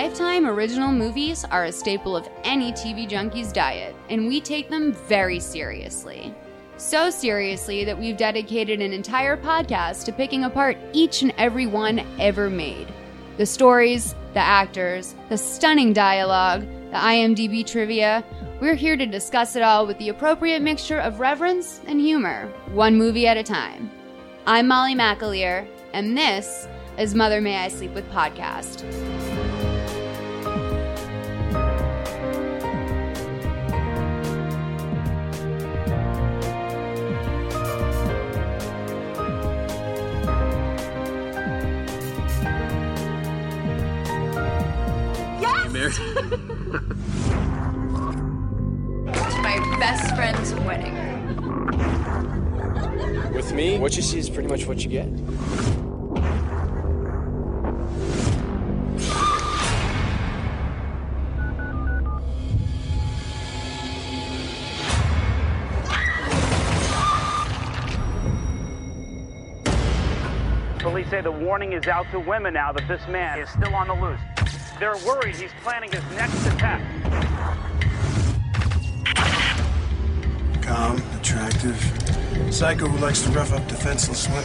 Lifetime original movies are a staple of any TV junkie's diet, and we take them very seriously. So seriously that we've dedicated an entire podcast to picking apart each and every one ever made. The stories, the actors, the stunning dialogue, the IMDb trivia. We're here to discuss it all with the appropriate mixture of reverence and humor, one movie at a time. I'm Molly McAleer, and this is Mother May I Sleep With podcast. Married? It's my best friend's wedding. With me, what you see is pretty much what you get. Police say the warning is out to women now that this man is still on the loose. They're worried he's planning his next attack. Calm, attractive. Psycho who likes to rough up defenseless women.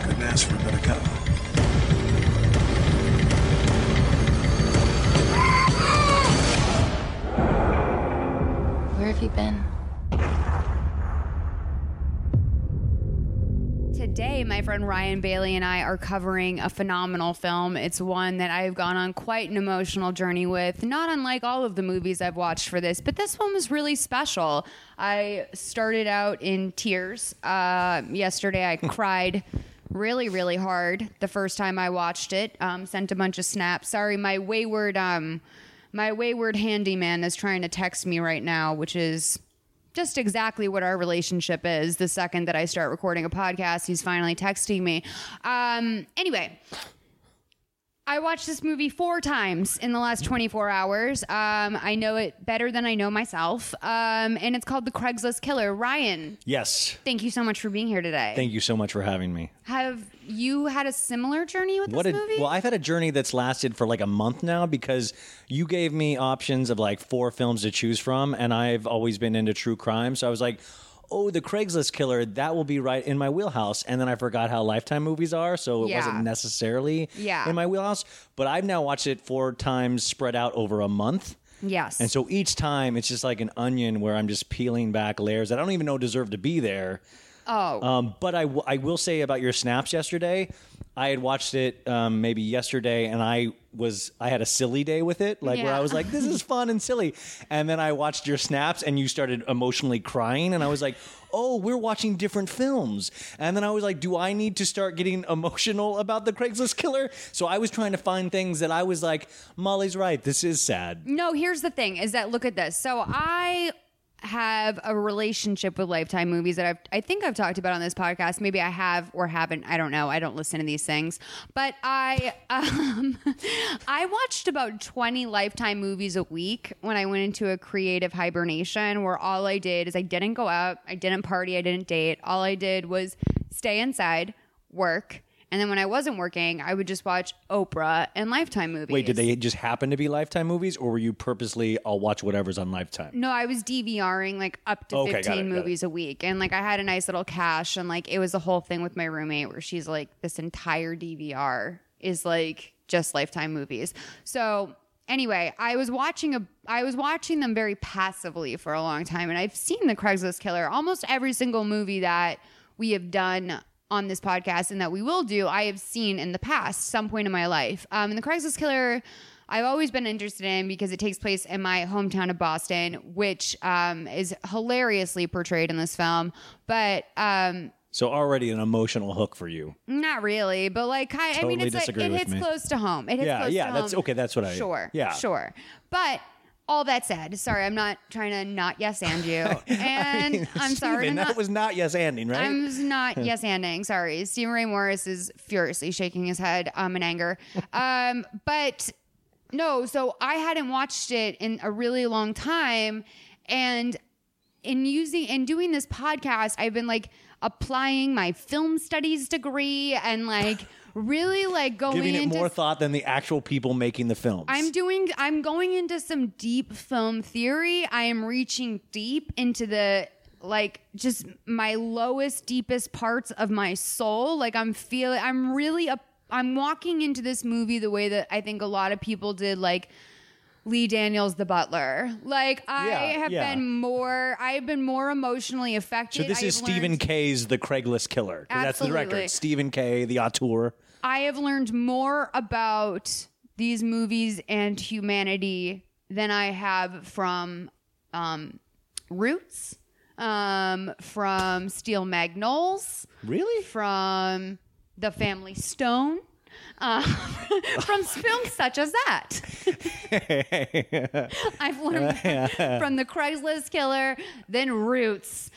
Couldn't ask for a better couple. Where have you been? Today, my friend Ryan Bailey and I are covering a phenomenal film. It's one that I've gone on quite an emotional journey with, not unlike all of the movies I've watched for this, but this one was really special. I started out in tears. Uh, yesterday, I cried really, really hard the first time I watched it. Um, sent a bunch of snaps. Sorry, my wayward, um, my wayward handyman is trying to text me right now, which is just exactly what our relationship is. The second that I start recording a podcast, he's finally texting me. Um, anyway, I watched this movie four times in the last 24 hours. Um, I know it better than I know myself. Um, and it's called The Craigslist Killer. Ryan, Yes. thank you so much for being here today. Thank you so much for having me. Have you had a similar journey with this a, movie? well, I've had a journey that's lasted for like a month now because you gave me options of like four films to choose from, and I've always been into true crime. So I was like, oh, the Craigslist killer, that will be right in my wheelhouse. And then I forgot how Lifetime movies are, so it Yeah. wasn't necessarily Yeah. in my wheelhouse. But I've now watched it four times spread out over a month. yes. And so each time it's just like an onion where I'm just peeling back layers that I don't even know deserve to be there. oh, Um, but I, w- I will say about your snaps yesterday, I had watched it um, maybe yesterday, and I was I had a silly day with it, like where I was like, "This is fun and silly," and then I watched your snaps, and you started emotionally crying, and I was like, "Oh, we're watching different films," and then I was like, "Do I need to start getting emotional about the Craigslist killer?" So I was trying to find things that I was like, "Molly's right. This is sad." No, here's the thing is that look at this. So I have a relationship with Lifetime movies that I've, I think I've talked about on this podcast. Maybe I have or haven't. I don't know. I don't listen to these things. But I um, I watched about 20 Lifetime movies a week when I went into a creative hibernation where all I did is I didn't go out, I didn't party, I didn't date. All I did was stay inside, work. And then when I wasn't working, I would just watch Oprah and Lifetime movies. Wait, did they just happen to be Lifetime movies, or were you purposely I'll watch whatever's on Lifetime? No, I was DVRing like up to Okay, got 15 it, got it. movies a week. And like I had a nice little cache and like it was the whole thing with my roommate where she's like this entire DVR is like just lifetime movies. So anyway, I was watching a I was watching them very passively for a long time and I've seen the Craigslist killer almost every single movie that we have done on this podcast and that we will do, I have seen in the past, some point in my life. Um, and the Craigslist Killer, I've always been interested in because it takes place in my hometown of Boston, which um, is hilariously portrayed in this film. But um, So already an emotional hook for you. not really, but like I, I mean, it's like it hits me. close to home. It hits Yeah, close yeah, to that's- home. okay, that's what I- sure, yeah. sure. But all that said, sorry, I'm not trying to not yes and you, and I'm sorry to Steven, not, that was not yes anding, right? I'm not yes anding. Sorry. Stephen Ray Morris is furiously shaking his head um, in anger. Um, but no, so I hadn't watched it in a really long time. And in using and doing this podcast, I've been like applying my film studies degree and like really like going Giving it into more thought than the actual people making the films. I'm doing I'm going into some deep film theory. I am reaching deep into the like just my lowest deepest parts of my soul. Like I'm feeling I'm really a I'm walking into this movie the way that I think a lot of people did like Lee Daniels the butler. Like I Yeah, have yeah. been more I've been more emotionally affected. so this I is Stephen learned- Kay's The Craigslist Killer. 'cause That's the Absolutely. record. Stephen Kay, the auteur. I have learned more about these movies and humanity than I have from um, Roots, um, from Steel Magnolias, Really? from The Family Stone, uh, from films such as that. I've learned from The Craigslist Killer, then Roots.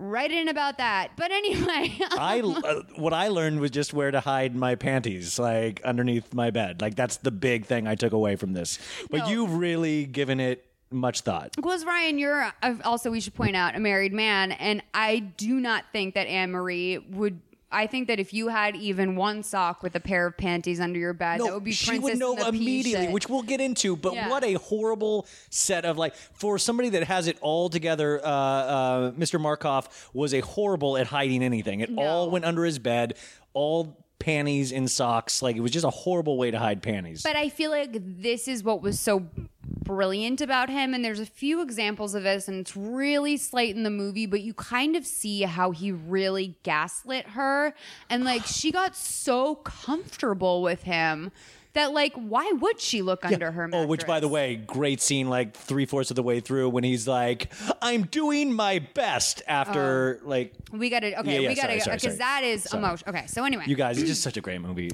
Right in about that. But anyway, I uh, what I learned was just where to hide my panties, like underneath my bed. Like that's the big thing I took away from this. But No. you've really given it much thought. Because Ryan, you're uh, also we should point out a married man, and I do not think that Anne Marie would. I think that if you had even one sock with a pair of panties under your bed, that would be she would know and the Pea immediately, which we'll get into. But Yeah. what a horrible set of like for somebody that has it all together. Uh, uh, Mr. Markoff was a horrible at hiding anything. It all went under his bed. All panties and socks. Like it was just a horrible way to hide panties. But I feel like this is what was so brilliant about him. And there's a few examples of this, and it's really slight in the movie, but you kind of see how he really gaslit her. And like she got so comfortable with him that, like, why would she look under her Oh, which by the way, great scene like three fourths of the way through when he's like, "I'm doing my best." After oh. like, We got to, okay, Yeah, yeah, we got to, sorry, sorry, because sorry. that is Sorry. emotion. Okay, so anyway. you guys, it's just such a great movie.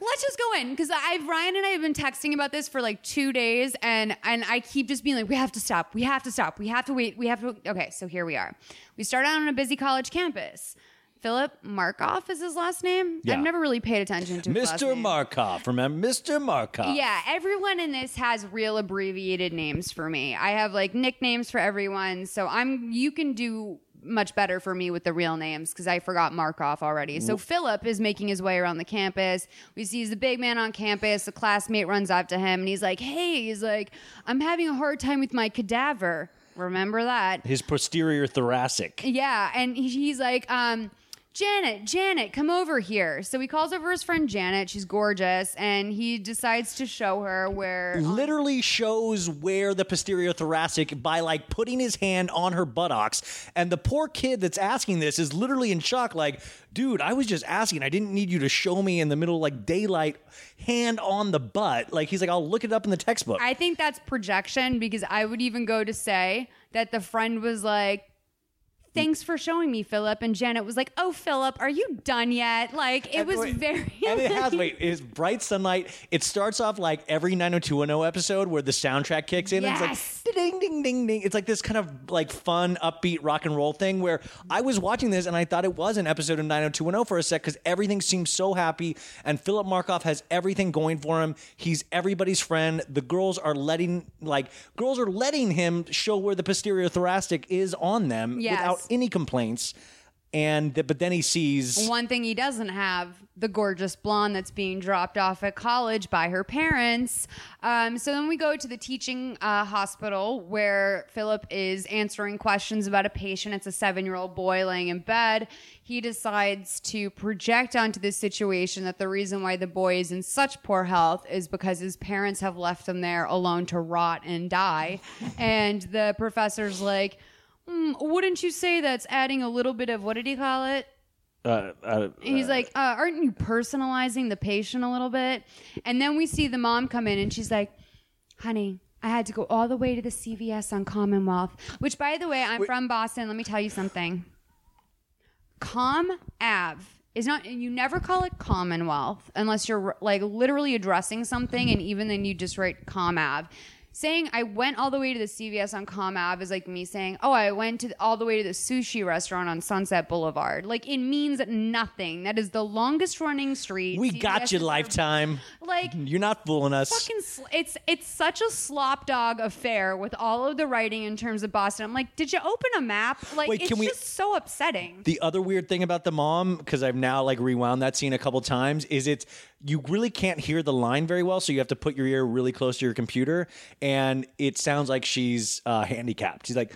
let's just go in because I've Ryan and I have been texting about this for like two days, and and I keep just being like, we have to stop, we have to stop, we have to wait, we have to. Okay, so here we are. We start out on a busy college campus. Philip Markoff is his last name. Yeah. I've never really paid attention to Mr. Markoff, remember Mr. Markoff? Yeah, everyone in this has real abbreviated names for me. I have like nicknames for everyone, so I'm you can do much better for me with the real names because I forgot Markoff already. So Philip is making his way around the campus. We see he's the big man on campus. A classmate runs up to him and he's like, "Hey," he's like, "I'm having a hard time with my cadaver." Remember that? His posterior thoracic. Yeah, and he's like, um, Janet, Janet, come over here. So he calls over his friend Janet. She's gorgeous, and he decides to show her where. Um, literally shows where the posterior thoracic by like putting his hand on her buttocks and the poor kid that's asking this is literally in shock like dude i was just asking i didn't need you to show me in the middle of like daylight hand on the butt like he's like i'll look it up in the textbook I think that's projection because I would even go to say that the friend was like, Thanks for showing me, Philip. And Janet was like, Oh, Philip, are you done yet? Like, it was Wait, very. and it has wait it's bright sunlight it starts off like every 90210 episode where the soundtrack kicks in and Yes. it's like ding ding ding ding it's like this kind of like fun upbeat rock and roll thing where i was watching this and i thought it was an episode of 90210 for a sec because everything seems so happy and philip markoff has everything going for him he's everybody's friend the girls are letting like girls are letting him show where the posterior thoracic is on them Yes. without any complaints and but then he sees One thing he doesn't have the gorgeous blonde that's being dropped off at college by her parents. Um, so then we go to the teaching uh, hospital where Philip is answering questions about a patient. It's a seven year old boy laying in bed. He decides to project onto this situation that the reason why the boy is in such poor health is because his parents have left him there alone to rot and die. and the professor's like, "Hmm, wouldn't you say that's adding a little bit of what did he call it? uh, uh, He's like, uh, aren't you personalizing the patient a little bit? And then we see the mom come in and she's like, honey, I had to go all the way to the CVS on Commonwealth, which by the way, I'm from Boston. Let me tell you something. Com Ave is not, and you never call it Commonwealth unless you're like literally addressing something and even then you just write Com Ave. Saying I went all the way to the CVS on Com Ave is like me saying, oh, I went to all the way to the sushi restaurant on Sunset Boulevard. Like it means nothing. That is the longest running street. we CVS got you lifetime Like you're not fooling us fucking sl- it's it's such a slop dog affair with all of the writing in terms of Boston. I'm like, did you open a map? Like Wait, it's can we- just so upsetting. The other weird thing about the mom, because I've now like rewound that scene a couple times, is it's you really can't hear the line very well, so you have to put your ear really close to your computer, and it sounds like she's uh, handicapped. She's like,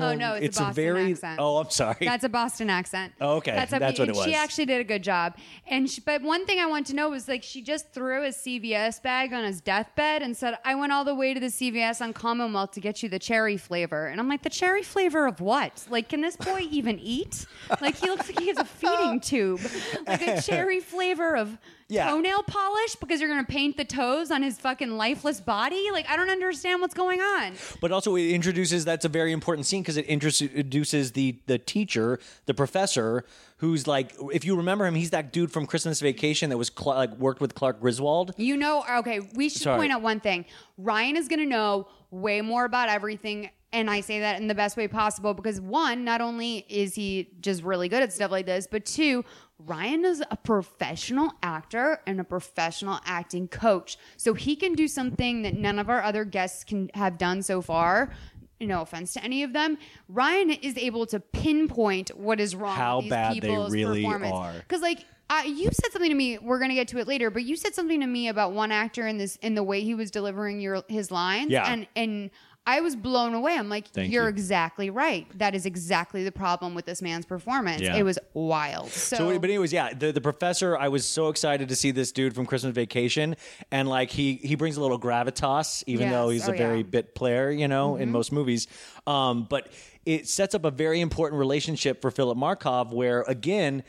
oh no, it's a Boston very. accent. Oh, I'm sorry. That's a Boston accent. Oh, okay. That's, That's what it and She actually did a good job. And she, but one thing I want to know was like she just threw his CVS bag on his deathbed and said, "I went all the way to the CVS on Commonwealth to get you the cherry flavor." And I'm like, "The cherry flavor of what? Like, can this boy even eat? Like, he looks like he has a feeding tube. Like a cherry flavor of." Yeah. Toenail polish because you're gonna paint the toes on his fucking lifeless body. Like I don't understand what's going on. But also, it introduces that's a very important scene because it introduces the the teacher, the professor, who's like, if you remember him, he's that dude from Christmas Vacation that was Cl- like worked with Clark Griswold. You know, okay, we should Sorry. point out one thing. Ryan is going to know way more about everything. And I say that in the best way possible because one, not only is he just really good at stuff like this, but two, Ryan is a professional actor and a professional acting coach. So he can do something that none of our other guests can have done so far. No offense to any of them. Ryan is able to pinpoint what is wrong How with these bad they people's really performance. are. Because like uh, you said something to me. We're gonna get to it later, but you said something to me about one actor in this in the way he was delivering your his lines. Yeah. and and I was blown away. I'm like, Thank you're you. exactly right. That is exactly the problem with this man's performance. Yeah. It was wild. So, So, but anyways, yeah, the, the professor. I was so excited to see this dude from Christmas Vacation, and like he he brings a little gravitas, even Yes. though he's Oh, a very yeah. bit player, you know, in most movies. Um, but it sets up a very important relationship for Philip Markoff, where again.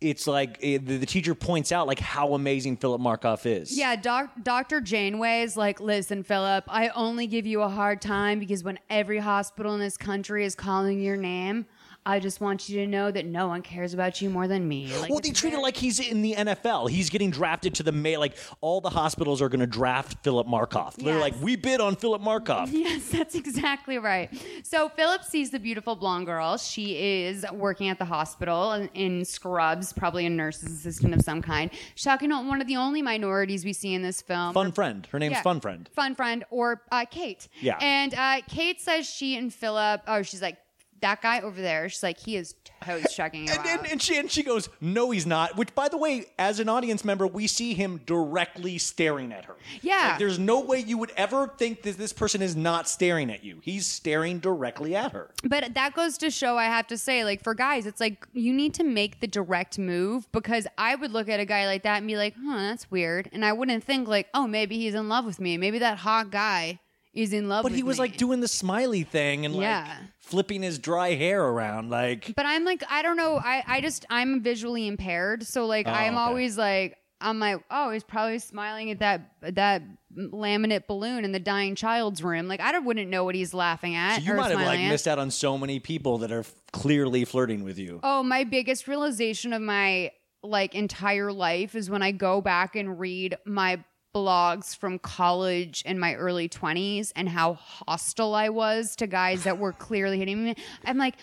It's like eh, the, the teacher points out like how amazing Philip Markoff is. Yeah, doc, Dr. Janeway is like, listen, Philip, I only give you a hard time because when every hospital in this country is calling your name, I just want you to know that no one cares about you more than me. Like, Well, they treat it like he's in the NFL. He's getting drafted to the May. Like all the hospitals are going to draft Philip Markoff. They're like, we bid on Philip Markoff. Yes, that's exactly right. So Philip sees the beautiful blonde girl. She is working at the hospital in, in scrubs, probably a nurse's assistant of some kind. She's shocking, one of the only minorities we see in this film. Fun friend. Her name's Yeah. Fun Friend. Fun friend or uh, Kate. Yeah. And uh, Kate says she and Philip, oh, she's like, that guy over there. She's like, he is toes checking you And, out. and, and she and she goes, no, he's not. Which, by the way, as an audience member, we see him directly staring at her. Yeah. Like, there's no way you would ever think that this person is not staring at you. He's staring directly at her. But that goes to show, I have to say, like for guys, it's like you need to make the direct move because I would look at a guy like that and be like, huh, that's weird. And I wouldn't think, like, oh, maybe he's in love with me. Maybe that hot guy is in love with. But he was me. like doing the smiley thing and like flipping his dry hair around. Like, But I'm like, I don't know. I, I just, I'm visually impaired. So like, oh, I'm Oh, okay. always like, I'm like, oh, he's probably smiling at that, that laminate balloon in the dying child's room. Like, I wouldn't know what he's laughing at. so you might have like at. missed out on so many people that are clearly flirting with you. Oh, my biggest realization of my like entire life is when I go back and read my blogs from college in my early 20s and how hostile I was to guys that were clearly hitting me. I'm like,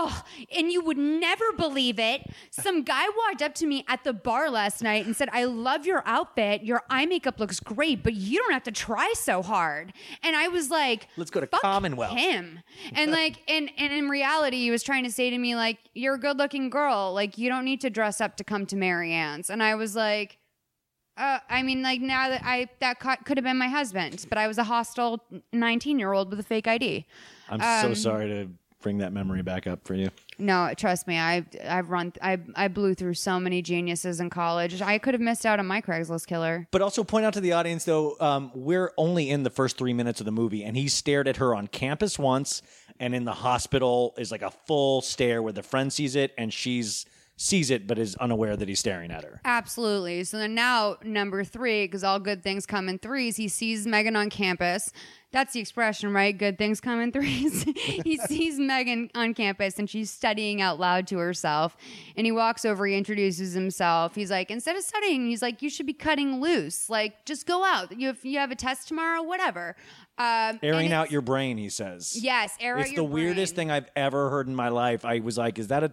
Oh, and you would never believe it. Some guy walked up to me at the bar last night and said, I love your outfit. Your eye makeup looks great, but you don't have to try so hard. And I was like, Let's go to "Fuck Commonwealth." Him. And like, and, and in reality, he was trying to say to me, like, you're a good looking girl. Like, you don't need to dress up to come to Marianne's. And I was like, uh, I mean, like now that I that could have been my husband, but I was a hostile 19 year old with a fake ID. I'm Um, so sorry to bring that memory back up for you. No, trust me, I've I've run I I blew through so many geniuses in college. I could have missed out on my Craigslist killer. But also point out to the audience, though, um, we're only in the first three minutes of the movie, and he stared at her on campus once, and in the hospital is like a full stare where the friend sees it, and she's sees it but is unaware that he's staring at her. Absolutely. So then now number three, because all good things come in threes. He sees Megan on campus. That's the expression, right? Good things come in threes. he sees Megan on campus and she's studying out loud to herself. And he walks over, he introduces himself. He's like, instead of studying, he's like, you should be cutting loose. Like, just go out. You if you have a test tomorrow, whatever. Um, Airing out your brain, he says. Yes, air out It's the your weirdest thing I've ever heard in my life. I was like, is that a,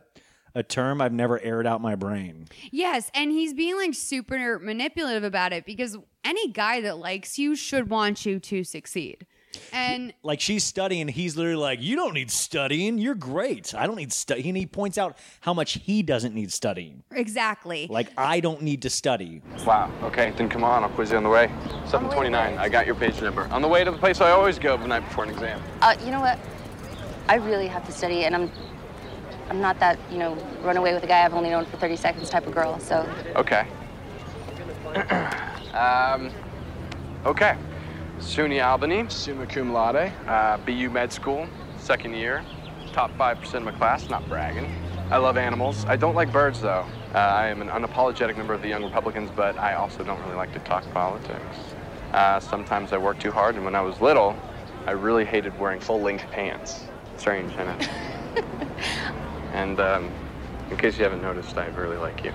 a term? I've never aired out my brain. Yes, and he's being like super manipulative about it because any guy that likes you should want you to succeed. And Like she's studying, he's literally like, "You don't need studying. You're great. I don't need studying." And he points out how much he doesn't need studying. exactly. Like I don't need to study. Wow. Okay, then come on. I'll quiz you on the way. 729. I got your page number. On the way to the place I always go the night before an exam. Uh, you know what? I really have to study, and I'm, I'm not that you know run away with a guy I've only known for 30 seconds type of girl. So Okay. um, okay. SUNY Albany, summa cum laude, uh, BU Med School, second year, top 5% of my class, not bragging. I love animals. I don't like birds, though. Uh, I am an unapologetic member of the Young Republicans, but I also don't really like to talk politics. Uh, sometimes I work too hard, and when I was little, I really hated wearing full-length pants. Strange, isn't it? and um, in case you haven't noticed, I really like you.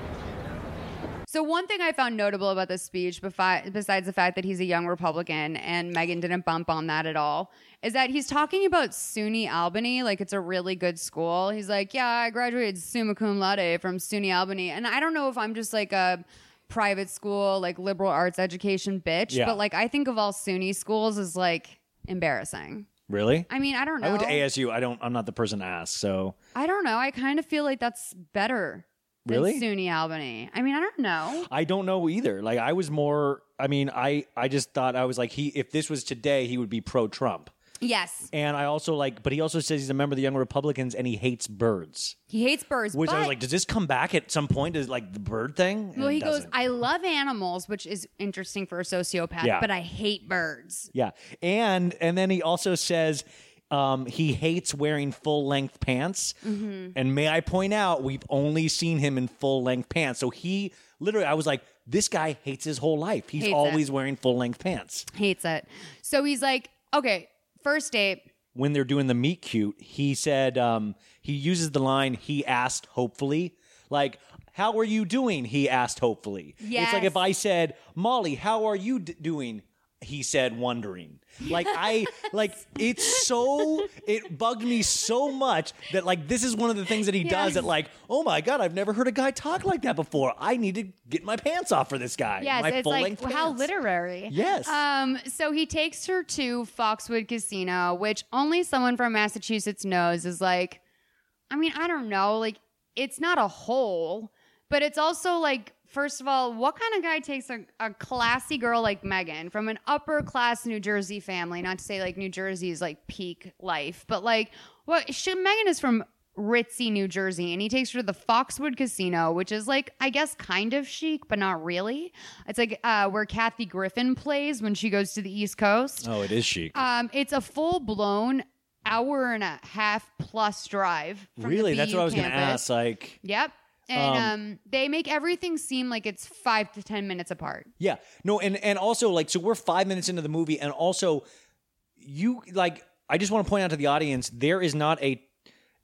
So one thing I found notable about this speech, besides the fact that he's a young Republican and Megan didn't bump on that at all, is that he's talking about SUNY Albany like it's a really good school. He's like, "Yeah, I graduated summa cum laude from SUNY Albany," and I don't know if I'm just like a private school, like liberal arts education bitch, Yeah. but like I think of all SUNY schools as like embarrassing. Really? I mean, I don't know. I went to ASU. I don't. I'm not the person to ask. So I don't know. I kind of feel like that's better than Really? SUNY Albany. I mean, I don't know. I don't know either. Like I was more. I mean, I I just thought I was like he. If this was today, he would be pro Trump. Yes, And I also like, but he also says he's a member of the Young Republicans and he hates birds. he hates birds. Which I was but- like, does this come back at some point? Is like the bird thing? And Well, it he goes, doesn't. I love animals, which is interesting for a sociopath, Yeah. but I hate birds. Yeah, and and then he also says um, he hates wearing full length pants. Mm-hmm. And may I point out, we've only seen him in full length pants. So he literally, I was like, this guy hates his whole life. He's Hates it. always wearing full length pants. Hates it. So he's like, okay, first date. When they're doing the meet cute, he said um, he uses the line he asked hopefully, like. How are you doing? He asked hopefully. It's like if I said, Molly, how are you d- doing? He said, wondering. Like I like it's so it bugged me so much that like this is one of the things that he does that like oh my god I've never heard a guy talk like that before. I need to get my pants off for this guy. Yes, my it's like how literary. Yes. Um. So he takes her to Foxwood Casino, which only someone from Massachusetts knows is like I mean, I don't know. Like, it's not a hole, but it's also like, first of all, what kind of guy takes a, a classy girl like Megan from an upper class New Jersey family? Not to say like New Jersey is like peak life, but like, what? She, Megan is from ritzy New Jersey, and he takes her to the Foxwood Casino, which is like, I guess, kind of chic, but not really. It's like uh, where Kathy Griffin plays when she goes to the East Coast. Oh, it is chic. Um, it's a full blown hour and a half plus drive. From the really? That's what I was going to ask. Like, Yep. And Um, um, they make everything seem like it's five to ten minutes apart. Yeah. No, and and also like so we're 5 minutes into the movie and also you like I just want to point out to the audience there is not a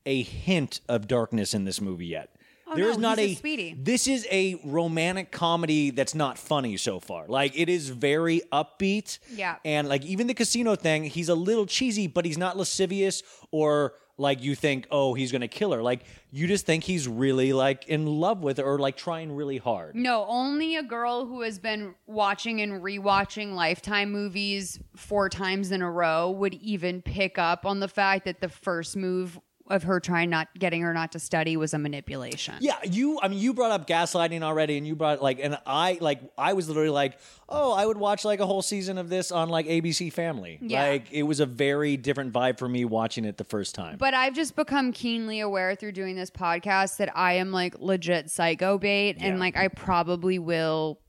a hint of darkness in this movie yet. Oh, There no, is not a a. This is a romantic comedy that's not funny so far. Like it is very upbeat. Yeah. And like even the casino thing, he's a little cheesy, but he's not lascivious or like you think, oh, he's gonna kill her. Like you just think he's really like in love with her or like trying really hard. No, only a girl who has been watching and rewatching Lifetime movies four times in a row would even pick up on the fact that the first move of her trying not getting her not to study was a manipulation. Yeah, you. I mean, you brought up gaslighting already, and you brought like, and I like, I was literally like, oh, I would watch like a whole season of this on like ABC Family. Yeah. Like, it was a very different vibe for me watching it the first time. But I've just become keenly aware through doing this podcast that I am like legit psycho bait and like I probably will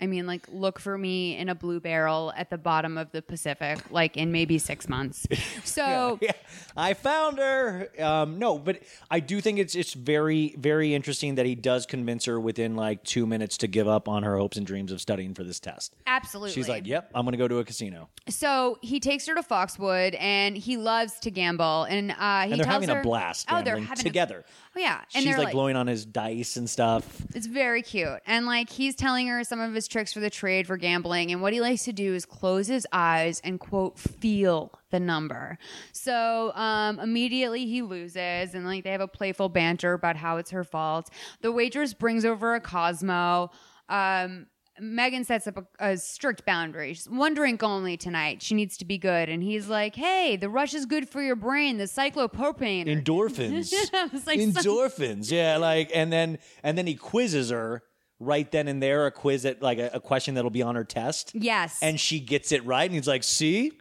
I mean like look for me in a blue barrel at the bottom of the Pacific like in maybe 6 months. So yeah, I found her. Um, no, but I do think it's it's very very interesting that he does convince her within like two minutes to give up on her hopes and dreams of studying for this test. absolutely. She's like, "Yep, I'm going to go to a casino." So he takes her to Foxwood and he loves to gamble and uh he and they're tells having her, a blast Oh, they're having a- together. oh yeah. And She's like, like blowing on his dice and stuff. It's very cute. And like he's telling her some of his tricks for the trade for gambling. And what he likes to do is close his eyes and quote, feel the number. So um, immediately he loses and like they have a playful banter about how it's her fault. The waitress brings over a Cosmo. Um, Megan sets up a, a strict boundary. She's one drink only tonight. She needs to be good. And he's like, hey, the rush is good for your brain. The cyclopropane. endorphins like, endorphins yeah like and then and then he quizzes her right then and there a quiz that like a, a question that'll be on her test yes. and she gets it right and he's like see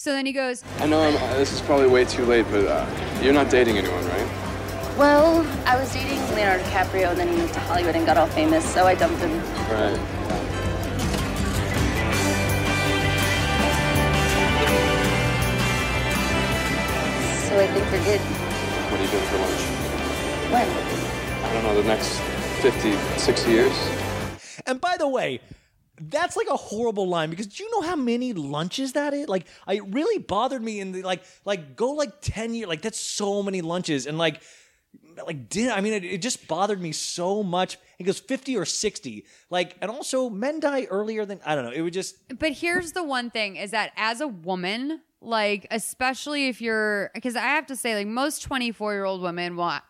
so then he goes, I know I'm, uh, this is probably way too late, but uh, you're not dating anyone, right? Well, I was dating Leonardo DiCaprio, and then he moved to Hollywood and got all famous, so I dumped him. Right. So I think we're good. What are you doing for lunch? When? I don't know, the next 50, 60 years? and by the way that's like a horrible line because do you know how many lunches that is? Like I, it really bothered me in the like like go like 10 years like that's so many lunches and like like dinner i mean it, it just bothered me so much. He goes 50 or 60 like and also men die earlier than i don't know it would just But here's the one thing is that as a woman, like especially if you're because I have to say like most 24-year-old women will uh,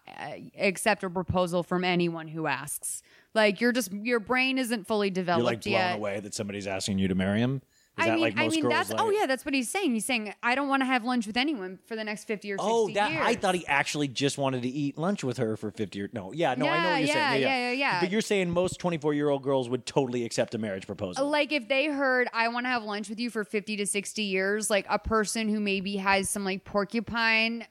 accept a proposal from anyone who asks. Like you're just your brain isn't fully developed you're like blown yet. away that somebody's asking you to marry him I mean, like I mean that's oh, like, oh yeah, that's what he's saying. He's saying I don't want to have lunch with anyone for the next 50 or 60 Oh, that years. I thought he actually just wanted to eat lunch with her for fifty. Or, no, yeah, no, I know what you're yeah, saying. yeah, yeah, yeah. But you're saying most twenty-four-year-old girls would totally accept a marriage proposal. like if they heard I want to have lunch with you for 50 to 60 years, like a person who maybe has some like porcupine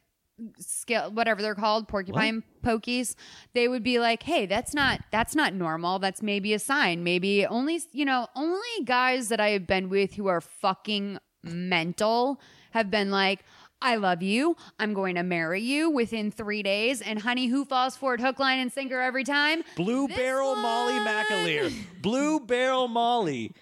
skill whatever they're called, porcupine pokies, they would be like, "Hey, that's not that's not normal. That's maybe a sign. Maybe only, you know, only guys that I have been with who are fucking mental have been like I love you. I'm going to marry you within three days. And honey, who falls for it? Hook, line, and sinker every time. Blue This Barrel Molly one. McAleer. Blue Barrel Molly.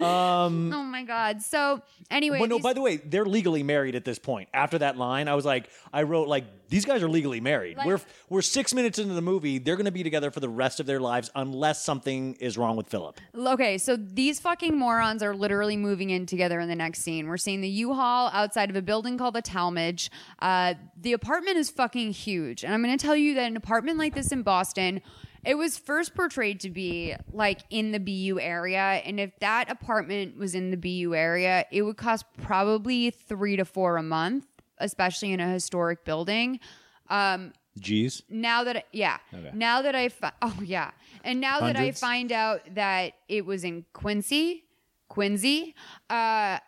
Um, Oh my god. So anyway, but no, these- by the way, they're legally married at this point. After that line, I was like, I wrote like, these guys are legally married. Like- we're we're six minutes into the movie. They're going to be together for the rest of their lives unless something is wrong with Philip. Okay, so these fucking morons are literally moving in together in the next scene. We're seeing the U-Haul outside of a building called the Talmadge. Uh, the apartment is fucking huge, and I'm going to tell you that an apartment like this in Boston, it was first portrayed to be like in the BU area, and if that apartment was in the BU area, it would cost probably three to four a month, especially in a historic building. Um, G's. now that I, yeah Okay. now that i fi- oh yeah and now that i find out that it was in quincy quincy uh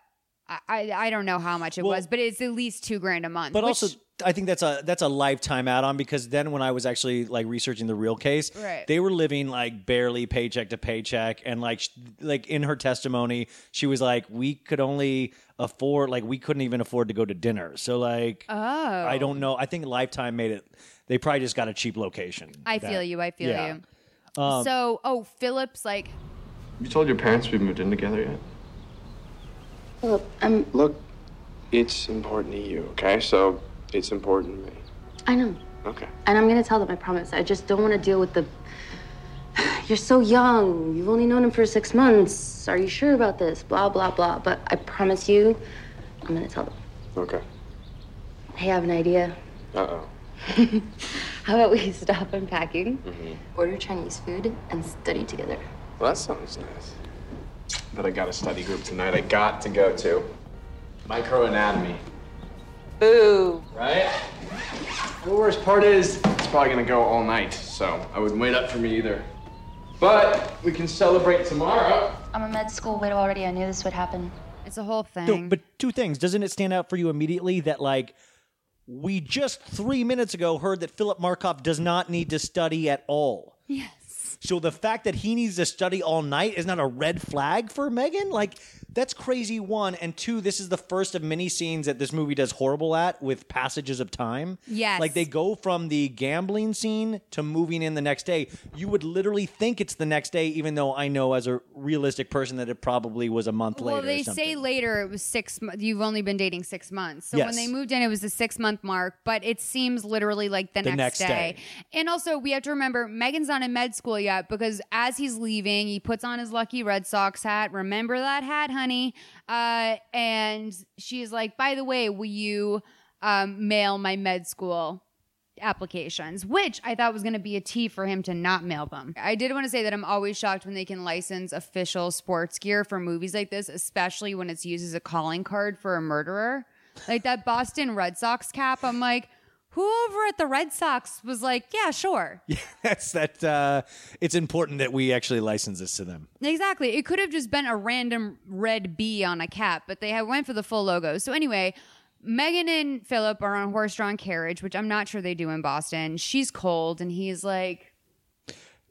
I, I I don't know how much it Well- was, but it's at least two grand a month. But which- also, I think that's a that's a lifetime add-on because then when I was actually like researching the real case, Right. they were living like barely paycheck to paycheck, and like sh- like in her testimony, she was like, we could only afford like we couldn't even afford to go to dinner. So like, oh, I don't know. I think Lifetime made it. They probably just got a cheap location. I That- feel you. I feel yeah. you. Um, so, oh, Phillips, like, You told your parents we moved in together yet? Philip, I'm. Look, it's important to you, okay? So it's important to me. I know. Okay. And I'm gonna tell them, I promise. I just don't wanna deal with the. You're so young. You've only known him for six months. Are you sure about this? Blah, blah, blah. But I promise you, I'm gonna tell them. Okay. Hey, I have an idea. Uh oh. How about we stop unpacking, order Chinese food, and study together? Well, that sounds nice. But I got a study group tonight I got to go to. Microanatomy. Ooh. Right? The worst part is, it's probably gonna go all night, so I wouldn't wait up for me either. But we can celebrate tomorrow. I'm a med school widow already. I knew this would happen. it's a whole thing. No, but two things. Doesn't it stand out for you immediately that like we just three minutes ago heard that Philip Markoff does not need to study at all. yes. So the fact that he needs to study all night is not a red flag for Megan. Like that's crazy. One and two. This is the first of many scenes that this movie does horrible at with passages of time. Yes. like they go from the gambling scene to moving in the next day. You would literally think it's the next day, even though I know as a realistic person that it probably was a month Well, later. or they say later it was six. You've only been dating six months, so when they moved in, it was the six month mark. But it seems literally like the, The next, next day. day. And also, we have to remember Megan's not in med school yet because as he's leaving, he puts on his lucky Red Sox hat. Remember that hat, honey? Uh, and she's like, "By the way, will you um, mail my med school?" applications, which I thought was going to be a T for him to not mail them. I did want to say that I'm always shocked when they can license official sports gear for movies like this, especially when it's used as a calling card for a murderer. Like that Boston Red Sox cap, I'm like, who over at the Red Sox was like, yeah, sure. Yeah, That's that. Uh, it's important that we actually license this to them. Exactly. It could have just been a random red B on a cap, but they have went for the full logo. So anyway, Megan and Philip are on horse-drawn carriage, which I'm not sure they do in Boston. She's cold, and he's like,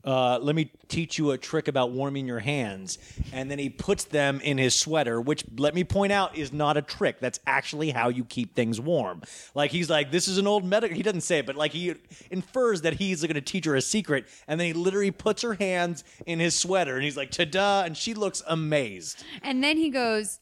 Uh, let me teach you a trick about warming your hands. And then he puts them in his sweater, which, let me point out, is not a trick. That's actually how you keep things warm. Like, he's like, this is an old medical. He doesn't say it, but like, he infers that he's going to teach her a secret. And then he literally puts her hands in his sweater. And he's like, ta da. And she looks amazed. And then he goes,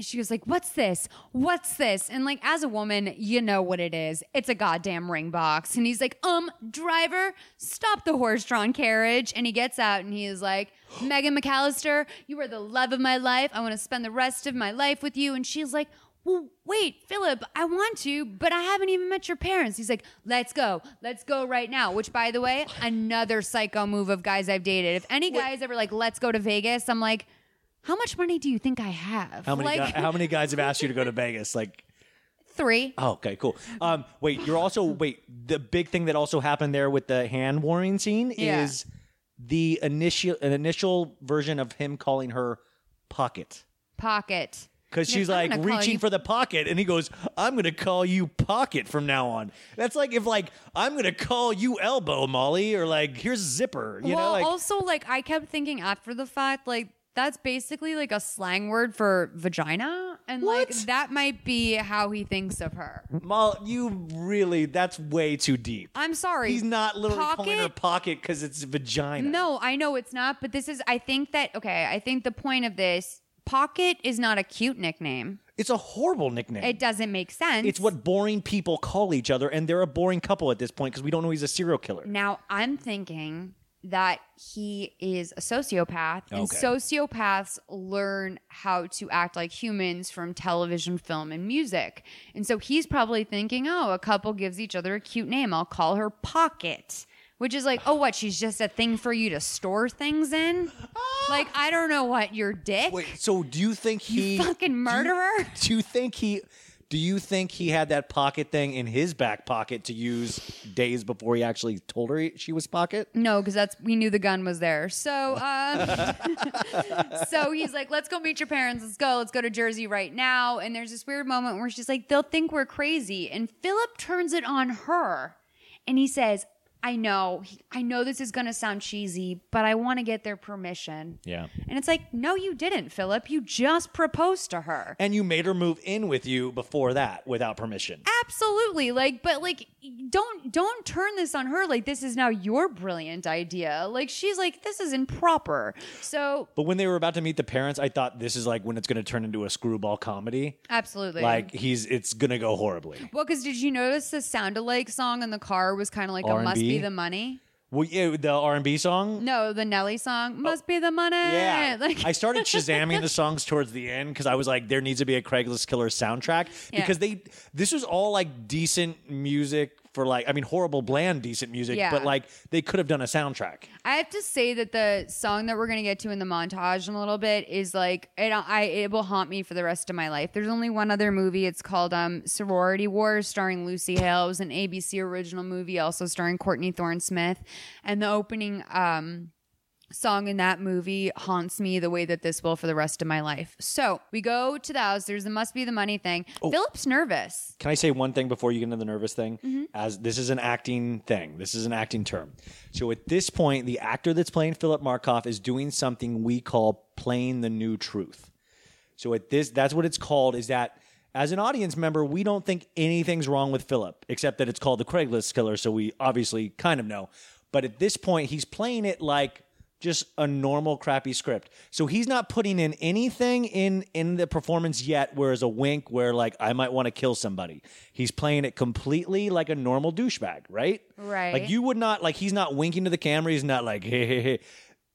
she goes like, "What's this? What's this?" And like as a woman, you know what it is. It's a goddamn ring box. And he's like, "Um, driver, stop the horse-drawn carriage." And he gets out and he is like, "Megan McAllister, you are the love of my life. I want to spend the rest of my life with you." And she's like, well, wait, Philip, I want to, but I haven't even met your parents. He's like, let's go. Let's go right now. Which, by the way, another psycho move of guys I've dated. If any guys ever like, let's go to Vegas, I'm like, how much money do you think I have? How many, like, guy- how many guys have asked you to go to Vegas? Like, three. Oh, okay, cool. Um, wait, you're also wait. The big thing that also happened there with the hand warming scene Yeah. is the initial an initial version of him calling her pocket Pocket. because she's like, like "I'm gonna call reaching you-" for the pocket, and he goes, "I'm gonna call you pocket from now on." That's like if like I'm gonna call you elbow, Molly, or like here's zipper. You well, know, like also, like, I kept thinking after the fact, like, that's basically like a slang word for vagina. And like, that might be how he thinks of her. Mal, you really that's way too deep. I'm sorry. He's not literally calling her Pocket? pocket because it's vagina. No, I know it's not, but this is, I think that, okay, I think the point of this, Pocket is not a cute nickname. It's a horrible nickname. It doesn't make sense. It's what boring people call each other, and they're a boring couple at this point because we don't know he's a serial killer. Now, I'm thinking that he is a sociopath, and Okay. sociopaths learn how to act like humans from television, film, and music. And so he's probably thinking, oh, a couple gives each other a cute name. I'll call her Pocket. Which is like, oh, what? She's just a thing for you to store things in? Ah! like, I don't know what, your dick? Wait, so do you think he You fucking murderer? Do you, do you think he? Do you think he had that pocket thing in his back pocket to use days before he actually told her he- she was pocket? No, because that's we knew the gun was there. So, um, so he's like, "Let's go meet your parents. Let's go. Let's go to Jersey right now." And there's this weird moment where she's like, "They'll think we're crazy," and Philip turns it on her, and he says, "I know, I know this is going to sound cheesy, but I want to get their permission." Yeah. And it's like, "No, you didn't, Philip. You just proposed to her." And you made her move in with you before that without permission. Absolutely. Like, but like don't don't turn this on her like this is now your brilliant idea. Like she's like, this is improper. So But when they were about to meet the parents, I thought this is like when it's going to turn into a screwball comedy. absolutely. Like he's, it's going to go horribly. well, because did you notice the sound alike song in the car was kind of like a R&B? must be the money? Well, yeah, the R and B song. No, the Nelly song oh. must be the money. Oh. Yeah, Like I started shazamming the songs towards the end because I was like, there needs to be a Craigslist Killer soundtrack because they this was all like decent music for like I mean horrible bland decent music, Yeah. but like they could have done a soundtrack. I have to say that the song that we're gonna get to in the montage in a little bit is like it. I it will haunt me for the rest of my life. There's only one other movie. It's called um, Sorority Wars, starring Lucy Hale. It was an ABC original movie, also starring Courtney Thorne Smith. And the opening um, song in that movie haunts me the way that this will for the rest of my life. So we go to the house. There's the must be the money thing. Oh. Philip's nervous. Can I say one thing before you get into the nervous thing? Mm-hmm. As this is an acting thing, this is an acting term. So at this point, the actor that's playing Philip Markoff is doing something we call playing the new truth. So at this, that's what it's called. Is that as an audience member, we don't think anything's wrong with Philip, except that it's called the Craigslist Killer. So we obviously kind of know. But at this point, he's playing it like just a normal crappy script. So he's not putting in anything in in the performance yet whereas a wink where like I might want to kill somebody. He's playing it completely like a normal douchebag, right? Right. Like you would not like he's not winking to the camera, he's not like hey hey hey.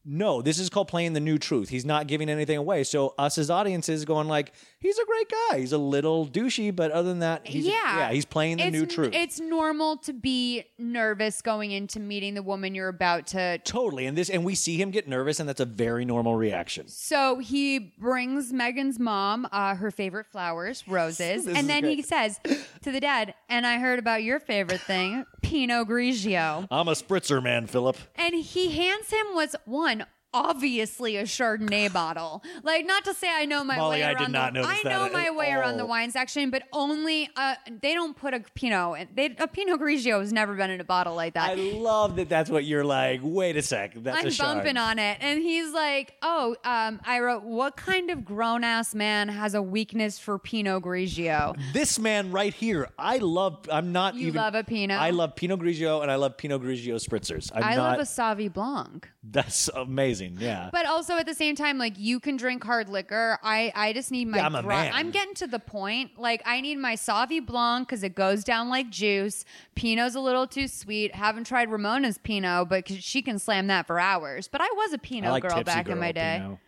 No, this is called playing the new truth. He's not giving anything away. So us as audiences going like, he's a great guy. He's a little douchey, but other than that, he's yeah, yeah, he's playing the It's new truth. It's normal to be nervous going into meeting the woman you're about to totally. And this and we see him get nervous, and that's a very normal reaction. So he brings Megan's mom uh, her favorite flowers, roses, and then he says to the dad, "And I heard about your favorite thing, Pinot Grigio." I'm a spritzer man, Philip. And he hands him what's one. Obviously, a Chardonnay bottle. Like, not to say I know my Molly, way I around. did not the, notice I that know my way around the wine section, but only uh, they don't put a Pinot. They, a Pinot Grigio has never been in a bottle like that. I love that. That's what you're like. Wait a sec. That's a I'm bumping on it. And he's like, Oh, um, I wrote, What kind of grown ass man has a weakness for Pinot Grigio? This man right here, I love. I'm not You even. love a Pinot? I love Pinot Grigio and I love Pinot Grigio spritzers. I'm I not, love a Sauvignon Blanc. That's amazing. Yeah. But also at the same time, like you can drink hard liquor. I, I just need my. Yeah, I'm a man. I'm getting to the point. Like I need my Sauvignon Blanc because it goes down like juice. Pinot's a little too sweet. Haven't tried Ramona's Pinot, but 'cause she can slam that for hours. But I was a Pinot like girl back in my day. Pinot.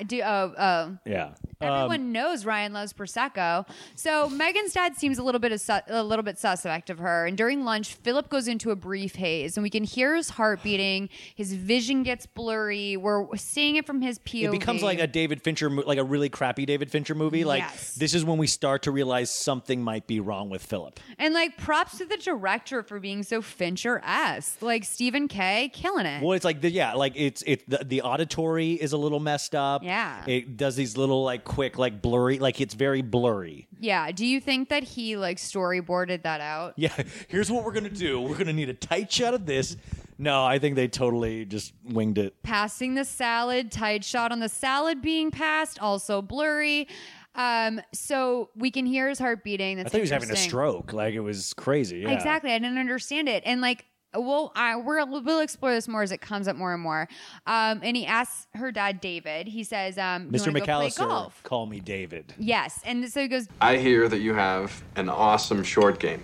Do oh oh. yeah. Everyone Um, knows Ryan loves prosecco. So Megan's dad seems a little bit su- a little bit suspect of her. And during lunch, Philip goes into a brief haze, and we can hear his heart beating. His vision gets blurry. We're seeing it from his POV. it becomes like a David Fincher, mo- like a really crappy David Fincher movie. Like Yes. this is when we start to realize something might be wrong with Philip. and like props to the director for being so Fincher esque. Like Stephen Kay killing it. Well, it's like the, yeah, like it's it the, the auditory is a little messed up. Yeah. it does these little like quick like blurry, like it's very blurry. Yeah. Do you think that he like storyboarded that out? Yeah, here's what we're gonna do. We're gonna need a tight shot of this. No, I think they totally just winged it. passing the salad, tight shot on the salad being passed, also blurry. Um, so we can hear his heart beating. That's I thought he was having a stroke. Like it was crazy. Yeah. Exactly. I didn't understand it. And like, well, I we're, we'll explore this more as it comes up more and more. Um, and he asks her dad, David. He says, um, Mr. wanna go McAllister, call me David. Yes. And so he goes, I hear that you have an awesome short game.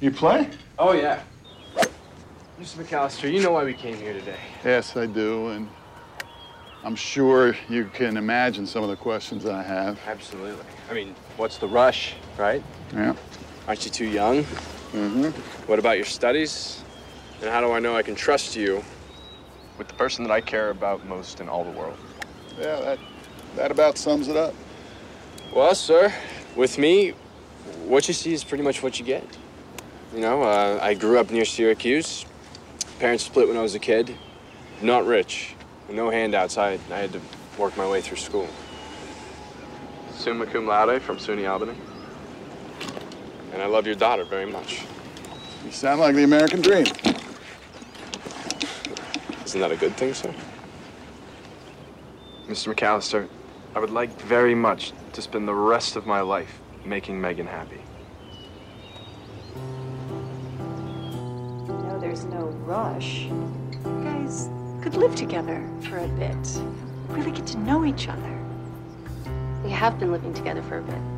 You play? Oh, yeah. Mr. McAllister, you know why we came here today. Yes, I do, and I'm sure you can imagine some of the questions I have. Absolutely. I mean, what's the rush, right? Yeah. Aren't you too young? Mm-hmm. What about your studies? And how do I know I can trust you with the person that I care about most in all the world? Yeah, that that about sums it up. Well, sir, with me, what you see is pretty much what you get. You know, uh, I grew up near Syracuse. Parents split when I was a kid. Not rich, no handouts. I, I had to work my way through school. Summa cum laude from SUNY Albany. And I love your daughter very much. You sound like the American dream. Isn't that a good thing, sir? Mr. McAllister, I would like very much to spend the rest of my life making Megan happy. No, there's no rush. You guys could live together for a bit. Really get to know each other. We have been living together for a bit.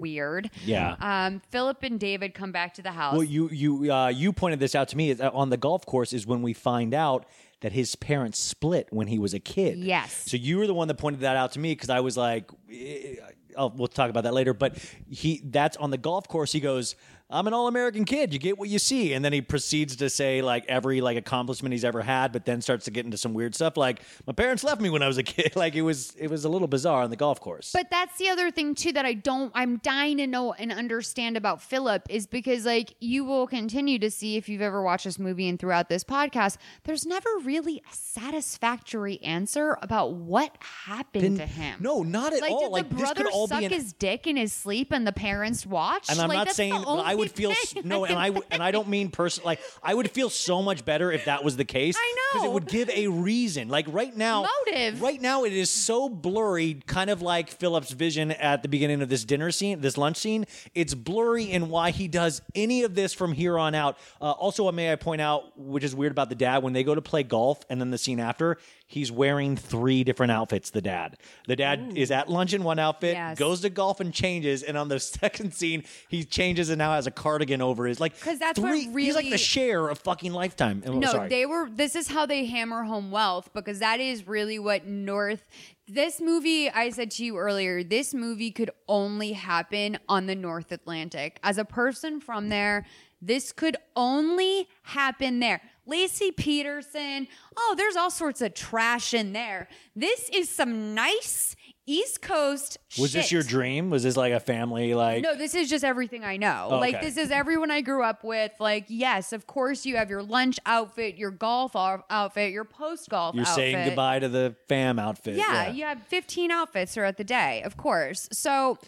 Weird. Yeah. Um, Philip and David come back to the house. Well, you you uh, you pointed this out to me uh, on the golf course is when we find out that his parents split when he was a kid. Yes. So you were the one that pointed that out to me because I was like, eh, I'll, we'll talk about that later. But he that's on the golf course. He goes, "I'm an all-American kid. You get what you see," and then he proceeds to say like every like accomplishment he's ever had, but then starts to get into some weird stuff like my parents left me when I was a kid. like it was it was a little bizarre on the golf course. But that's the other thing too that I don't I'm dying to know and understand about Philip is because like you will continue to see if you've ever watched this movie and throughout this podcast, there's never really a satisfactory answer about what happened Then- to him. no, not at like, all. Did Like, the brother suck an- his dick in his sleep and the parents watched? And I'm Like, not saying I would feel s- no, and I w- and I don't mean person like I would feel so much better if that was the case. I know. because it would give a reason. Like right now, Motive. Right now, it is so blurry, kind of like Philip's vision at the beginning of this dinner scene, this lunch scene. It's blurry in why he does any of this from here on out. Uh, also, may I point out, which is weird about the dad, when they go to play golf, and then the scene after. He's wearing three different outfits. The dad, the dad is at lunch in one outfit, Yes. goes to golf and changes, and on the second scene he changes and now has a cardigan over his like. 'Cause that's what He's like really- the share of fucking Lifetime. Oh, No, sorry. they were. This is how they hammer home wealth because that is really what North. This movie, I said to you earlier, this movie could only happen on the North Atlantic. As a person from there, this could only happen there. Laci Peterson, oh, there's all sorts of trash in there. This is some nice East Coast was this your dream? Was this like a family like? No, this is just everything I know. Oh, Like okay. this is everyone I grew up with. Like yes, of course you have your lunch outfit, your golf outfit, your post golf You're outfit. saying goodbye to the fam outfit. Yeah, you have 15 outfits throughout the day, of course. So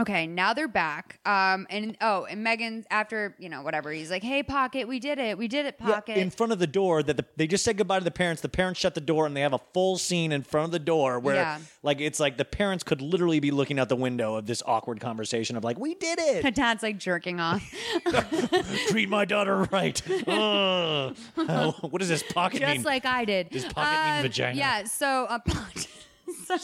Okay, now they're back. Um, and oh, and Megan, after you know whatever, he's like, "Hey, Pocket, we did it, we did it, Yeah, Pocket." in front of the door that the, they just said goodbye to the parents. The parents shut the door and they have a full scene in front of the door where Yeah. like it's like the parents could literally be looking out the window of this awkward conversation of like we did The it. dad's like jerking off, Treat my daughter right. Oh, what does this pocket just mean? Just like I did. Does pocket mean Um, vagina? Yeah. So, uh, so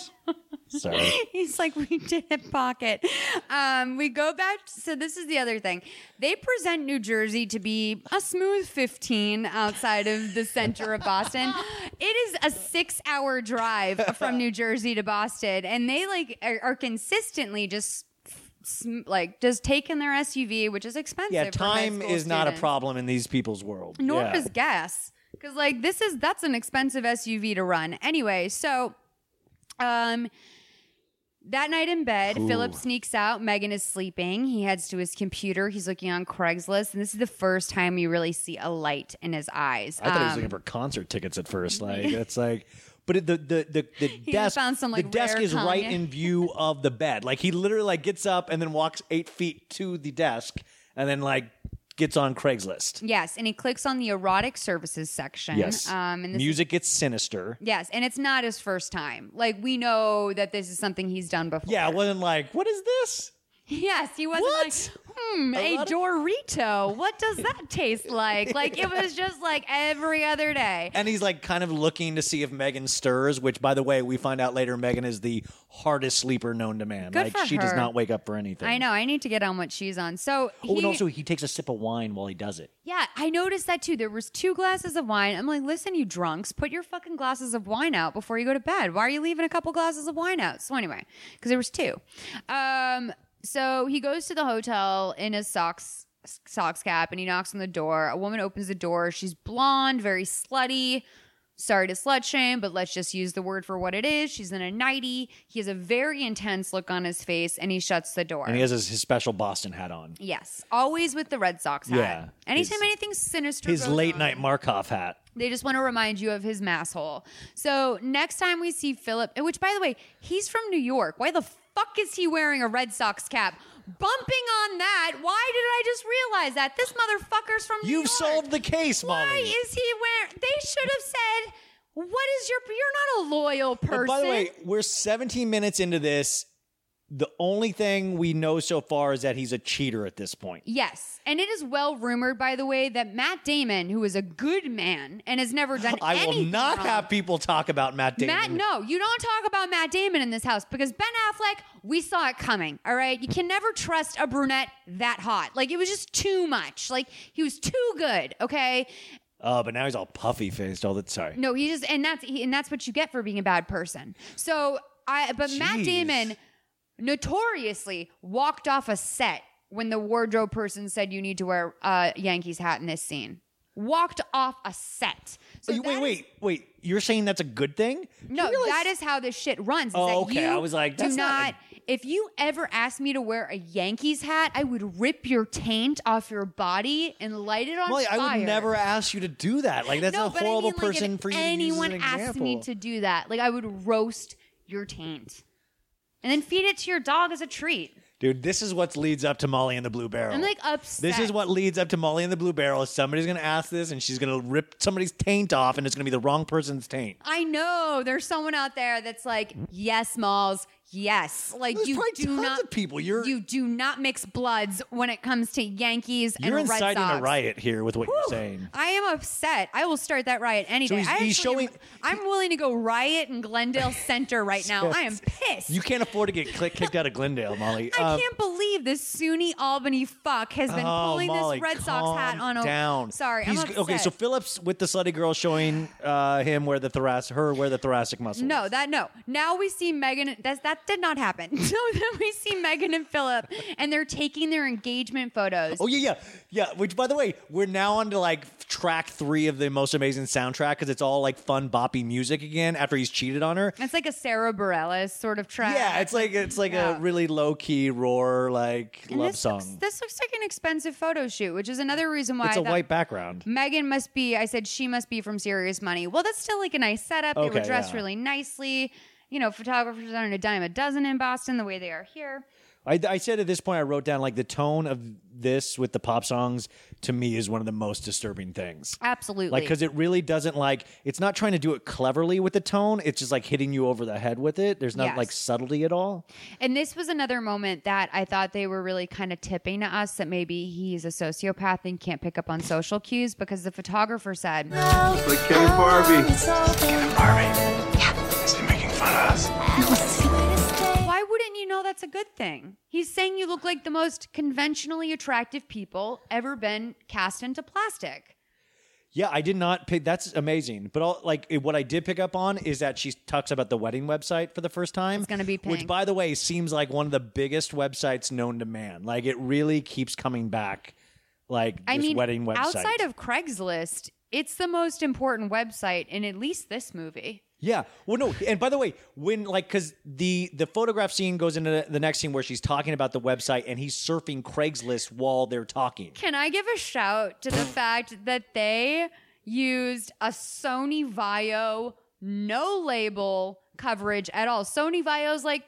Sorry. He's like, we did it, pocket. Um, we go back. So this is the other thing. They present New Jersey to be a smooth 15 outside of the center of Boston. It is a six-hour drive from New Jersey to Boston, and they like are, are consistently just like just taking their SUV, which is expensive. Yeah, time is not a problem in these people's world. Nor yeah. is gas. Because like this is that's an expensive SUV to run. Anyway, so um that night in bed, Ooh. Philip sneaks out. Megan is sleeping. He heads to his computer. He's looking on Craigslist, and this is the first time you really see a light in his eyes. I thought he was Um, looking for concert tickets at first. Like it's like, but it, the the the, the desk some, like, the desk is right in view of the bed. Like he literally like gets up and then walks eight feet to the desk and then like gets on Craigslist. Yes, and he clicks on the erotic services section. Yes, Um, and this music gets sinister. Yes, and it's not his first time. Like we know that this is something he's done before. Yeah, it wasn't like what is this? Yes, he wasn't like, hmm, a Dorito. What does that taste like? Like it was just like every other day. And he's like kind of looking to see if Megan stirs. Which, by the way, we find out later Megan is the hardest sleeper known to man. Good like for she does not wake up for anything. I know. I need to get on what she's on. So Oh, and also he takes a sip of wine while he does it. yeah, I noticed that too. There was two glasses of wine. I'm like, listen, you drunks, put your fucking glasses of wine out before you go to bed. Why are you leaving a couple glasses of wine out? So anyway, because there was two. Um, so he goes to the hotel in his socks socks cap and he knocks on the door. A woman opens the door. She's blonde, very slutty. sorry to slut shame, but let's just use the word for what it is. She's in a nightie. He has a very intense look on his face and he shuts the door. And he has his, his special Boston hat on. yes, always with the Red Sox hat. Yeah. Anytime His- anything sinister His goes late on, night Markoff hat. they just want to remind you of his masshole. So next time we see Philip, which by the way, he's from New York. Why the fuck is he wearing a Red Sox cap? Bumping on that, why did I just realize that? This motherfucker's from New You've York. solved the case, Molly. Why is he wearing? They should have said, "What is your? You're not a loyal person." But by the way, we're 17 minutes into this. The only thing we know so far is that he's a cheater at this point. Yes. And it is well rumored, by the way, that Matt Damon, who is a good man and has never done anything. I will not wrong- have people talk about Matt Damon. Matt, no, you don't talk about Matt Damon in this house because Ben Affleck, we saw it coming. All right, you can never trust a brunette that hot. Like it was just too much. Like he was too good. Okay, Oh, but now he's all puffy faced all the sorry. no, he just and that's he, and that's what you get for being a bad person. So I, but Matt Damon notoriously walked off a set when the wardrobe person said you need to wear a Yankees hat in this scene. Walked off a set. So you- wait, wait, wait. You're saying that's a good thing? No, that is how this shit runs. is Oh, okay. You I was like, do that's not not. if you ever asked me to wear a Yankees hat, I would rip your taint off your body and light it on Molly, fire. I would never ask you to do that. Like that's no, a but I horrible mean, like, person if for you anyone to use as an asked example. me to do that, like I would roast your taint and then feed it to your dog as a treat. Dude, this is what leads up to Molly and the Blue Barrel. I'm like upset. This is what leads up to Molly and the Blue Barrel. Is somebody's to ask this, and she's to rip somebody's taint off, and it's to be the wrong person's taint. I know there's someone out there that's like, yes, Malls, yes. Like There's you probably do tons not of people. You're you do not mix bloods when it comes to Yankees and you're Red inciting Sox. a riot here with what you're saying. I am upset. I will start that riot any So day. he's- I he's actually am- showing- I'm willing to go riot in Glendale Center right now. I am pissed. You can't afford to get kicked out of Glendale, Molly. I Um, can't believe this SUNY Albany fuck has been oh, pulling Molly, this Red Sox calm hat on. A, down. Sorry, He's- I'm upset. okay. So Phillips with the slutty girl showing uh, him where the thoracic, her where the thoracic muscle. No, that no. Now we see Megan. That's that did not happen. So then we see Megan and Philip, and they're taking their engagement photos. Oh yeah, yeah, yeah. Which, by the way, we're now on to like track three of the most amazing soundtrack because it's all like fun boppy music again after he's cheated on her. It's like a Sara Bareilles sort of track. Yeah, it's like it's like Yeah. a really low key roar like And love this song. Looks, this looks like an expensive photo shoot, which is another reason why it's I a white background. Megan must be. I said she must be from Serious Money. Well, that's still like a nice setup. they were dressed yeah. really nicely. You know, photographers aren't a dime a dozen in Boston the way they are here. I, I said at this point I wrote down like the tone of this with the pop songs to me is one of the most disturbing things. Absolutely. Like because it really doesn't like it's not trying to do it cleverly with the tone. It's just like hitting you over the head with it. There's not Yes. like subtlety at all. And this was another moment that I thought they were really kind of tipping to us that maybe he's a sociopath and can't pick up on social cues because the photographer said, Like Ken and Barbie. Ken and Barbie. Yeah. Is he making fun of us? Why wouldn't you know that's a good thing? He's saying you look like the most conventionally attractive people ever been cast into plastic. Yeah, I did not pick. That's amazing. But all, like it- what I did pick up on is that she talks about the wedding website for the first time. It's going to be which, by the way, seems like one of the biggest websites known to man. Like it really keeps coming back. Like I this mean, wedding website. outside of Craigslist, it's the most important website in at least this movie. Yeah. Well, no. And by the way, when like because the the photograph scene goes into the, the next scene where she's talking about the website and he's surfing Craigslist while they're talking. Can I give a shout to the fact that they used a Sony Vaio no label coverage at all? Sony Vaio's like,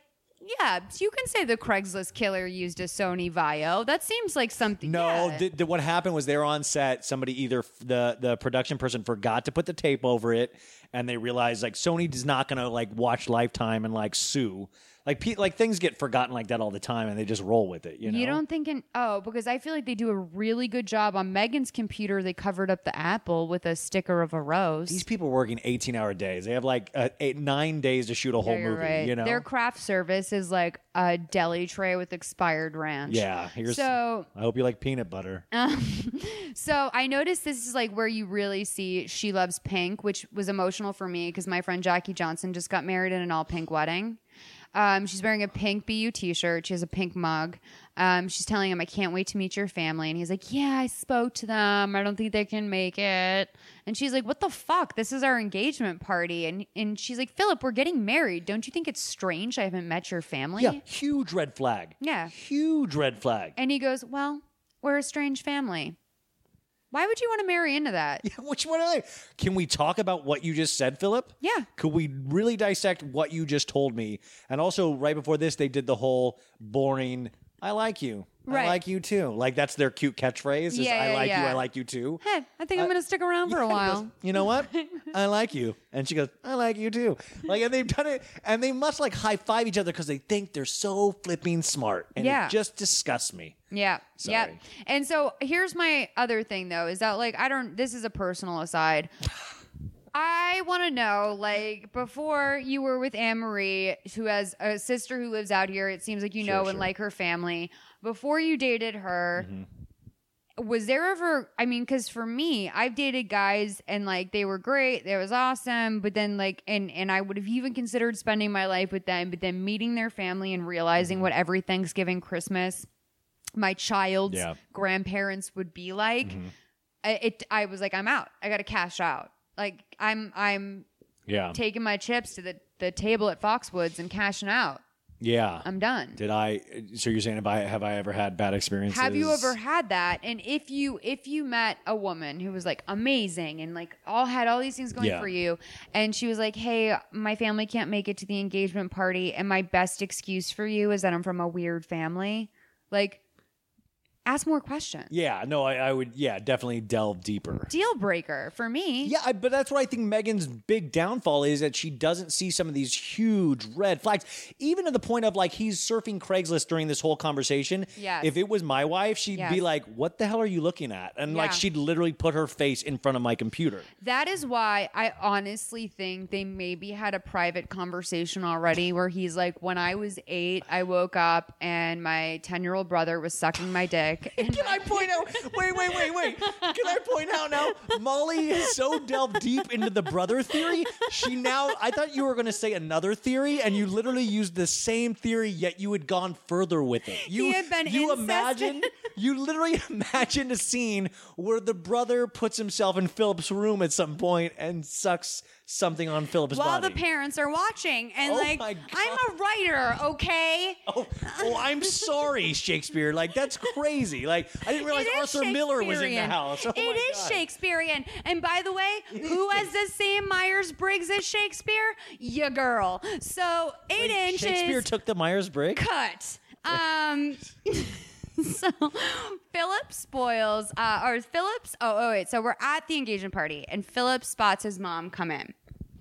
yeah, you can say the Craigslist killer used a Sony Vaio. That seems like something. No, yeah. the, the, what happened was they were on set. Somebody either f- the the production person forgot to put the tape over it, and they realize like Sony is not gonna like watch Lifetime and like sue. Like pe- like things get forgotten like that all the time, and they just roll with it. You know. You don't think in oh because I feel like they do a really good job on Megan's computer. They covered up the apple with a sticker of a rose. These people are working eighteen hour days. They have like uh, eight nine days to shoot a whole Yeah, movie. right. You know. Their craft service is like a deli tray with expired ranch. yeah. Here's. So I hope you like peanut butter. Um, so I noticed this is like where you really see She Loves Pink, which was emotional for me because my friend Jackie Johnson just got married in an all pink wedding. Um, she's wearing a pink BU t-shirt. She has a pink mug. Um, she's telling him, "I can't wait to meet your family." And he's like, "Yeah, I spoke to them. I don't think they can make it." And she's like, "What the fuck? This is our engagement party." And and she's like, "Philip, we're getting married. Don't you think it's strange I haven't met your family?" Yeah, huge red flag. Yeah. Huge red flag. And he goes, "Well, we're a strange family. Why would you want to marry into that?" Yeah, Which one are they? Can we talk about what you just said, Philip? Yeah. Could we really dissect what you just told me? And also, right before this, they did the whole boring. I like you. Right. I like you too. Like that's their cute catchphrase. Is Yeah, I yeah, like you. yeah. I like you too. Hey, I think I'm uh, going to stick around for a while. You know what? I like you. And she goes, I like you too. Like, and they've done it, and they must like high five each other because they think they're so flipping smart. And Yeah. it just disgusts me. Yeah. Yep. Sorry. And so here's my other thing though is that like I don't this is a personal aside. I want to know like before you were with Anne Marie who has a sister who lives out here it seems like you know and sure. like her family before you dated her Mm-hmm. was there ever I mean cuz for me I've dated guys and like they were great they was awesome but then like and and I would have even considered spending my life with them but then meeting their family and Mm-hmm. realizing what every Thanksgiving Christmas my child's Yeah. grandparents would be like Mm-hmm. I, it I was like I'm out I got to cash out like I'm I'm Yeah. taking my chips to the the table at Foxwoods and cashing out Yeah. I'm done Did I? So you're saying have I have I ever had bad experiences? Have you ever had that? And if you if you met a woman who was like amazing and like all had all these things going Yeah. for you, and she was like, "Hey, my family can't make it to the engagement party, and my best excuse for you is that I'm from a weird family," like, ask more questions. Yeah. No. I, I would. Yeah. Definitely delve deeper. Deal breaker for me. Yeah, I, but that's what I think Megan's big downfall is that she doesn't see some of these huge red flags, even to the point of like he's surfing Craigslist during this whole conversation. Yes. If it was my wife, she'd be like, "What the hell are you looking at?" And like she'd literally put her face in front of my computer. That is why I honestly think they maybe had a private conversation already where he's like, when I was eight, I woke up and my 10 year old brother was sucking my dick. Can I point out? Wait, wait, wait, wait. Can I point out now? Molly is so delved deep into the brother theory. She now. I thought you were going to say another theory, and you literally used the same theory, yet you had gone further with it. You, He had been You imagine. You literally imagined a scene where the brother puts himself in Philip's room at some point and sucks something on Philip's while body. the parents are watching and Oh like my i'm a writer okay Oh, oh, I'm sorry, Shakespeare. Like that's crazy. Like I didn't realize It is Arthur Miller was in the Shakespearean. house. Oh It my is God. Shakespearean. And by the way, who has the same Myers Briggs as Shakespeare? Ya girl. So eight inches Shakespeare took the Myers Briggs. cut. Um. so Philip spoils, uh, or Philip's. Oh, oh, wait. So we're at the engagement party, and Philip spots his mom come in.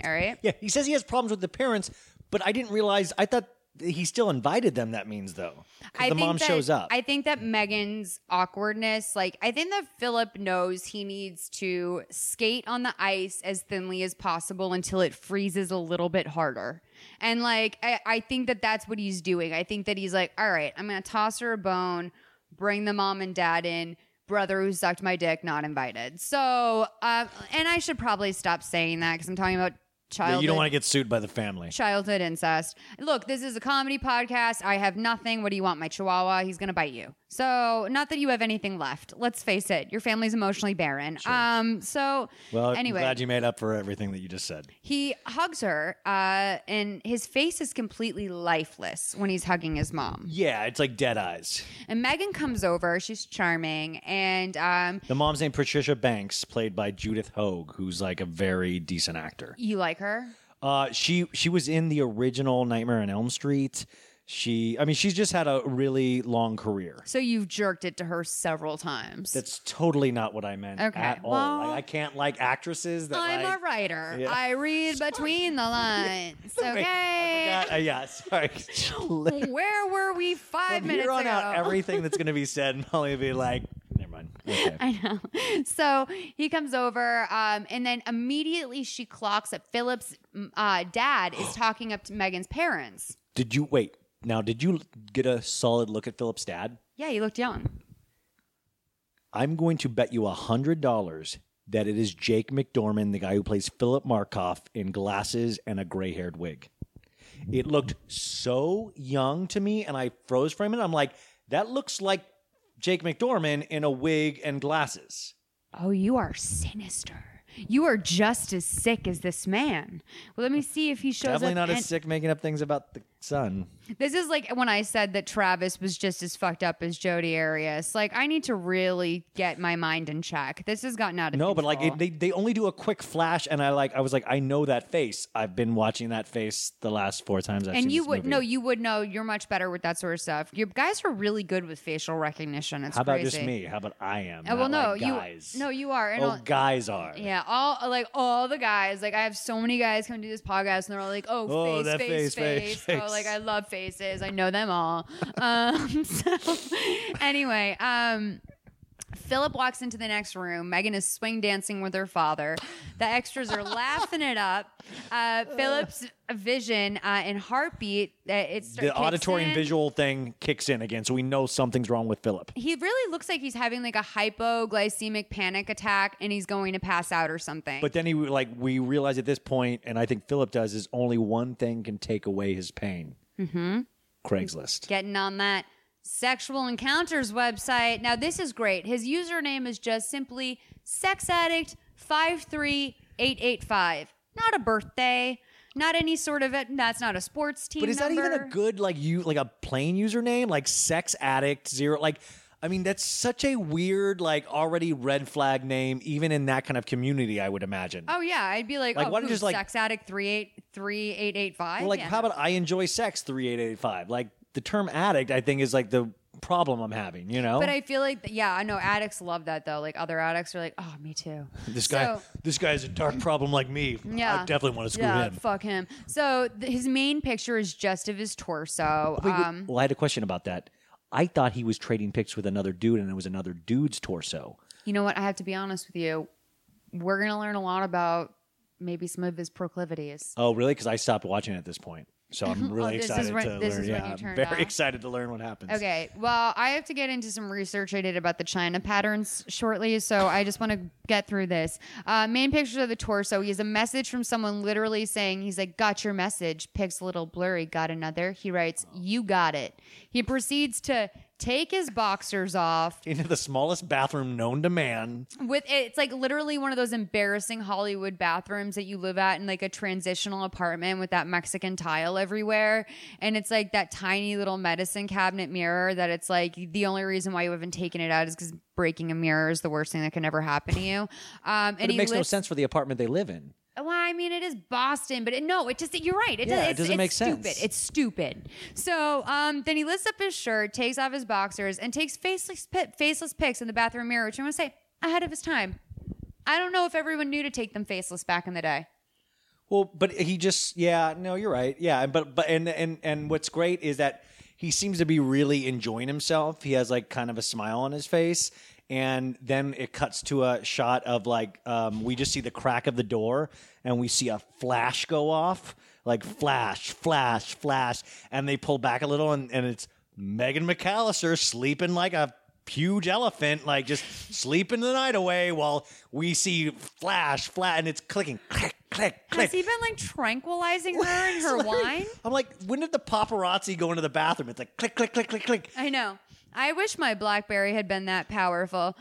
All right. Yeah, he says he has problems with the parents, but I didn't realize. I thought he still invited them. That means though, I the mom that- shows up. I think that Megan's awkwardness, like I think that Philip knows he needs to skate on the ice as thinly as possible until it freezes a little bit harder. And like I, I think that that's what he's doing. I think that he's like, all right, I'm gonna toss her a bone, bring the mom and dad in. Brother who sucked my dick, not invited. So, uh, and I should probably stop saying that because I'm talking about Yeah, childhood you don't want to get sued by the family. childhood incest. Look, this is a comedy podcast. I have nothing. What do you want, my chihuahua? He's going to bite you. So, not that you have anything left. Let's face it, your family's emotionally barren. Um, so Well, anyway, I'm glad you made up for everything that you just said. he hugs her, uh, and his face is completely lifeless when he's hugging his mom. Yeah, it's like dead eyes. And Megan comes over. She's charming, and um, The mom's name Patricia Banks, played by Judith Hogue, who's like a very decent actor. you like her. Uh, she she was in the original Nightmare on Elm Street. She, I mean, she's just had a really long career. So you've jerked it to her several times. That's totally not what I meant Okay, at all. well- Like, I can't like actresses that I'm like. a writer. Yeah. I read between the lines. Okay. Uh, yeah, sorry. Where were we five From minutes here on ago? out, everything that's going to be said, Molly will be like. Okay. I know. So he comes over, um, and then immediately she clocks that Philip's mm, uh, dad is talking up to Megan's parents. Did you wait? Now, did you get a solid look at Philip's dad? Yeah, he looked young. I'm going to bet you a hundred dollars that it is Jake McDorman, the guy who plays Philip Markoff in glasses and a gray-haired wig. it looked so young to me, and I froze for a minute. I'm like, that looks like Jake McDorman in a wig and glasses. Oh, you are sinister. You are just as sick as this man. Well, let me see if he shows Definitely up. not and- as sick making up things about the sun. This is like when I said that Travis was just as fucked up as Jodi Arias. Like, I need to really get my mind in check. This has gotten out of control. No, but like it, they they only do a quick flash, and I like I was like I know that face. I've been watching that face the last four times. I've and you would movie. no, you would know. You're much better with that sort of stuff. Your guys are really good with facial recognition. It's How about crazy. just me? How about I am? Uh, well, no, like guys. you no, you are. And Oh, all- guys are. Yeah, all like all the guys. Like I have so many guys come do this podcast, and they're all like, "Oh, Oh, face, face, face, face, face, Oh, like. I love faces. I know them all. Um, so anyway, um. Philip walks into the next room. Megan is swing dancing with her father. The extras are laughing it up. Uh, Philip's vision uh, and heartbeat. Uh, it start, The auditory and visual thing kicks in again, so we know something's wrong with Philip. He really looks like he's having like a hypoglycemic panic attack, and he's going to pass out or something. But then he like we realize at this point, and I think Philip does, is only one thing can take away his pain. Mm-hmm. Craigslist. getting on that sexual encounters website. Now, this is great. His username is just simply sex addict 53885. Not a birthday, not any sort of it. That's not a sports team. But is that even a good like you like a plain username like sex addict zero like I mean that's such a weird like already red flag name even in that kind of community I would imagine. Oh yeah, I'd be like, Like, oh, why don't just, like- sex addict three eight three eight eight five. well, like how about I enjoy sex 3885 like the term addict I think is like the problem I'm having, you know? But I feel like, yeah, I know addicts love that though. Like other addicts are like, oh, me too. this guy So- this guy has a dark problem like me. Yeah, I definitely want to screw yeah, him. Fuck him. So th- his main picture is just of his torso. Wait, wait, um, well, I had a question about that. I thought he was trading pics with another dude and it was another dude's torso. You know what? I have to be honest with you. We're going to learn a lot about maybe some of his proclivities. Oh, really? Because I stopped watching at this point. So I'm really Oh, excited when- to learn. yeah, I'm very off? excited to learn what happens. Okay, well, I have to get into some research I did about the China patterns shortly, so I just want to get through this. Uh, main pictures of the torso. He has a message from someone literally saying, he's like, got your message. Pics a little blurry. Got another. He writes, you got it. He proceeds to take his boxers off, Into the smallest bathroom known to man. with it's like literally one of those embarrassing Hollywood bathrooms that you live at in like a transitional apartment with that Mexican tile everywhere. And it's like that tiny little medicine cabinet mirror that it's like the only reason why you haven't taken it out is because breaking a mirror is the worst thing that can ever happen to you. Um, and it makes no sense for the apartment they live in. Well, I mean, it is Boston, but it, no, it just you're right. It, Yeah, does, it it's, doesn't it's make stupid. sense. It's stupid. So um, then he lifts up his shirt, takes off his boxers, and takes faceless faceless pics in the bathroom mirror, which I want to say ahead of his time. I don't know if everyone knew to take them faceless back in the day. Well, but he just yeah, no, you're right. Yeah, but but and and and what's great is that he seems to be really enjoying himself. He has like kind of a smile on his face. And then it cuts to a shot of like um, we just see the crack of the door, and we see a flash go off, like flash, flash, flash, and they pull back a little, and, and it's Megan McAllister sleeping like a huge elephant, like just sleeping the night away, while we see flash, flash, and it's clicking, click, click, click. Has he been like tranquilizing her in her wine? I'm like, when did the paparazzi go into the bathroom? It's like click, click, click, click, click. I know. I wish my BlackBerry had been that powerful.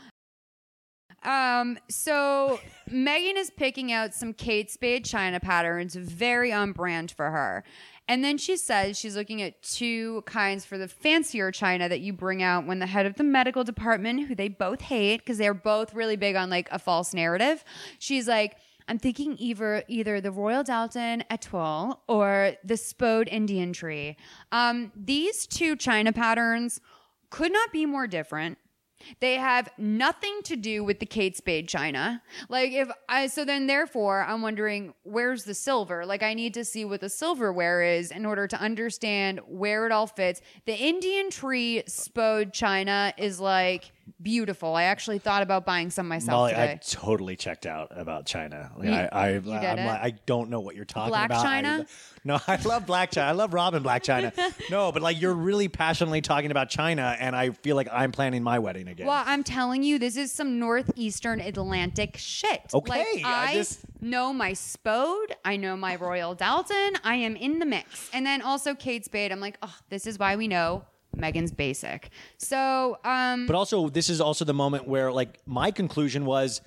Um, so Megan is picking out some Kate Spade China patterns, very on brand for her. And then she says she's looking at two kinds for the fancier China that you bring out when the head of the medical department, who they both hate because they're both really big on like a false narrative. She's like, I'm thinking either either the Royal Doulton Etoile or the Spode Indian tree. Um, these two China patterns could not be more different. They have nothing to do with the Kate Spade China. Like if I so then therefore I'm wondering where's the silver? Like I need to see what the silverware is in order to understand where it all fits. The Indian tree Spode China is like beautiful. I actually thought about buying some myself Molly, today. I totally checked out about China. Like, You- I, I, you did I'm it? like, I don't know what you're talking Black about. I- China? no, I love Blac Chyna. I love Robin Blac Chyna. no, but like you're really passionately talking about China, and I feel like I'm planning my wedding again. Well, I'm telling you, this is some northeastern Atlantic shit. Okay, like, I I just- know my Spode. I know my Royal Doulton. I am in the mix. And then also Kate Spade. I'm like, oh, this is why we know Megan's basic. So, um, But also, this is also the moment where, like, my conclusion was,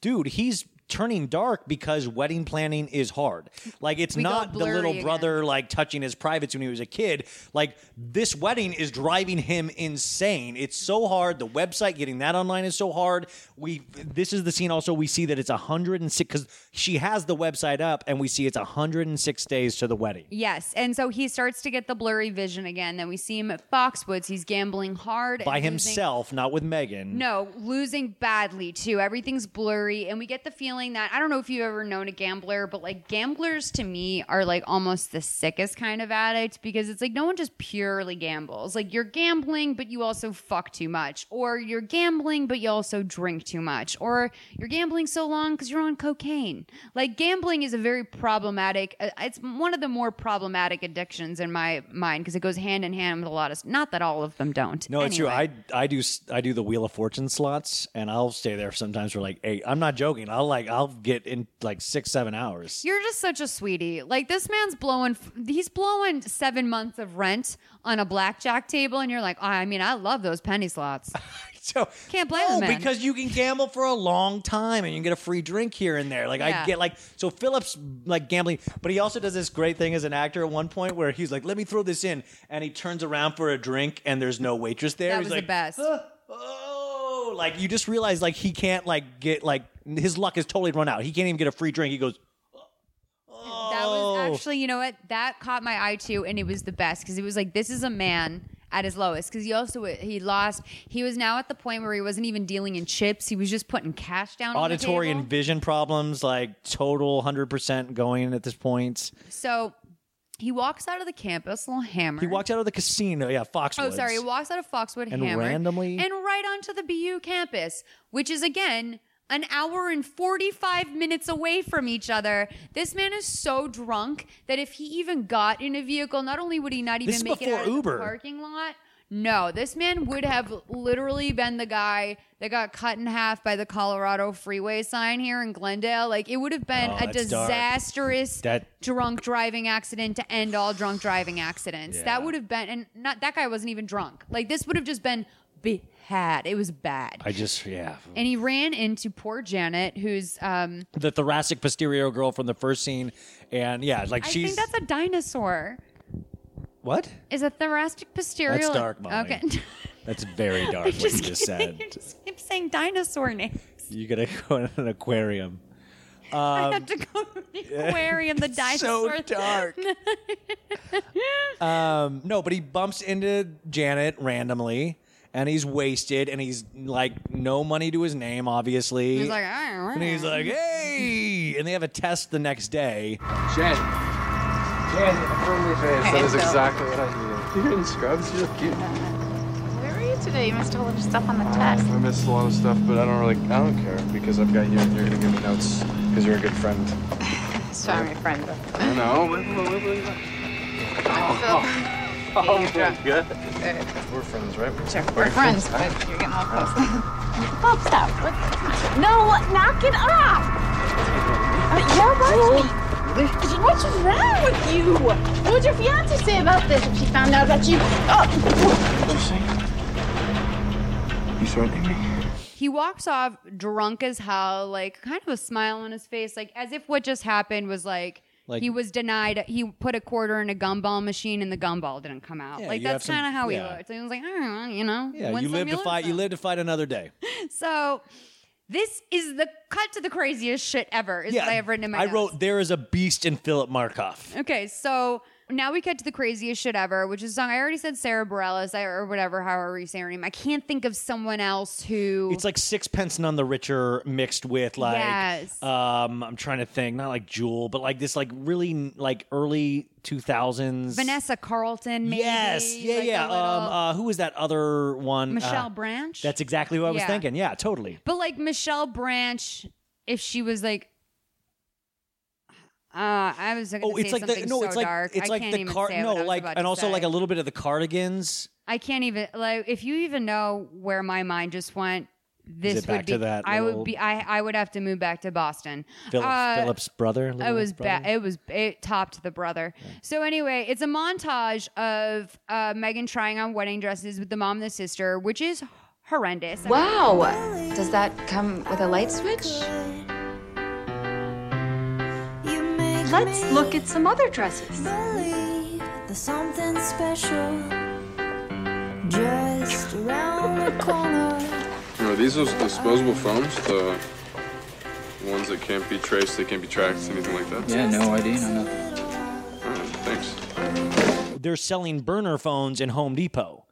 dude, he's turning dark because wedding planning is hard. Like, it's We not the little again. brother like touching his privates when he was a kid. Like, this wedding is driving him insane. It's so hard. The website getting that online is so hard. We this is the scene. Also, we see that it's hundred and six because she has the website up, and we see it's hundred and six days to the wedding. Yes, and so he starts to get the blurry vision again. Then we see him at Foxwoods. He's gambling hard By losing- himself, not with Megan. No, losing badly too. Everything's blurry, and we get the feeling that I don't know if you've ever known a gambler, but like gamblers to me are like almost the sickest kind of addict because it's like no one just purely gambles. Like you're gambling, but you also fuck too much, or you're gambling, but you also drink too much, or you're gambling so long because you're on cocaine. Like gambling is a very problematic. uh, It's one of the more problematic addictions in my mind because it goes hand in hand with a lot of. Not that all of them don't. No, it's true. I I do I do the Wheel of Fortune slots, and I'll stay there sometimes for like eight. I'm not joking. I'll like I'll get in like six seven hours. You're just such a sweetie. Like this man's blowing, he's blowing seven months of rent on a blackjack table, and you're like, oh, I mean, I love those penny slots. so can't blame No, him, because you can gamble for a long time and you can get a free drink here and there. Like Yeah. I get like so Phillips like gambling, but he also does this great thing as an actor at one point where he's like, "Let me throw this in," and he turns around for a drink and there's no waitress there. that he's was like, the best. "Oh!" Like you just realize like he can't like get like his luck is totally run out. He can't even get a free drink. He goes, That Oh. was actually, you know what? That caught my eye too, and it was the best because it was like, this is a man at his lowest because he also he lost. He was now at the point where he wasn't even dealing in chips; he was just putting cash down. on the auditory and vision problems, like total hundred percent going at this point. So he walks out of the campus, a little hammered. He walked out of the casino, yeah, Foxwoods. Oh, sorry. He walks out of Foxwood And Hammer randomly- and right onto the BU campus, which is again an hour and 45 minutes away from each other. This man is so drunk that if he even got in a vehicle, not only would he not even This make it out of Uber. the parking lot. No, this man would have literally been the guy that got cut in half by the Colorado freeway sign here in Glendale. Like it would have been Oh, a disastrous That- drunk driving accident to end all drunk driving accidents. Yeah. That would have been, and not that guy wasn't even drunk. Like this would have just been bad. It was bad. I just yeah. And he ran into poor Janet, who's um, The thoracic posterior girl from the first scene, and yeah, like I she's think that's a dinosaur. What? Is a thoracic posterior? That's dark, Molly. Okay. That's very dark. what you just you said. just keep saying dinosaur names. You gotta go in an aquarium. I Um, have to go to the aquarium. The dinosaur. so dark. um, no, but he bumps into Janet randomly, and he's wasted, and he's like no money to his name, obviously. He's like, "Ah, and he's like, hey, and they have a test the next day. Jen. Jen, a friendly face. That is exactly what I needed. You're in scrubs. You look cute. Where were you today? You missed a whole bunch of stuff on the test. I missed a lot of stuff, but I don't really, I don't care because I've got you and you're gonna give me notes because you're a good friend. So I'm your friend. I know. Wait. Oh, Oh, my God. Good. We're friends, right? Sure, we're friends, but you're getting all close. Bob, stop. What? No, knock it off! Uh, You're right. What's wrong with you? What would your fiance say about this if she found out about you? Oh. What You threatening me? He walks off drunk as hell, like kind of a smile on his face, like as if what just happened was like, Like- he was denied. He put a quarter in a gumball machine and the gumball didn't come out. Yeah, like that's kind of how he yeah. looked. He was like, I don't know, you know, Yeah, you live to lose fight. You live to fight another day. So this is the cut to the craziest shit ever. Is what I have written in my. I notes. wrote there is a beast in Philip Markoff. Okay, so now we get to the craziest shit ever, which is a song I already said Sara Bareilles or whatever, however you say her name. I can't think of someone else who. It's like sixpence none the richer mixed with like Yes. um I'm trying to think, not like Jewel, but like this like really like early two thousands Vanessa Carlton, maybe. Yes, yeah, like yeah. Um, uh, who was that other one? Michelle Uh, Branch. That's exactly what I was Yeah. thinking. Yeah, totally. But like Michelle Branch, if she was like, uh, I was going to Oh, say it's like the no, so it's like dark. it's I like can't the even car. say what I No, was like about and to also say. like a little bit of the cardigans. I can't even like if you even know where my mind just went. this it back would be to that I would be I I would have to move back to Boston. Philip, Uh, Philip's brother. It was bad. It was it topped the brother. So anyway, it's a montage of uh, Megan trying on wedding dresses with the mom and the sister, which is horrendous. Wow. Does that come with a light switch? Let's look at some other dresses. There's something special just around the corner. Are these those disposable phones? The ones that can't be traced, they can't be tracked, anything like that? Yeah, no ID, no nothing. All right, thanks. They're selling burner phones in Home Depot.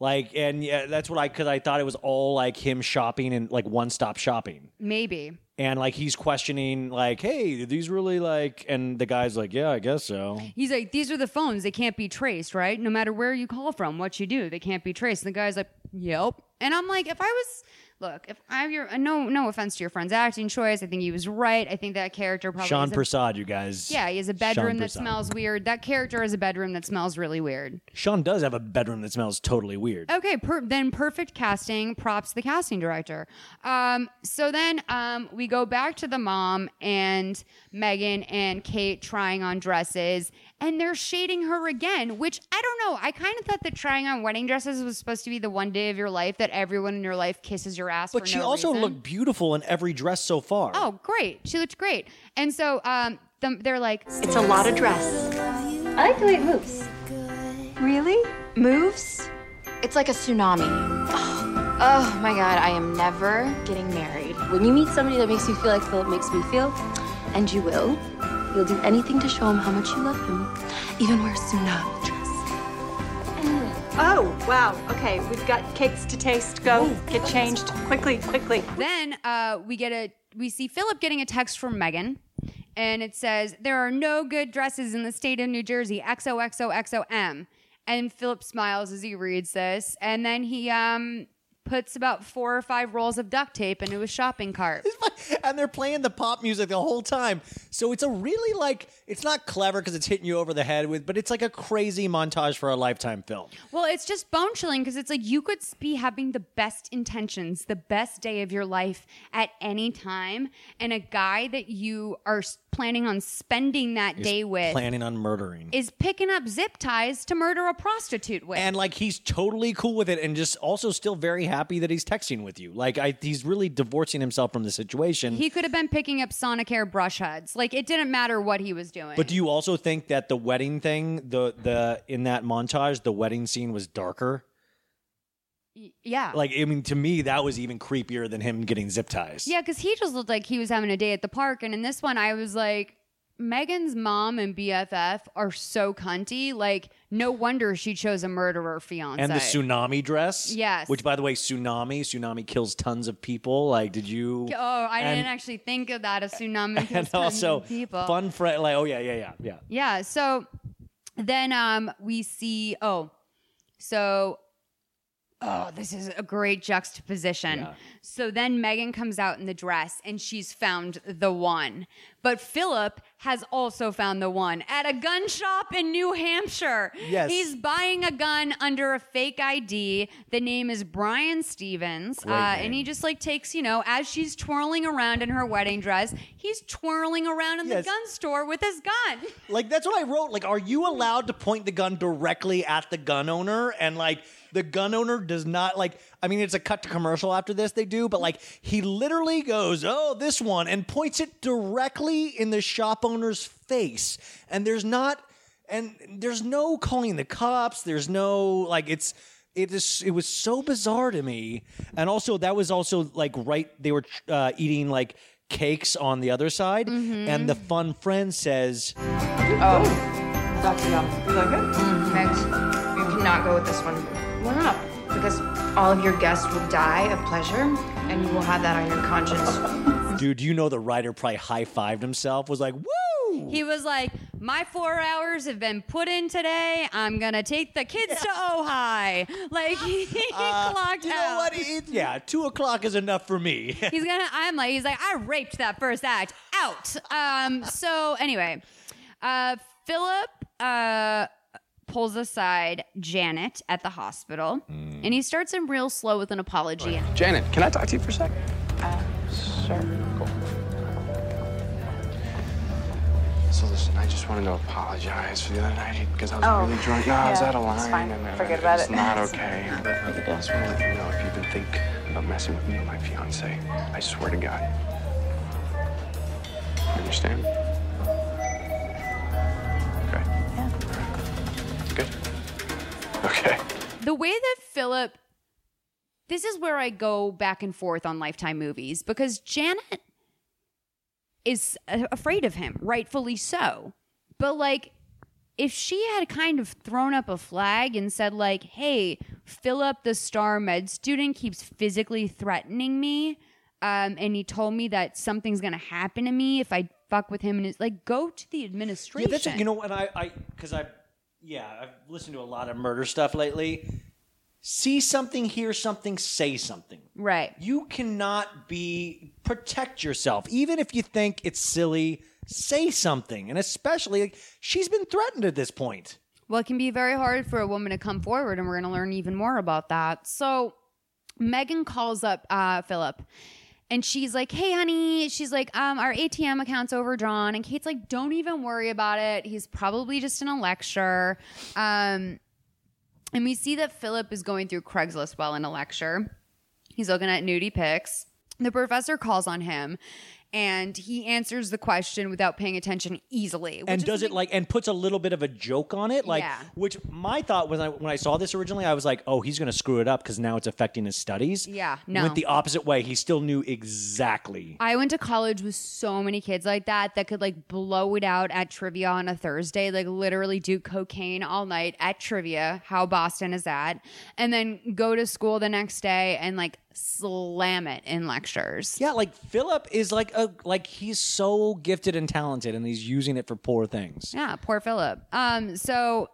Like, and yeah, that's what I, because I thought it was all like him shopping and like one stop shopping. Maybe. And like he's questioning, like, hey, are these really like, and the guy's like, yeah, I guess so. He's like, these are the phones. They can't be traced, right? No matter where you call from, what you do, they can't be traced. And the guy's like, yep. And I'm like, if I was, look, if I have your, no, no offense to your friend's acting choice, I think he was right. I think that character probably. Sean is a- Prasad, you guys. Yeah, he has a Sean bedroom that Prasad. smells weird. That character has a bedroom that smells really weird. Sean does have a bedroom that smells totally weird. Okay, per- then perfect casting. Props to the casting director. Um, so then um, we go back to the mom and Megan and Kate trying on dresses, and they're shading her again. Which I don't know. I kind of thought that trying on wedding dresses was supposed to be the one day of your life that everyone in your life kisses your ass. But for she no also reason. looked beautiful in every dress so far. Oh, great! She looked great. And so um, them- they're like, It's a lot of dress. I like the way it moves. Really? Moves? It's like a tsunami. Oh my god, I am never getting married. When you meet somebody that makes you feel like Philip makes me feel, and you will, you'll do anything to show him how much you love him. Even wear a tsunami dress. Oh, wow. Okay, we've got cakes to taste. Go get changed quickly, quickly. Then uh, we get a we see Philip getting a text from Megan, and it says there are no good dresses in the state of New Jersey. XOXOXOM. And Philip smiles as he reads this, and then he um puts about four or five rolls of duct tape into his shopping cart. and they're playing the pop music the whole time. So it's a really like it's not clever because it's hitting you over the head with, but it's like a crazy montage for a lifetime film. Well, it's just bone chilling because it's like you could be having the best intentions, the best day of your life at any time, and a guy that you are planning on spending that He's day with planning on murdering. is picking up zip ties to murder a prostitute with. And like he's totally cool with it, and just also still very happy that he's texting with you. Like I, he's really divorcing himself from the situation. he could have been picking up Sonicare brush heads. Like it didn't matter what he was doing. But do you also think that the wedding thing, the the in that montage, the wedding scene was darker? Y- yeah. Like I mean, to me, that was even creepier than him getting zip ties. Yeah, because he just looked like he was having a day at the park. And in this one, I was like, Megan's mom and BFF are so cunty. Like, no wonder she chose a murderer fiance. And the tsunami dress. Yes. Which, by the way, tsunami. Tsunami kills tons of people. Like, did you? Oh, I and, didn't actually think of that. A tsunami kills And tons also, of people. fun friend. Like, oh yeah, yeah, yeah, yeah. Yeah. So then um we see oh so oh this is a great juxtaposition. So then Megan comes out in the dress and she's found the one. But Philip has also found the one at a gun shop in New Hampshire. Yes. He's buying a gun under a fake ID. The name is Brian Stevens. Uh, and he just like takes, you know, as she's twirling around in her wedding dress, he's twirling around in Yes. the gun store with his gun. Like that's what I wrote. Like, are you allowed to point the gun directly at the gun owner? And like the gun owner does not like. I mean, it's a cut to commercial after this. They do, but like he literally goes, "Oh, this one," and points it directly in the shop owner's face. And there's not, and there's no calling the cops. There's no like it's. It is. It was so bizarre to me, and also that was also like right. They were uh, eating like cakes on the other side, and the fun friend says, Oh, Dr. Young. You like it? Mm, Megs, you cannot go with this one. Why not? Because all of your guests will die of pleasure, and you will have that on your conscience. Dude, you know the writer probably high fived himself, was like, woo! He was like, My four hours have been put in today. I'm going to take the kids to Ojai. Like, he, clocked you out. know what? It- yeah, two o'clock is enough for me. He's gonna. I'm like. He's like. I raped that first act out. Um. So anyway, uh, Philip uh pulls aside Janet at the hospital Hmm. and he starts in real slow with an apology. Janet, can I talk to you for a sec? Uh, Sure. Cool. So listen, I just wanted to apologize for the other night because I was Oh, really drunk. No, I was yeah, out of it's line. fine. And, uh, Forget about it's it. It's not okay. But I just want to let you know if you even think about messing with me and my fiance, I swear to God. You understand? Okay. The way that Philip this is where I go back and forth on Lifetime movies because Janet is afraid of him, rightfully so. But like if she had kind of thrown up a flag and said like, "Hey, Philip the star med student keeps physically threatening me." Um, and he told me that something's gonna happen to me if I fuck with him, and it's like, go to the Yeah, administration. that's you know what I I because I yeah I've listened to a lot of murder stuff lately. See something, hear something, say something. Right. You cannot be protect yourself, even if you think it's silly. Say something, and especially like, she's been threatened at this point. Well, it can be very hard for a woman to come forward, and we're going to learn even more about that. So, Megan calls up uh, Philip, and she's like, "Hey, honey," she's like, um, "Our ATM account's overdrawn," and Kate's like, "Don't even worry about it. He's probably just in a lecture." Um, and we see that Philip is going through Craigslist while in a lecture. He's looking at nudie pics. The professor calls on him, and he answers the question without paying attention easily. which and does it like and puts a little bit of a joke on it like Yeah. which my thought when I when I saw this originally I was like oh he's going to screw it up cuz now it's affecting his studies Yeah, no. went the opposite way he still knew exactly I went to college with so many kids like that that could like blow it out at trivia on a Thursday, like literally do cocaine all night at trivia. How Boston is that? And then go to school the next day and like slam it in lectures. yeah like Philip is like a like he's so gifted and talented and he's using it for poor things Yeah, poor Philip. Um, so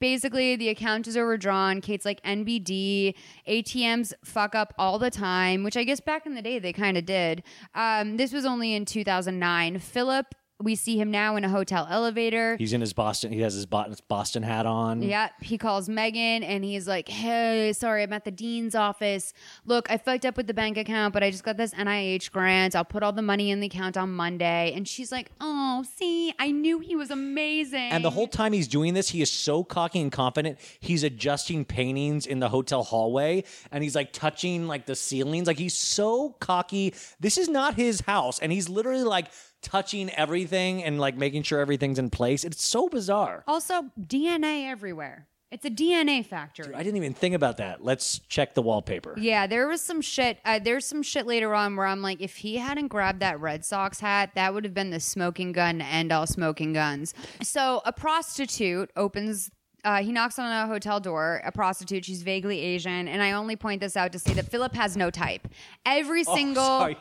basically the account is overdrawn. Kate's like NBD, ATMs fuck up all the time, which I guess back in the day they kind of did. Um, this was only in 2009. Philip, we see him now in a hotel elevator. he's in his Boston he has his Boston hat on Yeah, he calls Megan and he's like, "Hey, sorry, I'm at the dean's office. Look, I fucked up with the bank account, but I just got this NIH grant. I'll put all the money in the account on Monday." And she's like, "Oh, see, I knew he was amazing." And the whole time he's doing this, he is so cocky and confident. He's adjusting paintings in the hotel hallway and he's like touching like the ceilings. Like he's so cocky. This is not his house. And he's literally like touching everything and like making sure everything's in place. It's so bizarre. also DNA everywhere. It's a DNA factory. I didn't even think about that. Let's check the wallpaper. Yeah, there was some shit. Uh, there's some shit later on where I'm like, if he hadn't grabbed that Red Sox hat, that would have been the smoking gun to end all smoking guns. So a prostitute opens. Uh, he knocks on a hotel door. A prostitute. She's vaguely Asian, and I only point this out to say that Philip has no type. Every Oh, single. sorry.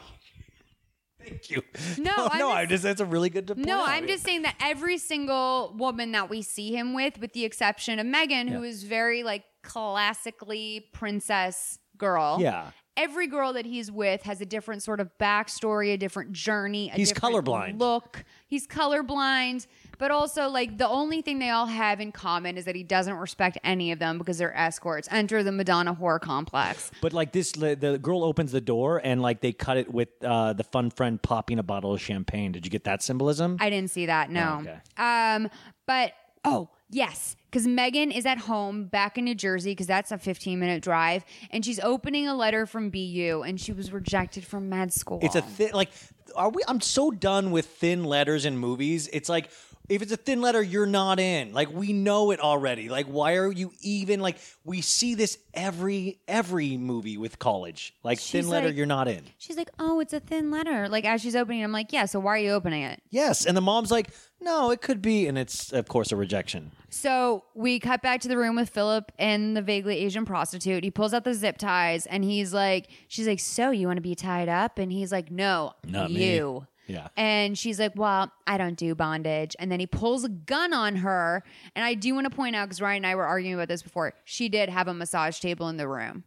Thank you. No, no, I'm no just- that's a really good point No. I'm just saying that every single woman that we see him with, with the exception of Megan, who Yeah. is very like classically princess girl. Yeah. Every girl that he's with has a different sort of backstory, a different journey. A He's different colorblind. Look, he's colorblind, but also like the only thing they all have in common is that he doesn't respect any of them because they're escorts. Enter the Madonna whore complex. But like this, the the girl opens the door and like they cut it with uh, the fun friend popping a bottle of champagne. Did you get that symbolism? I didn't see that. No. Oh, okay. Um, but oh yes, because Megan is at home back in New Jersey because that's a 15 minute drive, and she's opening a letter from BU, and she was rejected from med school. It's a thin like are we I'm so done with thin letters in movies. It's like if it's a thin letter, you're not in. Like we know it already. Like why are you even like we see this every every movie with college. Like She's thin letter, like- you're not in. She's like, oh, it's a thin letter. Like as she's opening, it, I'm like, yeah. So why are you opening it? Yes, and the mom's like, no, it could be, and it's of course a rejection. So we cut back to the room with Philip and the vaguely Asian prostitute. He pulls out the zip ties and he's like, she's like, so you want to be tied up? And he's like, no, Not me. you. Yeah. And she's like, Well, I don't do bondage. And then he pulls a gun on her. And I do want to point out, because Ryan and I were arguing about this before, she did have a massage table in the room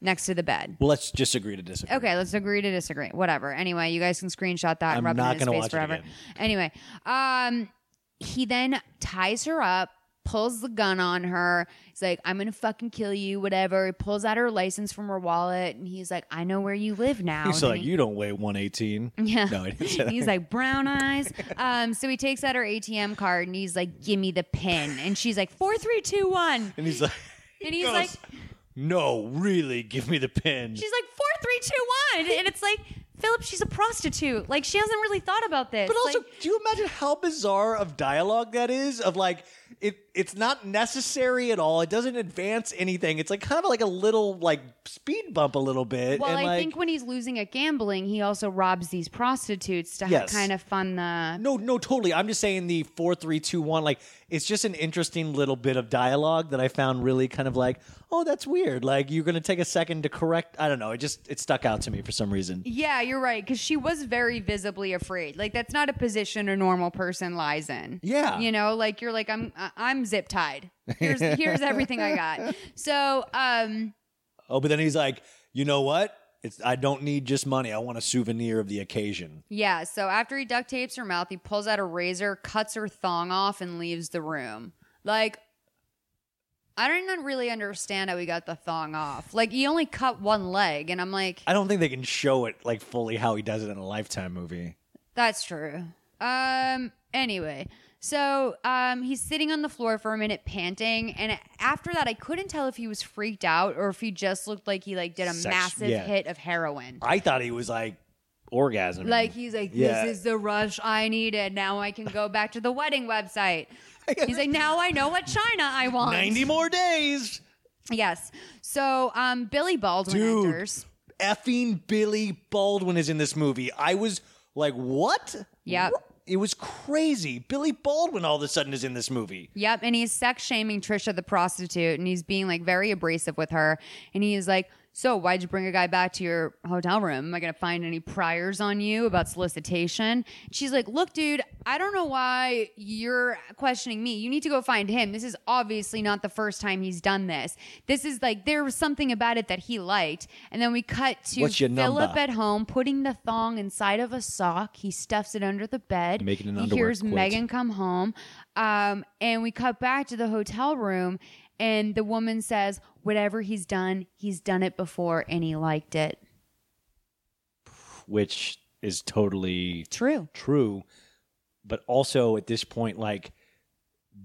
next to the bed. Well, let's just agree to disagree. Okay, let's agree to disagree. Whatever. Anyway, you guys can screenshot that and I'm rub it not in his face watch it forever. again. Anyway, um, he then ties her up, pulls the gun on her. He's like, I'm gonna fucking kill you, whatever. He pulls out her license from her wallet and he's like, I know where you live now. He's And like, he- you don't weigh 118. yeah. No, I didn't say that. He's like, brown eyes. Um, so he takes out her ATM card and he's like, give me the pin. And she's like, four, three, two, one. and he's like, And he's goes, like, no, really, give me the pin. she's like, four, three, two, one. And it's like, Philip, she's a prostitute. Like, she hasn't really thought about this. But also, Like, do you imagine how bizarre of dialogue that is? Of like, it it's not necessary at all. It doesn't advance anything. It's like kind of like a little like speed bump a little bit. well, and I like, think when he's losing at gambling, he also robs these prostitutes to Yes. kind of fund the. No, no, totally. I'm just saying the four, three, two, one. Like, it's just an interesting little bit of dialogue that I found really kind of like, oh, that's weird. Like, you're going to take a second to correct. I don't know. It just it stuck out to me for some reason. Yeah, you're right. Because she was very visibly afraid. Like that's not a position a normal person lies in. Yeah. you know, like you're like I'm I'm zip tied. Here's here's everything I got. So um, Oh, but then he's like, you know what? It's I don't need just money. I want a souvenir of the occasion. yeah. So after he duct tapes her mouth, he pulls out a razor, cuts her thong off, and leaves the room. Like. I don't even really understand how he got the thong off. Like he only cut one leg, and I'm like, I don't think they can show it like fully how he does it in a lifetime movie. That's true. Um. Anyway, so um, he's sitting on the floor for a minute, panting, and after that, I couldn't tell if he was freaked out or if he just looked like he like did a Sex- massive yeah. hit of heroin. I thought he was like orgasm. Like he's like, this Yeah. is the rush I needed. Now I can go back to the wedding website. He's like, now I know what China I want. 90 more days. Yes. So um, Billy Baldwin Dude, enters. effing Billy Baldwin is in this movie. I was like, what? Yep. It was crazy. Billy Baldwin all of a sudden is in this movie. Yep, and he's sex shaming Trisha the prostitute, and he's being like very abrasive with her. And he is like, "So why'd you bring a guy back to your hotel room? Am I gonna find any priors on you about solicitation?" She's like, "Look, dude, I don't know why you're questioning me. You need to go find him. This is obviously not the first time he's done this. This is like there was something about it that he liked." And then we cut to What's your Philip number? at home putting the thong inside of a sock. He stuffs it under the bed. Making an he underwear hears quilt. Megan come home. Um, and we cut back to the hotel room, and the woman says, Whatever he's done, he's done it before, and he liked it. which is totally true. True, but also at this point, like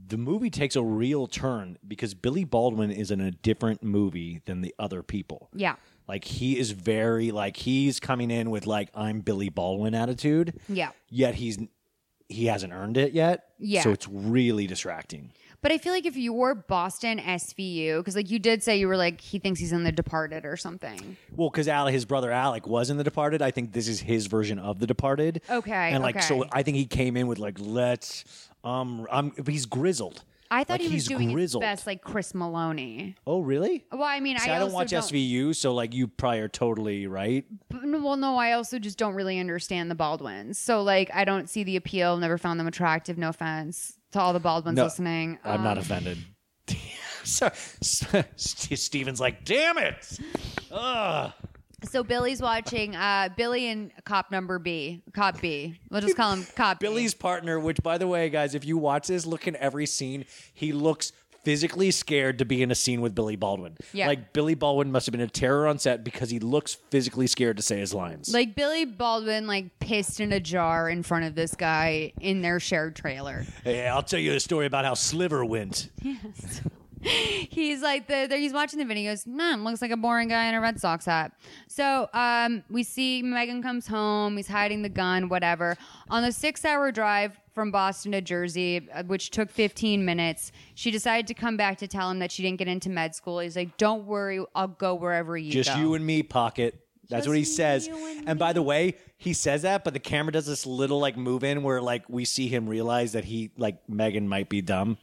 the movie takes a real turn because Billy Baldwin is in a different movie than the other people. Yeah. Like he is very like he's coming in with like I'm Billy Baldwin attitude. Yeah. Yet he's he hasn't earned it yet. Yeah. So it's really distracting. But I feel like if you're Boston SVU, because like you did say you were like, he thinks he's in The Departed or something. Well, because Alec, his brother Alec, was in The Departed. I think this is his version of The Departed. Okay, and like so. I think he came in with like, let's, um, um, he's grizzled. I thought Like, he was doing grizzled. his best like Chris Meloni. Oh, really? Well, I mean, See, I, I, don't watch SVU, so like you probably are totally right. But, well, no, I also just don't really understand the Baldwins. So, like, I don't see the appeal. Never found them attractive. No offense to all the Baldwins No, listening. I'm not Um, offended. so, Steven's like, damn it. Ugh. So Billy's watching uh, Billy and cop number B, cop B. We'll just call him cop. B. Billy's partner, which by the way, guys, if you watch this, look in every scene, he looks physically scared to be in a scene with Billy Baldwin. Yeah. Like Billy Baldwin must have been a terror on set because he looks physically scared to say his lines. Like Billy Baldwin, like pissed in a jar in front of this guy in their shared trailer. hey, I'll tell you a story about how Sliver went. Yes. he's like the, the he's watching the video. He goes, "Man, looks like a boring guy in a Red Sox hat." So um, we see Megan comes home. He's hiding the gun, whatever. On the six-hour drive from Boston to Jersey, uh, which took 15 minutes, she decided to come back to tell him that she didn't get into med school. He's like, "Don't worry, I'll go wherever you Just go." you and me, Pocket. That's what he says. And, by the way, he says that, but the camera does this little like move in where like we see him realize that he like Megan might be dumb.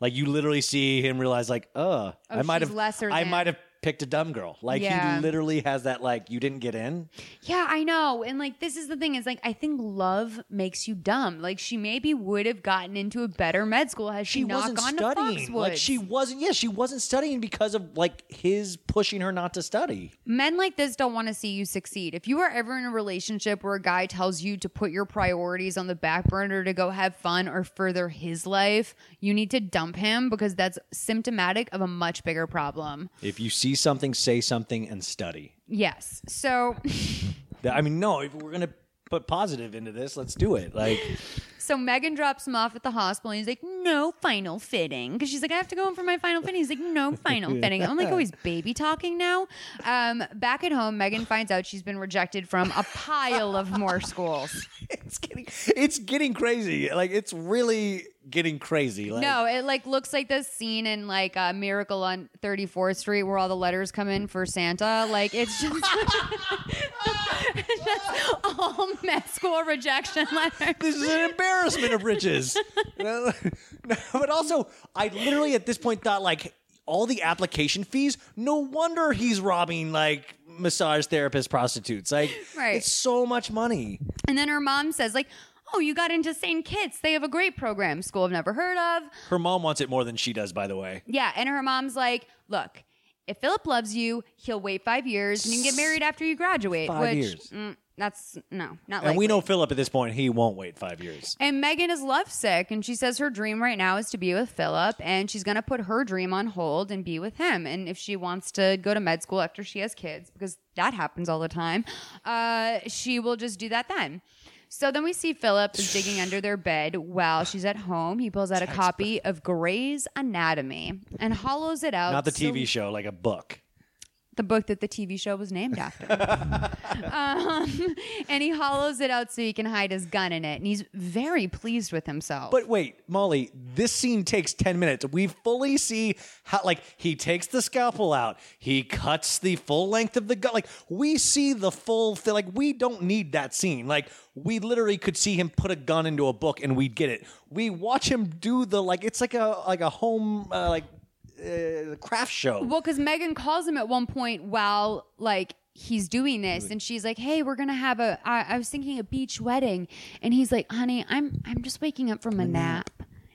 Like you literally see him realize like, uh, Oh, I might she's have lesser I than. might have picked a dumb girl. Like Yeah. he literally has that like you didn't get in. Yeah, I know. And like this is the thing is like I think love makes you dumb. Like she maybe would have gotten into a better med school had she, She not gone studying. to Foxwoods. Like she wasn't. Yeah, she wasn't studying because of like his pushing her not to study. Men like this don't want to see you succeed. If you are ever in a relationship where a guy tells you to put your priorities on the back burner to go have fun or further his life, you need to dump him because that's symptomatic of a much bigger problem. If you see something, say something and study. Yes. So I mean, no. If we're gonna put positive into this, let's do it. Like. So Megan drops him off at the hospital. And he's like, "No final fitting," because she's like, "I have to go in for my final fitting." He's like, "No final fitting." I'm like, "Oh, he's baby talking now." Um, back at home, Megan finds out she's been rejected from a pile of more schools. it's getting, it's getting crazy. Like it's really getting crazy. Like, no, it like looks like this scene in like a Miracle on 34th Street where all the letters come in for Santa. Like it's just, just all med school rejection letters. This is an embarrassment of riches. No, but also, I literally at this point thought like all the application fees. No wonder he's robbing like massage therapist prostitutes. Like, Right. it's so much money. And then her mom says like, "Oh, you got into St. Kitts. They have a great program. School I've never heard of." Her mom wants it more than she does, by the way. Yeah, and her mom's like, "Look, if Philip loves you, he'll wait five years and you can get married after you graduate." Five which years. mm, that's no, not And we know Philip at this point, he won't wait five years. And Megan is lovesick, and she says her dream right now is to be with Philip, and she's going to put her dream on hold and be with him. And if she wants to go to med school after she has kids, because that happens all the time, uh, she will just do that then. So then we see Philip is digging under their bed while she's at home. He pulls out a copy of Grey's Anatomy and hollows it out. Not the so- TV show, like a book. The book that the TV show was named after. um, and he hollows it out so he can hide his gun in it. And he's very pleased with himself. But wait, Molly, this scene takes 10 minutes. We fully see how, like, he takes the scalpel out, he cuts the full length of the gun. Like, we see the full thing. Like, we don't need that scene. Like, we literally could see him put a gun into a book and we'd get it. We watch him do the, like, it's like a, like a home, uh, like, uh, craft show. Well, because Megan calls him at one point while like he's doing this, and she's like, "Hey, we're gonna have a. I, I was thinking a beach wedding," and he's like, "Honey, I'm I'm just waking up from a nap."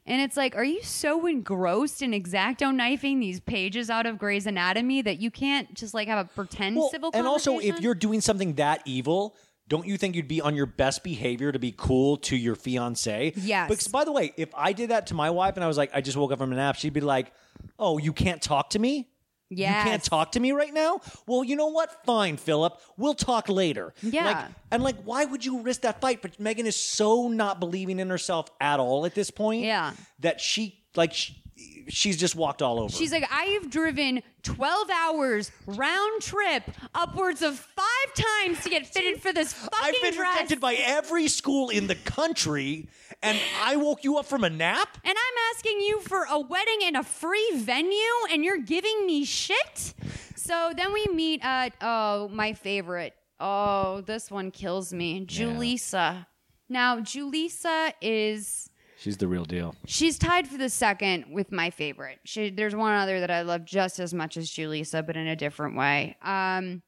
And it's like, are you so engrossed in exacto knifing these pages out of Grey's Anatomy that you can't just like have a pretend Well, civil and also, if conversation? you're doing something that evil, don't you think you'd be on your best behavior to be cool to your fiance? Yes. Because by the way, if I did that to my wife and I was like, I just woke up from a nap, she'd be like, "Oh, you can't talk to me." Yeah. You can't talk to me right now? Well, you know what? Fine, Philip. We'll talk later. Yeah. Like, and like, why would you risk that fight? But Megan is so not believing in herself at all at this point. Yeah. That she, like, she, she's just walked all over. She's like, I've driven 12 hours round trip upwards of five times to get fitted for this fucking dress. I've been dress. rejected by every school in the country, and I woke you up from a nap? And I'm asking you for a wedding in a free venue, and you're giving me shit? So then we meet at, oh, my favorite. Oh, this one kills me. Julissa. Now, Julissa is. She's the real deal. She's tied for the second with my favorite. She, there's one other that I love just as much as Julissa, but in a different way. Um,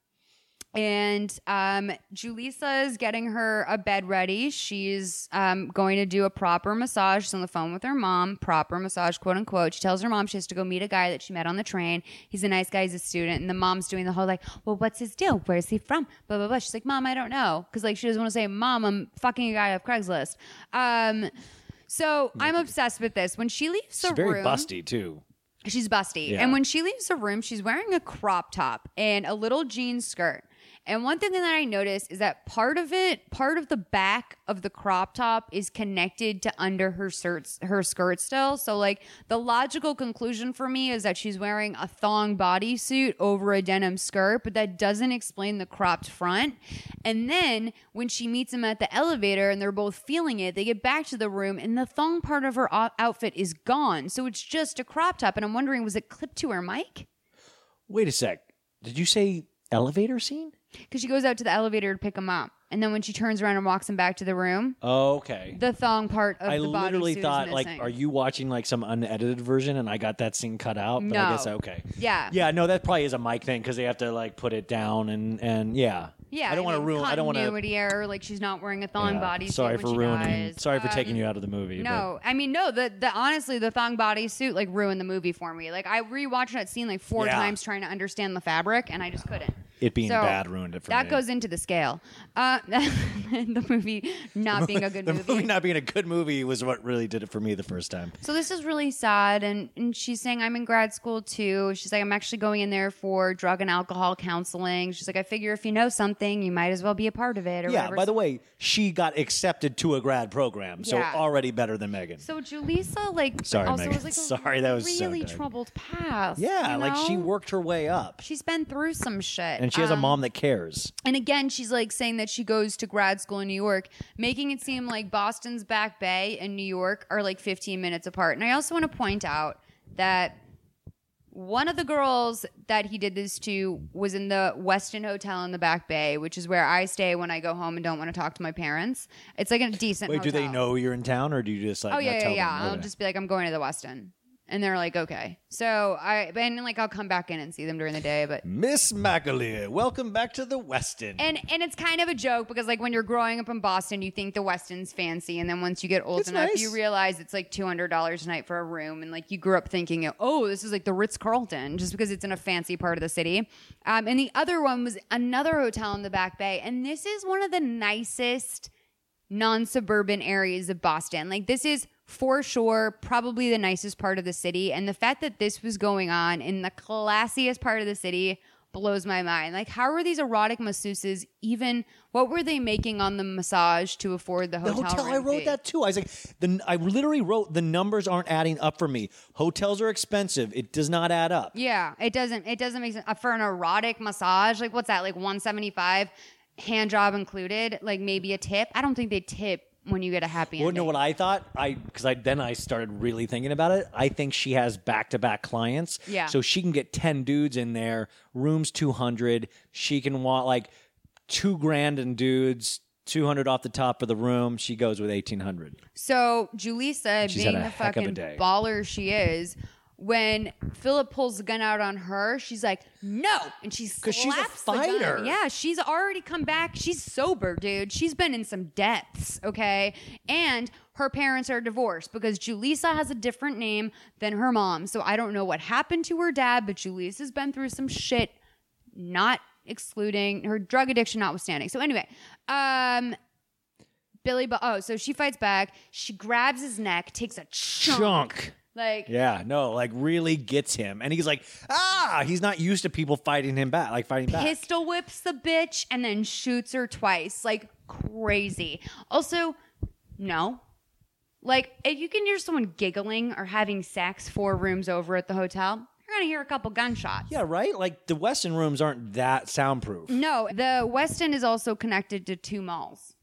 and um, Julissa is getting her a bed ready. She's um, going to do a proper massage. She's on the phone with her mom, proper massage, quote unquote. She tells her mom she has to go meet a guy that she met on the train. He's a nice guy, he's a student. And the mom's doing the whole like, well, what's his deal? Where's he from? Blah, blah, blah. She's like, Mom, I don't know. Because like she doesn't want to say, Mom, I'm fucking a guy off Craigslist. Um, so I'm obsessed with this. When she leaves the room She's very room, busty, too. She's busty. Yeah. And when she leaves the room, she's wearing a crop top and a little jean skirt. And one thing that I noticed is that part of it, part of the back of the crop top is connected to under her skirt, her skirt still. So like the logical conclusion for me is that she's wearing a thong bodysuit over a denim skirt, but that doesn't explain the cropped front. And then when she meets him at the elevator and they're both feeling it, they get back to the room and the thong part of her outfit is gone. So it's just a crop top. And I'm wondering, was it clipped to her mic? Wait a sec. Did you say elevator scene? Because she goes out to the elevator to pick him up. and then when she turns around and walks him back to the room, Okay. the thong part of. I the literally thought, like, are you watching like some unedited version and I got that scene cut out? But I No. guess okay. Yeah. Yeah, no, that probably is a mic thing because they have to like put it down and and yeah. Yeah, I don't want to ruin. I don't want to. continuity error. Like she's not wearing a thong bodysuit. Sorry for ruining. Sorry for taking Um, you out of the movie. No, I mean no. The the honestly, the thong bodysuit like ruined the movie for me. Like I rewatched that scene like four Yeah. times trying to understand the fabric, and I just couldn't. It being So, bad ruined it for that me. That goes into the scale. Uh, the movie not being a good the movie. The movie not being a good movie was what really did it for me the first time. So this is really sad, and, and she's saying I'm in grad school too. She's like I'm actually going in there for drug and alcohol counseling. She's like I figure if you know something, you might as well be a part of it. Or Yeah. whatever. By the way, she got accepted to a grad program, so Yeah. already better than Megan. So Julissa like Sorry, also Megan. was like a Sorry, that was really dark. troubled past. yeah, you like she worked her way up, She's been through some shit, and she has a mom that cares. And again, she's like saying that she goes to grad school in New York, making it seem like Boston's Back Bay and New York are like 15 minutes apart. And I also want to point out that one of the girls that he did this to was in the Westin Hotel in the Back Bay, which is where I stay when I go home and don't want to talk to my parents. It's like a decent Wait, do they hotel. know you're in town, or do you just like? oh not yeah, yeah, tell yeah. them? I'll Okay. just be like, I'm going to the Westin, and they're like, okay. So I, and like I'll come back in and see them during the day, but Miss McAleer, welcome back to the Westin. and and it's kind of a joke because like when you're growing up in Boston, you think the Westin's fancy, and then once you get old It's enough, nice. you realize it's like two hundred dollars a night for a room, and like you grew up thinking, oh, this is like the Ritz Carlton, just because it's in a fancy part of the city. Um, and the other one was another hotel in the Back Bay, and this is one of the nicest non-suburban areas of Boston. Like this is for sure probably the nicest part of the city and the fact that this was going on in the classiest part of the city blows my mind. Like how were these erotic masseuses even what were they making on the massage to afford the The hotel? hotel, I wrote fee? that too. I was like, the, I literally wrote the numbers aren't adding up for me. Hotels are expensive. It does not add up. Yeah, it doesn't it doesn't make sense uh, for an erotic massage. Like what's that? Like 175 hand job included, like maybe a tip. I don't think they tip when you get a happy Well, ending. know what I thought? I because I then I started really thinking about it. I think she has back to back clients. Yeah. So she can get ten dudes in there. Rooms two hundred. She can want like two grand in dudes. Two hundred off the top of the room. She goes with eighteen hundred. So Julissa, She's being had a the heck of a fucking day. baller she is, when Philip pulls the gun out on her, she's like, "No!" and she 'Cause she's a slaps the gun. fighter. Yeah, she's already come back. She's sober, dude. She's been in some depths, okay? And her parents are divorced because Julissa has a different name than her mom. So I don't know what happened to her dad, but Julissa's been through some shit. Not excluding her drug addiction, notwithstanding. So anyway, um. Billy, Bo- oh, so she fights back. She grabs his neck, takes a chunk. Chunk. Like, Yeah, no, like really gets him, and he's like, ah, he's not used to people fighting him back, like fighting back. pistol whips the bitch and then shoots her twice. Like, crazy. Also, no. Like, if you can hear someone giggling or having sex four rooms over at the hotel, you're to hear a couple gunshots. Yeah, right. Like the Westin rooms aren't that soundproof. No, the Westin is also connected to two malls.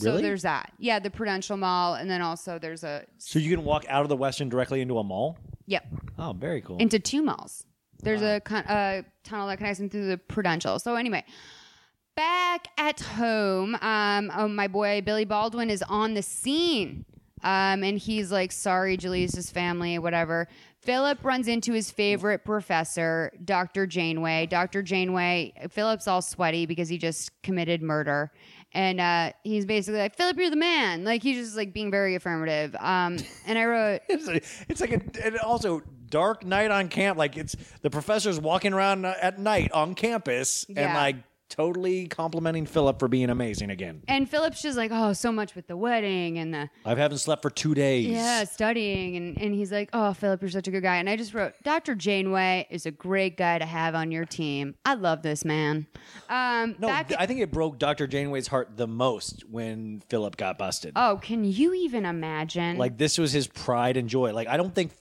So there's that. Yeah, the Prudential Mall, and then also there's a So you can walk out of the Westin directly into a mall. yep Oh, very cool. into two malls. There's a, con- a tunnel that connects them through the Prudential. So anyway, back at home, um, oh, my boy Billy Baldwin is on the scene. Um, and he's like, sorry, Julius's family, whatever. Philip runs into his favorite professor, Dr. Janeway. Dr. Janeway, Philip's all sweaty because he just committed murder. And uh, he's basically like, Philip, you're the man. Like, he's just like being very affirmative. Um, and I wrote, it's, a, it's like a and also dark night on camp. Like it's the professor's walking around uh, at night on campus and like totally complimenting Philip for being amazing again. and Philip's just like, oh, so much with the wedding and the I haven't slept for two days. Yeah, studying. And, and he's like, Oh, Philip, you're such a good guy. And I just wrote, Dr. Janeway is a great guy to have on your team. I love this man. Um, No, I think it broke Dr. Janeway's heart the most when Philip got busted. oh, can you even imagine? Like this was his pride and joy. Like I don't think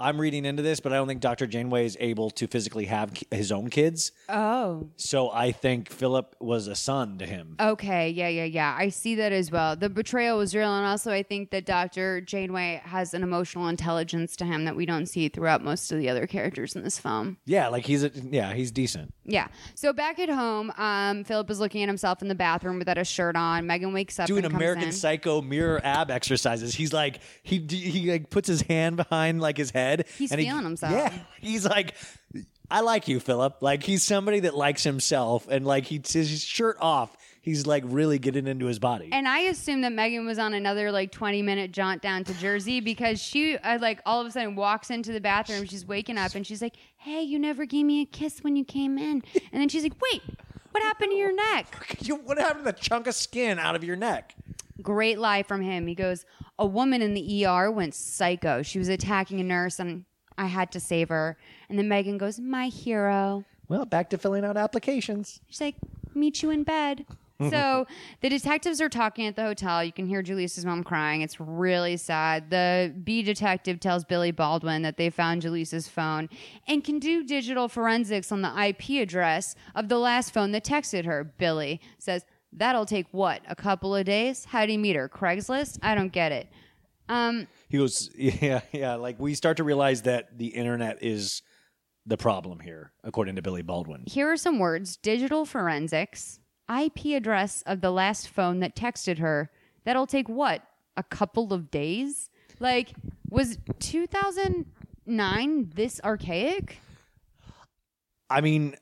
I'm reading into this, but I don't think Dr. Janeway is able to physically have ki- his own kids. Oh. So I think Philip was a son to him. Okay, yeah, yeah, yeah. I see that as well. The betrayal was real, and also I think that Dr. Janeway has an emotional intelligence to him that we don't see throughout most of the other characters in this film. Yeah, like he's a, yeah, he's decent. Yeah. So back at home, um, Philip is looking at himself in the bathroom without a shirt on. Megan wakes up Doing and comes American in. Psycho mirror ab exercises. He's like he he like puts his hand behind like his head. He's and he- feeling himself. Yeah, he's like. I like you, Philip. Like he's somebody that likes himself, and like he his shirt off, he's like really getting into his body. And I assume that Megan was on another like 20 minute jaunt down to Jersey because she uh, like all of a sudden walks into the bathroom. She's waking up and she's like, "Hey, you never gave me a kiss when you came in." And then she's like, "Wait, what happened to your neck?" You- what happened to the chunk of skin out of your neck? Great lie from him. He goes, "A woman in the ER went psycho. She was attacking a nurse and I had to save her." And then Megan goes, "My hero." Well, back to filling out applications. She's like, meet you in bed. So the detectives are talking at the hotel. You can hear Julissa's mom crying. It's really sad. The B detective tells Billy Baldwin that they found Julissa's phone and can do digital forensics on the IP address of the last phone that texted her. Billy says, That'll take what? A couple of days? How do you meet her? Craigslist? I don't get it. Um, He goes, yeah, yeah. Like we start to realize that the internet is the problem here, according to Billy Baldwin. Here are some words digital forensics, IP address of the last phone that texted her. That'll take what? A couple of days? Like, was 2009 this archaic? I mean,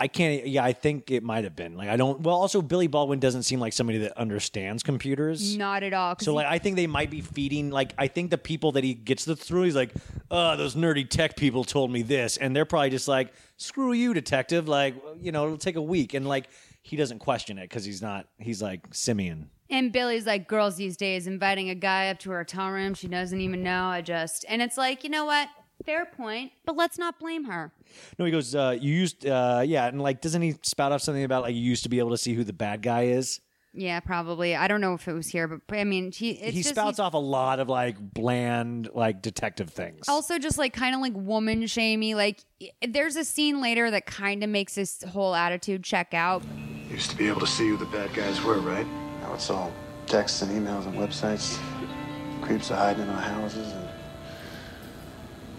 I can't. Yeah, I think it might have been. Like I don't. Well, also Billy Baldwin doesn't seem like somebody that understands computers. Not at all. So like I think they might be feeding like I think the people that he gets this through he's like, "Oh, those nerdy tech people told me this." And they're probably just like, "Screw you, detective." Like, you know, it'll take a week and like he doesn't question it cuz he's not he's like Simeon. and Billy's like, girls these days inviting a guy up to her hotel room she doesn't even know. I just, and it's like, you know what? Fair point, but let's not blame her. No, he goes, uh, you used uh yeah, and like doesn't he spout off something about like you used to be able to see who the bad guy is? Yeah, probably. I don't know if it was here, but I mean, he, it's he just, spouts he- off a lot of like bland like detective things. Also, just like kind of like woman shamey. Like, there's a scene later that kind of makes this whole attitude check out. Used to be able to see who the bad guys were, right? Now it's all texts and emails and websites. Creeps are hiding in our houses, and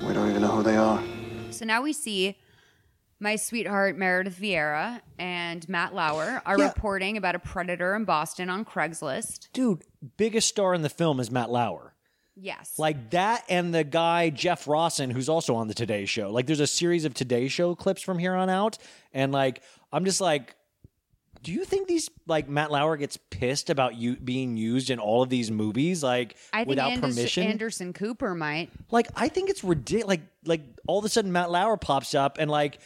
we don't even know who they are. So now we see my sweetheart Meredith Vieira and Matt Lauer are Yeah. reporting about a predator in Boston on Craigslist. Dude, biggest star in the film is Matt Lauer. Yes. Like that and the guy Jeff Rossen who's also on the Today show. Like there's a series of Today show clips from here on out and like I'm just like do you think these like Matt Lauer gets pissed about you being used in all of these movies like I think without Anderson, permission? Anderson Cooper might. Like I think it's ridiculous. Like like all of a sudden Matt Lauer pops up and like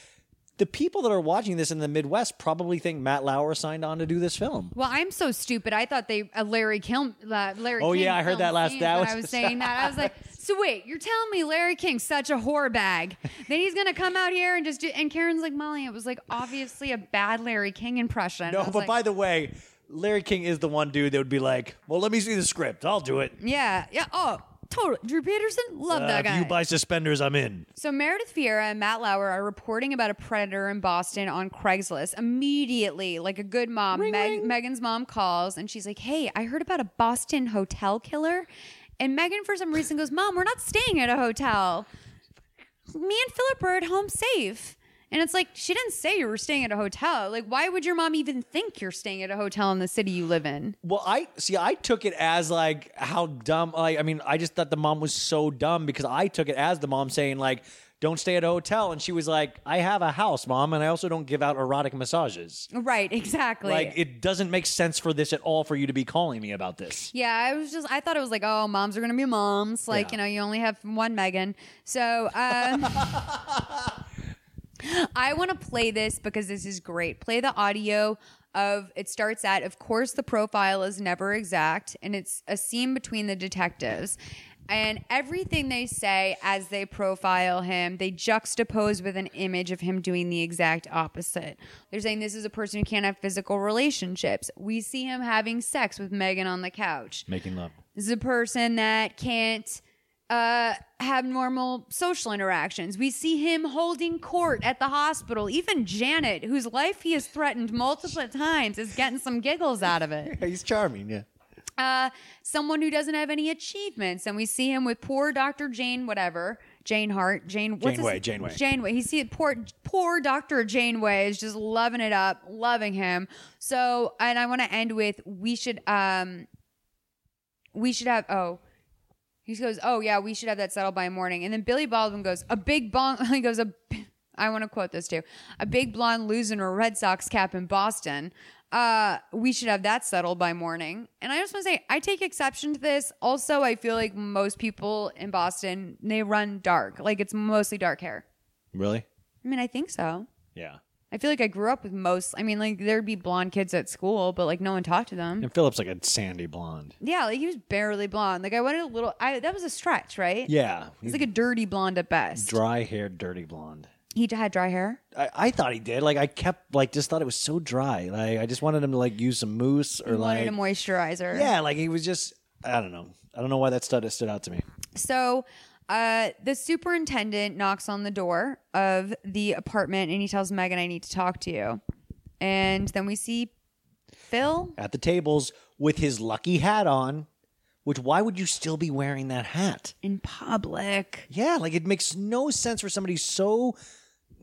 the people that are watching this in the Midwest probably think Matt Lauer signed on to do this film. Well, I'm so stupid. I thought they uh, Larry King. Uh, Larry. Oh, King yeah, I heard that last- that was- I was saying that. I was like, so wait, you're telling me Larry King's such a whore bag? then he's gonna come out here and just do. And Karen's like, Molly, it was like obviously a bad Larry King impression. No, but like, by the way, Larry King is the one dude that would be like, "Well, let me see the script. I'll do it." yeah, yeah. Oh, totally. Drew Peterson, love Uh, that if guy. you buy suspenders, I'm in. So Meredith Vieira and Matt Lauer are reporting about a predator in Boston on Craigslist. Immediately, like a good mom, Meg- Megan's mom calls and she's like, "Hey, I heard about a Boston hotel killer." And Megan, for some reason, goes, "Mom, we're not staying at a hotel. Me and Philip are at home safe." And it's like she didn't say you were staying at a hotel. Like, why would your mom even think you're staying at a hotel in the city you live in? Well, I see. I took it as like how dumb. Like, I mean, I just thought the mom was so dumb because I took it as the mom saying like, "Don't stay at a hotel," and she was like, "I have a house, mom, and I also don't give out erotic massages." Right, exactly. Like, it doesn't make sense for this at all for you to be calling me about this. Yeah, I was just I thought it was like, oh, moms are gonna be moms. Like, Yeah. you know, you only have one Megan. So um I want to play this because this is great. Play the audio of it starts at of course the profile is never exact and it's a scene between the detectives. And everything they say as they profile him, they juxtapose with an image of him doing the exact opposite. They're saying this is a person who can't have physical relationships. We see him having sex with Megan on the couch. Making love. This is a person that can't uh, have normal social interactions. We see him holding court at the hospital. Even Janet, whose life he has threatened multiple times, is getting some giggles out of it. He's charming, yeah. Uh, someone who doesn't have any achievements, and we see him with poor Dr. Jane, whatever. Jane Hart, Jane, what's Janeway, his, Janeway. Janeway. He see poor, poor Doctor Janeway is just loving it up, loving him. So, and I want to end with we should, um, we should have. Oh, he goes, oh yeah, we should have that settled by morning. And then Billy Baldwin goes, a big blonde. He goes, a. I want to quote this too. A big blonde losing a Red Sox cap in Boston. Uh, we should have that settled by morning. And I just want to say, I take exception to this. Also, I feel like most people in Boston they run dark. Like it's mostly dark hair. Really? I mean, I think so. Yeah. I feel like I grew up with most. I mean, like there'd be blonde kids at school, but like no one talked to them. And Philip's like a sandy blonde. Yeah, like he was barely blonde. Like I wanted a little. I that was a stretch, right? Yeah. He's like a dirty blonde at best. Dry haired, dirty blonde. He had dry hair. I, I thought he did. Like I kept like just thought it was so dry. Like I just wanted him to like use some mousse or He like wanted a moisturizer. yeah, like he was just I don't know. I don't know why that stood stood out to me. So uh, the superintendent knocks on the door of the apartment and he tells Megan, I need to talk to you. And then we see Phil. At the tables with his lucky hat on, which why would you still be wearing that hat in public? Yeah, like it makes no sense for somebody so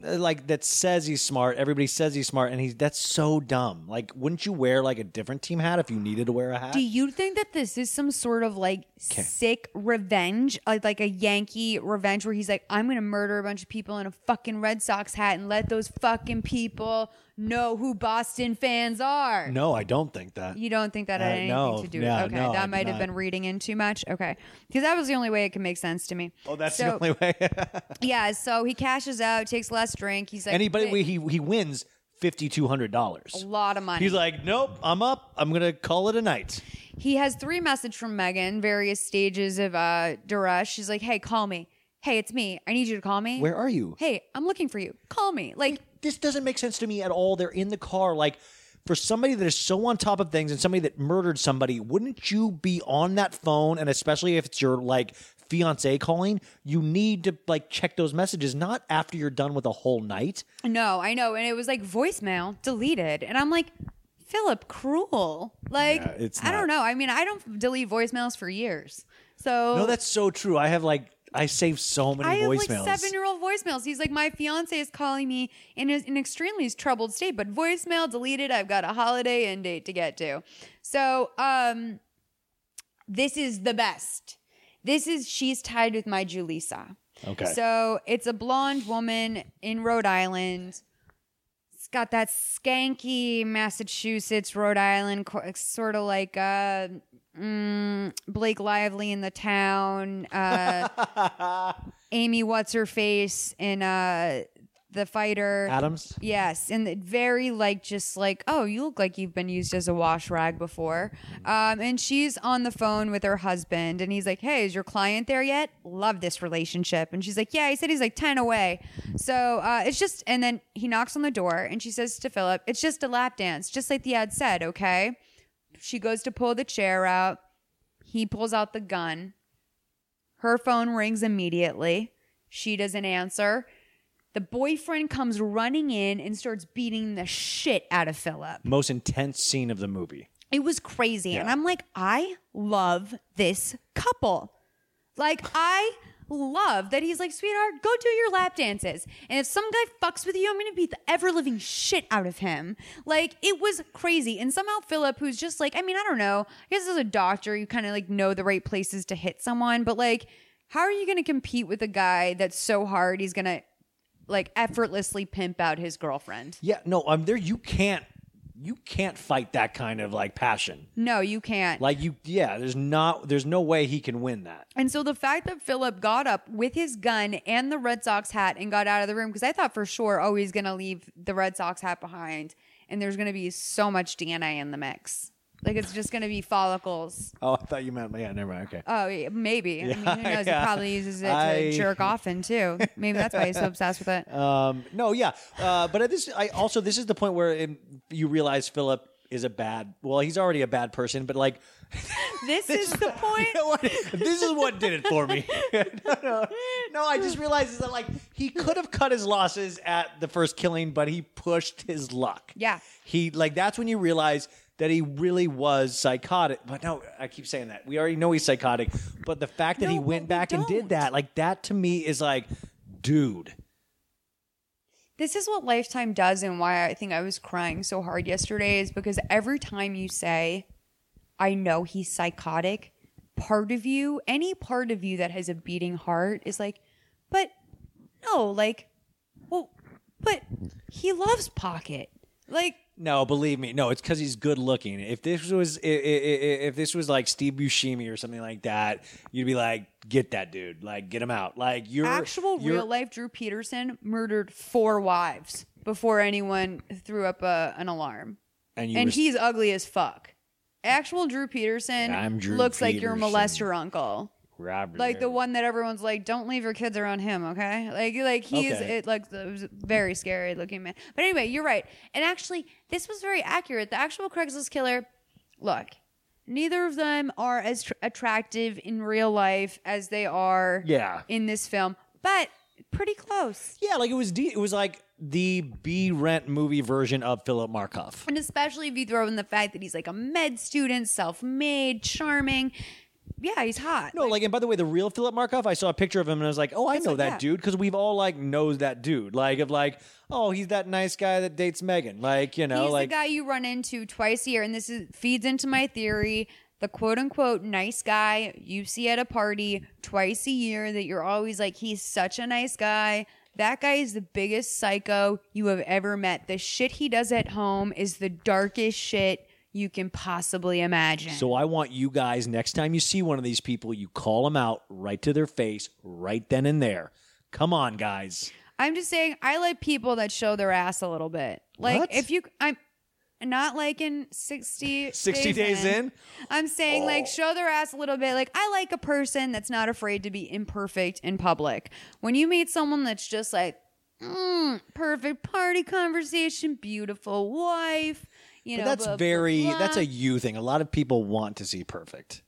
Uh, like that says he's smart. Everybody says he's smart, and he's that's so dumb. Like, wouldn't you wear like a different team hat if you needed to wear a hat? Do you think that this is some sort of like sick revenge, like, like a Yankee revenge, where he's like, I'm gonna murder a bunch of people in a fucking Red Sox hat and let those fucking people know who Boston fans are? no, I don't think that. You don't think that had Uh, anything no, to do yeah, with Okay, no, I that do might have not. been reading in too much. Okay. Because that was the only way it could make sense to me. Oh, that's So- the only way. Yeah, so he cashes out, takes less drink. He's like, Anybody "Wait, he he wins fifty two hundred dollars. a lot of money. He's like, nope, I'm up. I'm gonna call it a night. He has three messages from Megan, various stages of uh duress. She's like, "Hey, call me. Hey, it's me. I need you to call me. Where are you? Hey, I'm looking for you. Call me." Like this doesn't make sense to me at all. They're in the car. Like, for somebody that is so on top of things and somebody that murdered somebody, wouldn't you be on that phone? And especially if it's your like fiance calling, you need to like check those messages, not after you're done with a whole night. No, I know. And it was like voicemail deleted. And I'm like, Philip, cruel. Like, Yeah, it's I don't know. I mean, I don't delete voicemails for years. So No, that's so true. I have like I save so many I have voicemails. like seven year old voicemails. He's like, my fiance is calling me in an extremely troubled state, but voicemail deleted. I've got a holiday end date to get to. So, um, this is the best. This is She's Tied with My Julissa. Okay. So it's a blonde woman in Rhode Island. It's got that skanky Massachusetts, Rhode Island, sort of like uh, mm, Blake Lively in the town. Uh, Amy, what's her face in uh, the fighter Adams? Yes, and very like just like oh, you look like you've been used as a wash rag before. Um, and she's on the phone with her husband, and he's like, "Hey, is your client there yet? Love this relationship." And she's like, "Yeah." He said he's like ten away. So uh, it's just, and then he knocks on the door, and she says to Philip, "It's just a lap dance, just like the ad said." Okay. She goes to pull the chair out. He pulls out the gun. Her phone rings immediately. She doesn't answer. The boyfriend comes running in and starts beating the shit out of Philip. Most intense scene of the movie. It was crazy. And I'm like, I love this couple. Like, I love that he's like, sweetheart, go do your lap dances. And if some guy fucks with you, I'm gonna beat the ever living shit out of him. Like, it was crazy. And somehow Philip, who's just like, I mean, I don't know. I guess as a doctor, you kind of like know the right places to hit someone, but like, how are you gonna compete with a guy that's so hard he's gonna like effortlessly pimp out his girlfriend? Yeah, no, I'm there. You can't you can't fight that kind of like passion. No, you can't. Like you yeah, there's not there's no way he can win that. And so the fact that Philip got up with his gun and the Red Sox hat and got out of the room, because I thought for sure, oh, he's going to leave the Red Sox hat behind and there's going to be so much DNA in the mix. Like it's just going to be follicles. Oh, I thought you meant yeah, never mind. Okay. Oh, yeah, maybe. I mean, who knows? He probably uses it to I- jerk off in too. Maybe that's why he's so obsessed with it. Um, no, yeah, uh, but at this, I also this is the point where it, you realize Philip is a bad. Well, he's already a bad person, but like This is the point. You know what? This is what did it for me. no, no, no. I just realized is that like he could have cut his losses at the first killing, but he pushed his luck. Yeah. He like that's when you realize that he really was psychotic. But no, I keep saying that. We already know he's psychotic. But the fact that he went back and did that, like that to me is like, dude. This is what Lifetime does, and why I think I was crying so hard yesterday is because every time you say, I know he's psychotic, part of you, any part of you that has a beating heart is like, but no, like, well, but he loves Pocket. Like, No, believe me, no. It's because he's good looking. If this was, if this was like Steve Buscemi or something like that, you'd be like, get that dude, like get him out. Like you're actual you're- real life Drew Peterson murdered four wives before anyone threw up a, an alarm. and, and were- he's ugly as fuck. Actual Drew Peterson Drew looks like your molester uncle. Robert Like the one that everyone's like, don't leave your kids around him, okay? Like, like he's Okay. it like it was a very scary looking man. But anyway, you're right. And actually, this was very accurate. The actual Craigslist killer. Look, neither of them are as tr- attractive in real life as they are Yeah. in this film, but pretty close. Yeah, like it was. De- it was like the B Rent movie version of Philip Markoff. And especially if you throw in the fact that he's like a med student, self-made, charming. Yeah, he's hot. No, like, and by the way, the real Philip Markoff, I saw a picture of him and I was like, oh, I know that yeah. dude because we've all like knows that dude. Like of like, oh, he's that nice guy that dates Megan. Like you know, he's like the guy you run into twice a year, and this is feeds into my theory. The quote unquote nice guy you see at a party twice a year that you're always like, he's such a nice guy. That guy is the biggest psycho you have ever met. The shit he does at home is the darkest shit you can possibly imagine. So I want you guys next time you see one of these people, you call them out right to their face, right then and there. Come on, guys. I'm just saying, I like people that show their ass a little bit. Like What? if you, I'm not like in 60, 60 days in? I'm saying like show their ass a little bit. Like I like a person that's not afraid to be imperfect in public. When you meet someone that's just like, mm, perfect party conversation, beautiful wife, you know, but that's blah, blah, very blah. that's a you thing. A lot of people want to see perfect.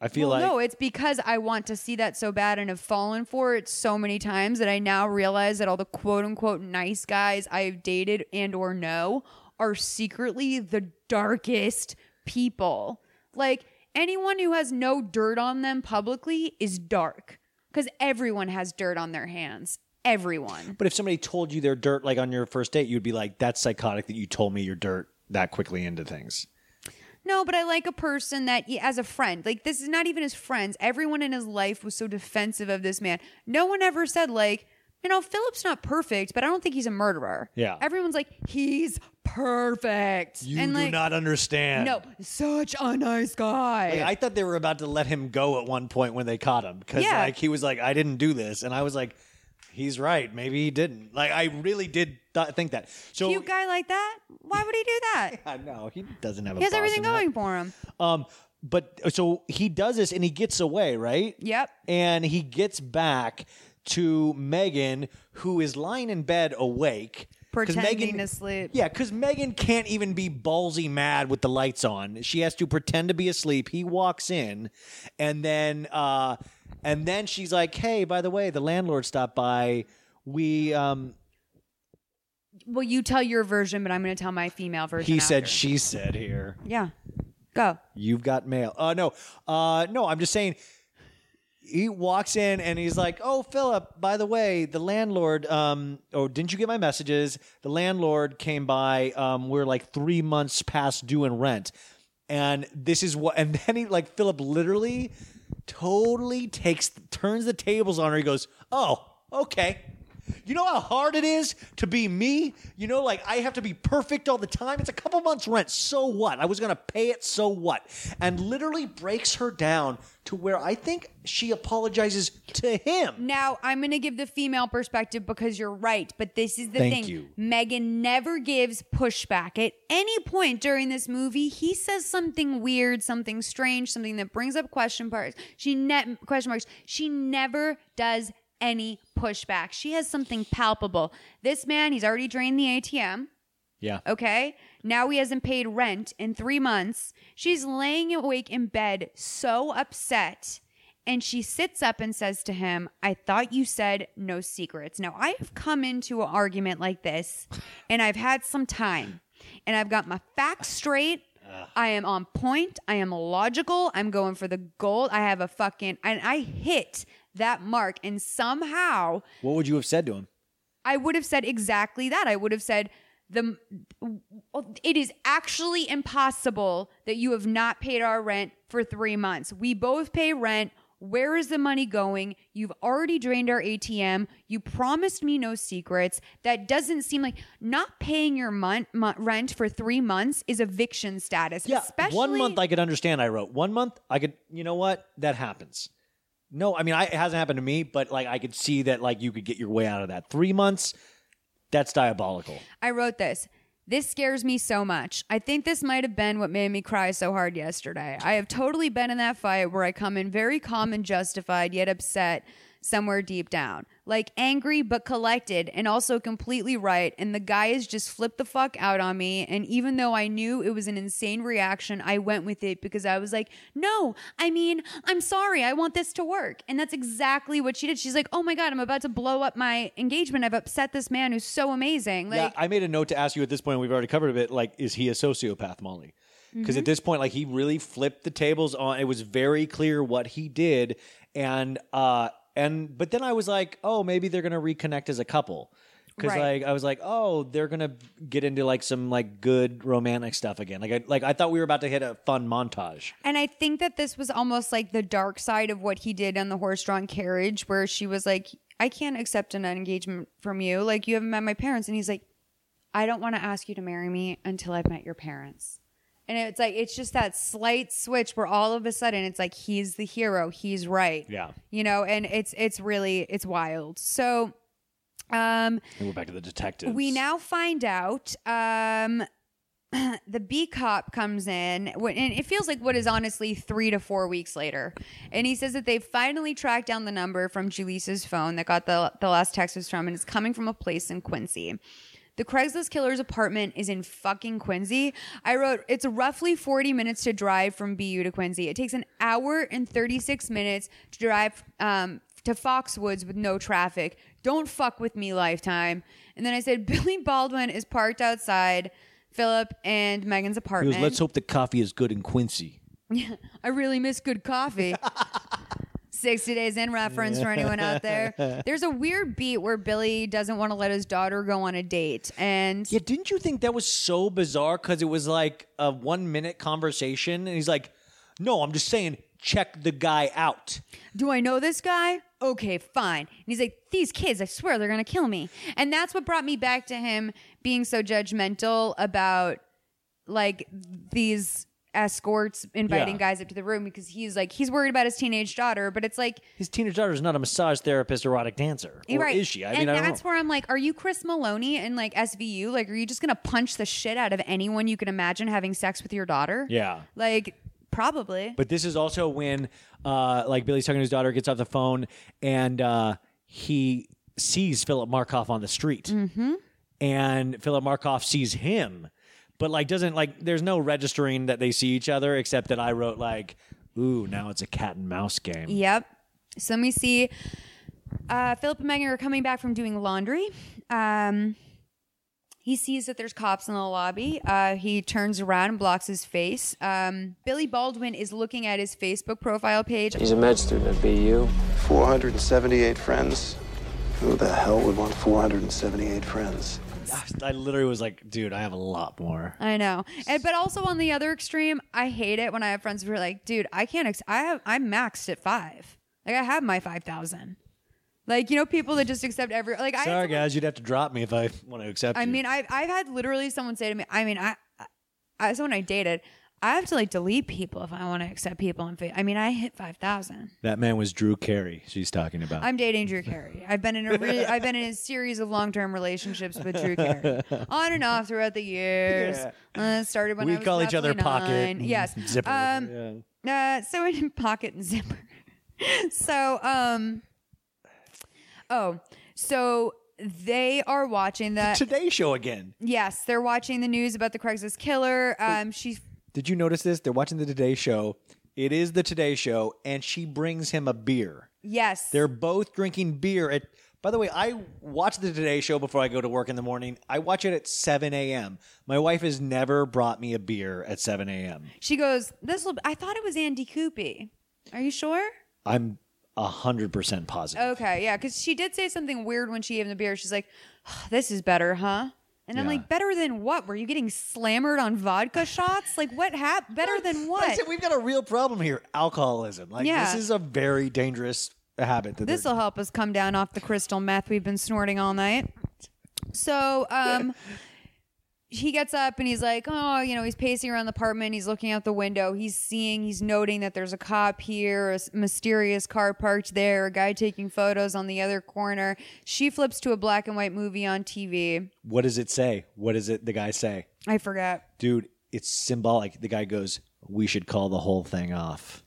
I feel well, like no, it's because I want to see that so bad and have fallen for it so many times that I now realize that all the quote unquote nice guys I've dated and or know are secretly the darkest people. Like anyone who has no dirt on them publicly is dark because everyone has dirt on their hands. Everyone. But if somebody told you their dirt like on your first date, you'd be like, "That's psychotic that you told me your dirt that quickly into things." No, but I like a person that, as a friend, like this is not even his friends. Everyone in his life was so defensive of this man. No one ever said, like, you know, Philip's not perfect, but I don't think he's a murderer. Yeah. Everyone's like, he's perfect. You and do like, not understand. No, such a nice guy. Like, I thought they were about to let him go at one point when they caught him because Yeah. like he was like, "I didn't do this," and I was like, "He's right. Maybe he didn't." Like I really did th- think that. So Cute guy like that? Why would he do that? I know he doesn't have. he has everything going for him. Um, but so he does this and he gets away, right? Yep. And he gets back to Megan, who is lying in bed awake. 'Cause Pretending Megan- to sleep. Yeah, because Megan can't even be ballsy mad with the lights on. She has to pretend to be asleep. He walks in, and then uh, and then she's like, "Hey, by the way, the landlord stopped by. We um." Well, you tell your version, but I'm going to tell my female version. He said, after. "She said." Here, Yeah. Go. You've got mail. Uh no. Uh no, I'm just saying he walks in and he's like, "Oh, Philip, by the way, the landlord um oh, didn't you get my messages? The landlord came by um we're like 3 months past due in rent." And this is what and then he like Philip literally totally takes turns the tables on her. He goes, "Oh, okay." You know how hard it is to be me? You know, like I have to be perfect all the time. It's a couple months' rent. So what? I was going to pay it. So what? And literally breaks her down to where I think she apologizes to him. Now, I'm going to give the female perspective because you're right, but this is the Thank thing. you. Megan never gives pushback. At any point during this movie, he says something weird, something strange, something that brings up question marks. She ne- question marks. She never does any pushback. She has something palpable. This man, he's already drained the ATM. Yeah. Okay. Now he hasn't paid rent in three months. She's laying awake in bed, so upset. And she sits up and says to him, I thought you said no secrets. Now, I have come into an argument like this and I've had some time and I've got my facts straight. I am on point. I am logical. I'm going for the gold. I have a fucking, and I hit that mark. And somehow What would you have said to him? I would have said exactly that. I would have said the it is actually impossible that you have not paid our rent for 3 months. We both pay rent. Where is the money going? You've already drained our ATM. You promised me no secrets. That doesn't seem like not paying your month, mon- rent for 3 months is eviction status. Yeah, especially one month I could understand. I wrote one month. I could, you know what? That happens. No, I mean, I, it hasn't happened to me, but like I could see that like you could get your way out of that. Three months, that's diabolical. I wrote this. This scares me so much. I think this might have been what made me cry so hard yesterday. I have totally been in that fight where I come in very calm and justified, yet upset somewhere deep down. Like angry but collected and also completely right. And the guy has just flipped the fuck out on me. And even though I knew it was an insane reaction, I went with it because I was like, no, I mean, I'm sorry. I want this to work. And that's exactly what she did. She's like, oh my God, I'm about to blow up my engagement. I've upset this man who's so amazing. Like, yeah, I made a note to ask you at this point. We've already covered a bit. Like, is he a sociopath, Molly? Because Mhm. at this point, like he really flipped the tables on. It was very clear what he did, and uh, and but then I was like, oh, maybe they're gonna reconnect as a couple. Because Right. like I was like, oh, they're gonna get into like some like good romantic stuff again. Like I like I thought we were about to hit a fun montage. And I think that this was almost like the dark side of what he did on the horse drawn carriage, where she was like, I can't accept an engagement from you. Like, you haven't met my parents. And he's like, I don't want to ask you to marry me until I've met your parents. And it's like, it's just that slight switch where all of a sudden it's like, he's the hero, he's right. Yeah. You know, and it's, it's really, it's wild. So, um, And we're back to the detectives. we now find out um, the B cop comes in, and it feels like what is honestly three to four weeks later. And he says that they've finally tracked down the number from Julissa's phone that got the, the last text was from, and it's coming from a place in Quincy. The Craigslist killer's apartment is in fucking Quincy. I wrote, it's roughly 40 minutes to drive from BU to Quincy. It takes an hour and 36 minutes to drive um, to Foxwoods with no traffic. Don't fuck with me, Lifetime. And then I said, Billy Baldwin is parked outside Philip and Megan's He apartment. goes, let's hope the coffee is good in Quincy. I really miss good coffee. 60 Days in reference for anyone out there. There's a weird beat where Billy doesn't want to let his daughter go on a date. And Yeah, didn't you think that was so bizarre? Because it was like a one minute conversation, and he's like, "No, I'm just saying, check the guy out." do I know this guy? Okay, fine. And he's like, these kids, I swear they're going to kill me. And that's what brought me back to him being so judgmental about like these escorts inviting Yeah. guys up to the room because he's like, he's worried about his teenage daughter. But it's like, His teenage daughter is not a massage therapist, erotic dancer, or right. is she? I and mean, I don't that's know. where I'm like, are you Chris Meloni and like SVU? Like, are you just gonna punch the shit out of anyone you can imagine having sex with your daughter? Yeah. Like, probably. But this is also when, uh, like Billy's talking to his daughter, gets off the phone, and uh, he sees Philip Markoff on the street, Mm-hmm. and Philip Markoff sees him, but like doesn't like. There's no registering that they see each other, except that I wrote like, "Ooh, now it's a cat and mouse game." Yep. So let me see. Uh, Philip and Megan are coming back from doing laundry. Um, he sees that there's cops in the lobby. Uh, he turns around and blocks his face. Um, Billy Baldwin is looking at his Facebook profile page. He's a med student at BU. 478 friends. Who the hell would want 478 friends? I literally was like, "Dude, I have a lot more." I know, and, but also on the other extreme, I hate it when I have friends who are like, "Dude, I can't. Ex- I have. I'm maxed at five. Like I have my five thousand. Like you know, people that just accept every. Like I. Sorry, guys, you'd have to drop me if I want to accept. I you. mean, I've I've had literally someone say to me. I mean, I, I someone I dated. I have to like delete people if I want to accept people on Facebook. I mean, I hit five thousand. that man was Drew Carey. She's talking about. I'm dating Drew Carey. I've been in a re- I've been in a series of long term relationships with Drew Carey, on and off throughout the years. Uh, started when we I was call each other roughly pocket. and Yes, Zipper. Um, Yeah. uh, so in pocket and zipper. so um, oh, so they are watching the Today Show again. Yes, they're watching the news about the Craigslist killer. Um, she Did you notice this? They're watching the Today Show. It is the Today Show, and she brings him a beer. yes, They're both drinking beer at. By the way, I watch the Today Show before I go to work in the morning. I watch it at 7 a.m. My wife has never brought me a beer at 7 a.m. she goes. This will. I thought it was Andy Coopy. Are you sure? I'm 100% positive. Okay, yeah, because she did say something weird when she gave him the beer. She's like, "Ah, "This is better, huh?" And I'm like, "Better than what? Were you getting slammered on vodka shots? Like, what happened? Better than what? I said we've got a real problem here alcoholism. Like, Yeah. this is a very dangerous habit. That This will help us come down off the crystal meth we've been snorting all night. So, um, he gets up and he's like, oh, you know, he's pacing around the apartment. He's looking out the window. He's seeing, he's noting that there's a cop here, a mysterious car parked there, a guy taking photos on the other corner. She flips to a black and white movie on TV. What does it say? What does it the guy say? I forgot. Dude, it's symbolic. The guy goes, "We should call the whole thing off."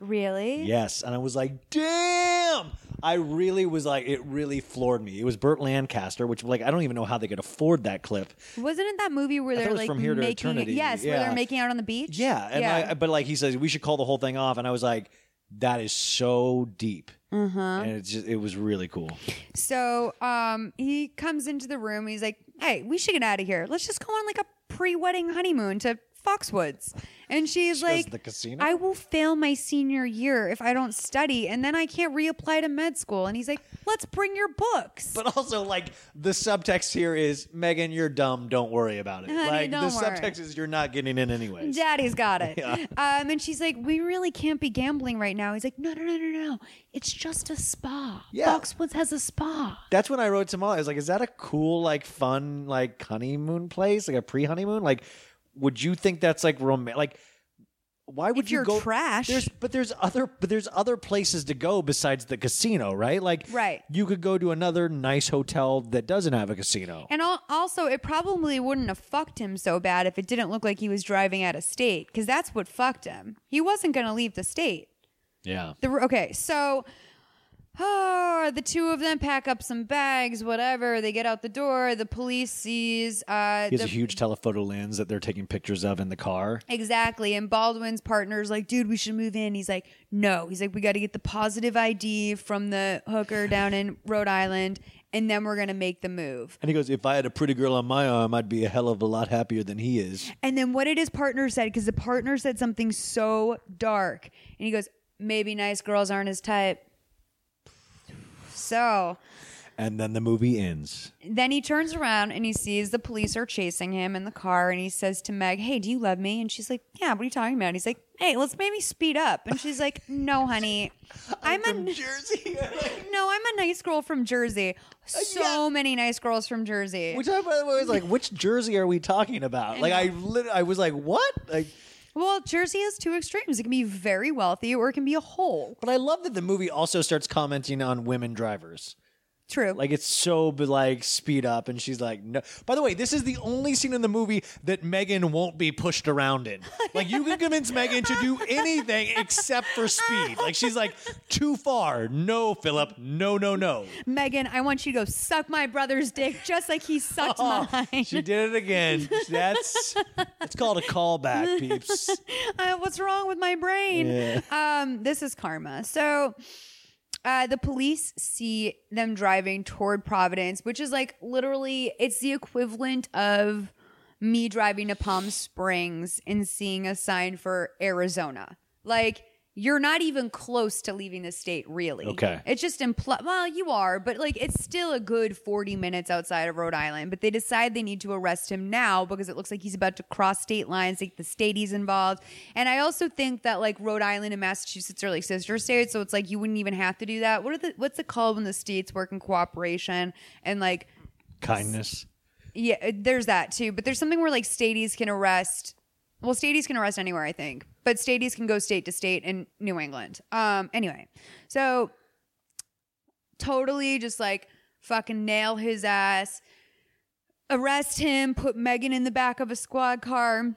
Really? Yes, and I was like, "Damn!" I really was like, it really floored me. It was Burt Lancaster, which like I don't even know how they could afford that clip. Wasn't it that movie where I they're like From Here to making Eternity. yes, where they're making out on the beach? Yeah, and I, but like he says, we should call the whole thing off, and I was like, that is so deep, uh-huh. and it just it was really cool. So um, he comes into the room. He's like, "Hey, we should get out of here. Let's just go on like a pre-wedding honeymoon to Foxwoods." And she's like, the casino? "I will fail my senior year if I don't study, and then I can't reapply to med school." And he's like, "Let's bring your books." But also, like the subtext here is, Megan, you're dumb. Don't worry about it. Honey, like the worry. subtext is, you're not getting in anyway. Daddy's got it. Yeah. Um, and she's like, "We really can't be gambling right now." He's like, "No, no, no, no, no. It's just a spa. Yeah. Foxwoods has a spa." That's when I wrote to Molly. I was like, "Is that a cool, like, fun, like honeymoon place, like a pre-honeymoon? Like, would you think that's like romantic? Like, why would If you go trash. There's, but there's other, but there's other places to go besides the casino, right? Like, Right. You could go to another nice hotel that doesn't have a casino. And al- also, it probably wouldn't have fucked him so bad if it didn't look like he was driving out of state, because that's what fucked him. He wasn't going to leave the state. Yeah. The, okay, so oh, the two of them pack up some bags, whatever. They get out the door. The police sees. Uh, He has the, a huge telephoto lens that they're taking pictures of in the car. Exactly. And Baldwin's partner's like, dude, we should move in. He's like, no. He's like, we got to get the positive ID from the hooker down in Rhode Island, and then we're going to make the move. And he goes, "If I had a pretty girl on my arm, I'd be a hell of a lot happier than he is." And then what did his partner said? Because the partner said something so dark. And he goes, maybe nice girls aren't his type. So And then the movie ends. then he turns around and he sees the police are chasing him in the car. And he says to Meg, Hey, do you love me? And she's like, Yeah, what are you talking about? And he's like, Hey, let's maybe speed up. And she's like, No, honey. I'm, a Jersey. no, I'm a nice girl from Jersey. Uh, so many nice girls from Jersey. Which I by the way was like, which Jersey are we talking about? Like I lit- I was like, what? Like well, Jersey has two extremes. It can be very wealthy or it can be a hole. But I love that the movie also starts commenting on women drivers. True. Like it's so like speed up, and she's like, no. By the way, this is the only scene in the movie that Megan won't be pushed around in. Like you can convince Megan to do anything except for speed. Like she's like too far. No, Philip. No, no, no. Megan, I want you to go suck my brother's dick just like he sucked mine. She did it again. That's it's called a callback, peeps. uh, what's wrong with my brain? Yeah. Um, this is karma. So uh, the police see them driving toward Providence, which is like literally, it's the equivalent of me driving to Palm Springs and seeing a sign for Arizona. Like, you're not even close to leaving the state, really. Okay. It's just impl- well, you are, but like it's still a good 40 minutes outside of Rhode Island. But they decide they need to arrest him now because it looks like he's about to cross state lines, like the state he's involved. And I also think that like Rhode Island and Massachusetts are like sister states, so it's like you wouldn't even have to do that. What are the what's it called when the states work in cooperation and like Kindness. yeah, there's that too. But there's something where like staties can arrest. Well, staties can arrest anywhere, I think, but staties can go state to state in New England. Um. Anyway, so totally just like fucking nail his ass, arrest him, put Megan in the back of a squad car.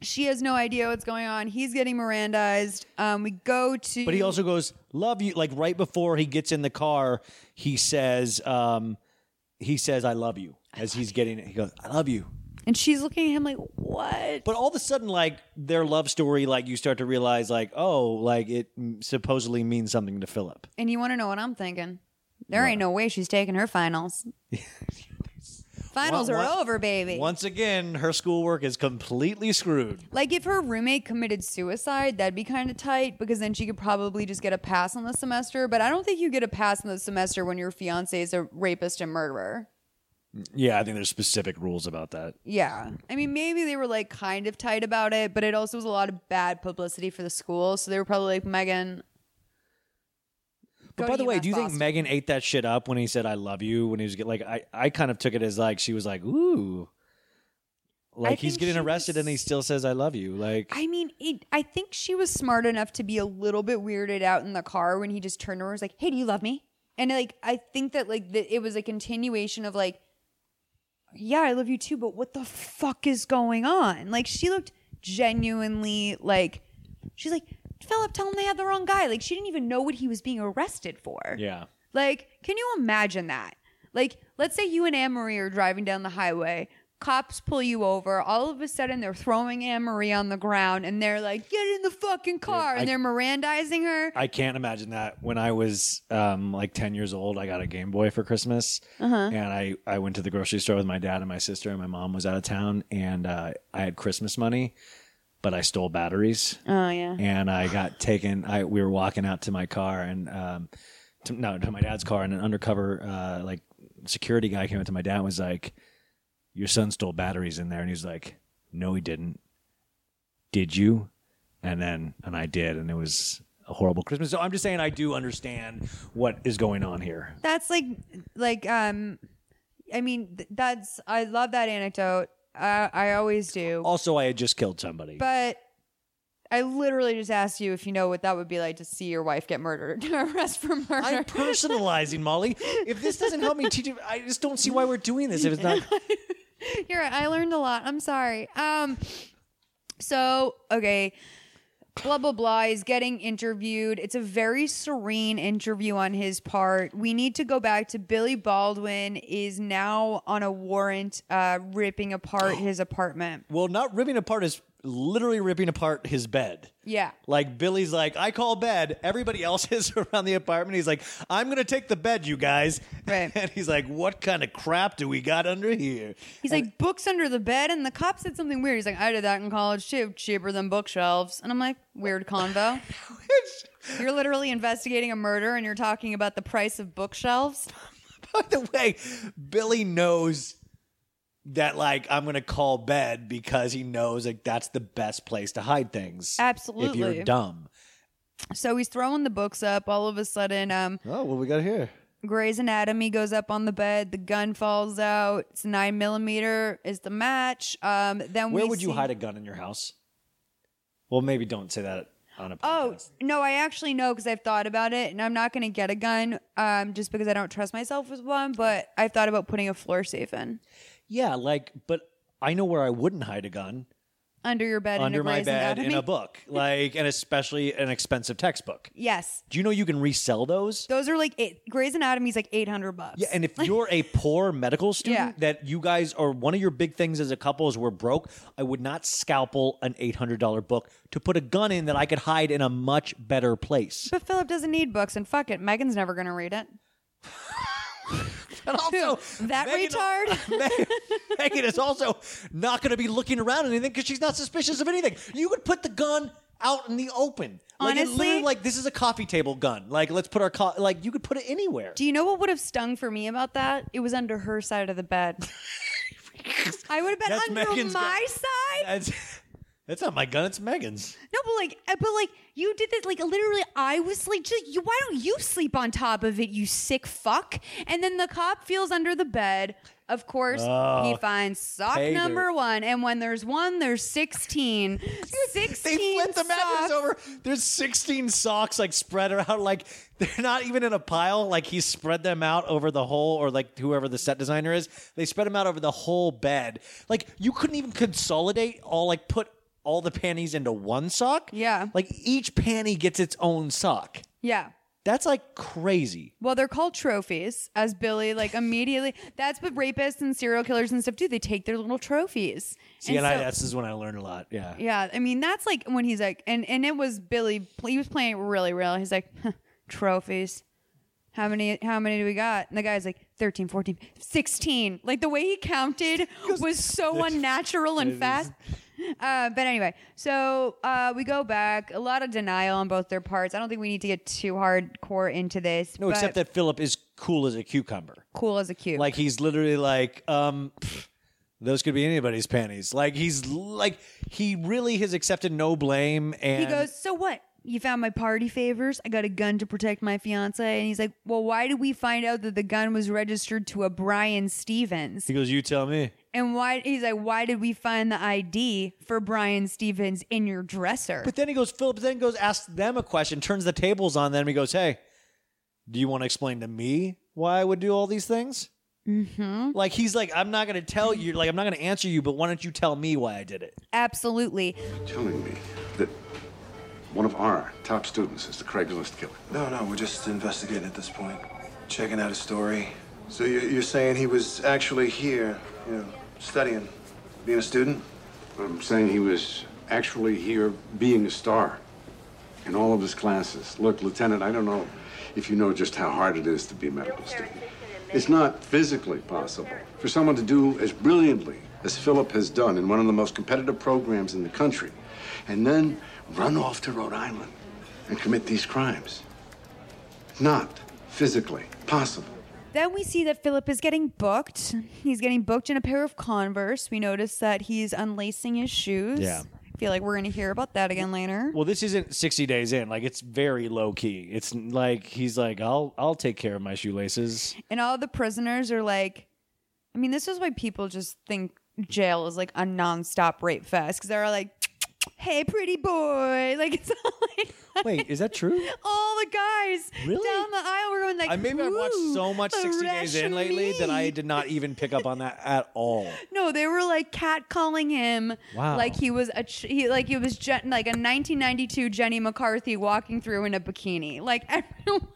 She has no idea what's going on. He's getting Mirandized. Um, we go to. But he also goes, "Love you." Like right before he gets in the car, he says, um, he says I love you as he's getting it. He goes, I love you. And she's looking at him like, what? But all of a sudden, like their love story, like you start to realize, like, oh, like it supposedly means something to Philip. And you want to know what I'm thinking? There ain't no way she's taking her finals. finals One- are one- over, baby. Once again, her schoolwork is completely screwed. Like if her roommate committed suicide, that'd be kind of tight because then she could probably just get a pass on the semester. But I don't think you get a pass on the semester when your fiance is a rapist and murderer. Yeah, I think there's specific rules about that. Yeah. I mean, maybe they were like kind of tight about it, but it also was a lot of bad publicity for the school. So they were probably like, Megan. But by the way, do you think Megan ate that shit up when he said "I love you"? When he was get- like, I, I kind of took it as like she was like, "Ooh," like he's getting arrested and he still says "I love you." Like, I mean, it, I think she was smart enough to be a little bit weirded out in the car when he just turned to her and was like, "Hey, do you love me?" And like, I think that like the, it was a continuation of like, "Yeah, I love you too," but what the fuck is going on? Like, she looked genuinely like, she's like, "Philip, tell him they had the wrong guy." Like, she didn't even know what he was being arrested for. yeah, Like, can you imagine that? Like, let's say you and Anne Marie are driving down the highway. Cops pull you over. All of a sudden, they're throwing Anne Marie on the ground and they're like, get in the fucking car. I- and they're Mirandizing her. I can't imagine that. When I was um, like ten years old, I got a Game Boy for Christmas, Uh-huh. and I I went to the grocery store with my dad and my sister, and my mom was out of town, and uh, I had Christmas money, but I stole batteries. Oh, yeah. and I got taken. I we were walking out to my car and um, to, no to my dad's car, and an undercover uh, like security guy came up to my dad and was like, "Your son stole batteries in there," and he's like, "No, he didn't. Did you?" And then and I did, and it was a horrible Christmas. So I'm just saying I do understand what is going on here. That's like, like, um, I mean, th- that's, I love that anecdote. I, I always do. Also, I had just killed somebody. But I literally just asked you if you know what that would be like to see your wife get murdered, arrest for murder. I'm personalizing, Molly. If this doesn't help me teach you, I just don't see why we're doing this. If it's not You're right. I learned a lot. I'm sorry. Um, so okay, blah blah blah. He's getting interviewed. It's a very serene interview on his part. We need to go back to Billy Baldwin is now on a warrant, uh, ripping apart his apartment. well, not ripping apart his literally ripping apart his bed. Yeah. Like Billy's like, I call bed. Everybody else is around the apartment. He's like, I'm gonna take the bed, you guys. Right. And he's like, What kind of crap do we got under here? He's like books under the bed, and the cop said something weird. He's like, I did that in college too, cheaper than bookshelves. And I'm like, weird convo. you're literally investigating a murder, and you're talking about the price of bookshelves. By the way, Billy knows that like I'm gonna call bed because he knows like that's the best place to hide things. Absolutely. If you're dumb. So he's throwing the books up. All of a sudden, um, Oh, what we got here? Grey's Anatomy goes up on the bed. The gun falls out. It's nine millimeter. Is the match? Um, then Where we would you hide a gun in your house? Well, maybe don't say that on a podcast. Oh no, I actually know because I've thought about it, and I'm not going to get a gun, um, just because I don't trust myself with one. But I've thought about putting a floor safe in Yeah, like, but I know where I wouldn't hide a gun under your bed. under in a my bed in a book, like, and especially an expensive textbook. Yes, Do you know you can resell those? those are like eight, Grey's Anatomy's like eight hundred bucks. Yeah, and if you're a poor medical student Yeah. that you guys are one of your big things as a couple is we're broke, I would not scalpel an eight hundred dollar book to put a gun in that I could hide in a much better place. But Philip doesn't need books, and fuck it, Megan's never going to read it. And also, that retard. Megan is also not going to be looking around anything because she's not suspicious of anything. You could put the gun out in the open. Like it Honestly- literally, like this is a coffee table gun. Like let's put our co- like you could put it anywhere. Do you know what would have stung for me about that? It was under her side of the bed. I would have been That's under Megan's my side. That's that's not my gun. It's Megan's. No, but like, uh, but like, you did this. Like, literally, I was like, just, you, why don't you sleep on top of it, you sick fuck? And then the cop feels under the bed. Of course, Oh, he finds sock number one, and when there's one, there's sixteen. Sixteen. They flip the mattress socks. over. There's 16 socks like spread out. Like they're not even in a pile. Like he spread them out over the whole, or like whoever the set designer is, they spread them out over the whole bed. Like you couldn't even consolidate all, like put all the panties into one sock. Yeah. Like each panty gets its own sock. Yeah. That's like crazy. Well, they're called trophies, as Billy like immediately. That's what rapists and serial killers and stuff do. They take their little trophies. See, and, And I, so- this is when I learned a lot. Yeah. Yeah, I mean that's like when he's like, and and it was Billy. He was playing it really real. He's like, "Huh, trophies. How many? How many do we got? And the guy's like, 13, 14, 16. Like the way he counted was so unnatural and fast. Uh, but anyway, so uh, we go back. A lot of denial on both their parts. I don't think we need to get too hardcore into this. No, but except that Philip is cool as a cucumber. cool as a cube. Like he's literally like, um, pff, those could be anybody's panties. Like he's like he really has accepted no blame and he goes, So what? You found my party favors? I got a gun to protect my fiance. And he's like, Well, why did we find out that the gun was registered to a Brian Stevens? he goes, You tell me. And why he's like, Why did we find the ID for Brian Stevens in your dresser? But then he goes, Philip then goes, asks them a question, turns the tables on them. He goes, Hey, do you want to explain to me why I would do all these things? Mm-hmm. Like he's like, I'm not gonna tell you, like I'm not gonna answer you, but why don't you tell me why I did it? Absolutely. You're telling me that one of our top students is the Craigslist killer. No, no, we're just investigating at this point. Checking out his story. So you're, you're saying he was actually here, you know, studying, being a student? I'm saying he was actually here being a star in all of his classes. Look, Lieutenant, I don't know if you know just how hard it is to be a medical student. It's not physically possible for someone to do as brilliantly as Philip has done in one of the most competitive programs in the country and then run off to Rhode Island and commit these crimes. Not physically possible. Then we see that Philip is getting booked. He's getting booked in a pair of Converse. We notice that he's unlacing his shoes. Yeah. I feel like we're going to hear about that again later. Well, this isn't 60 days in. Like it's very low key. It's like he's like, I'll I'll take care of my shoelaces. And all the prisoners are like, I mean, this is why people just think jail is like a nonstop rape fest because they're like, hey, pretty boy. Like, it's all like, Wait, is that true? all the guys Really? down the aisle were going like, I maybe I've watched "Ooh, so much 60 days in lately that I did not even pick up on that at all. No, they were like catcalling him. Wow. Like he was a ch- he like he was Jen- like a 1992 Jenny McCarthy walking through in a bikini. Like everyone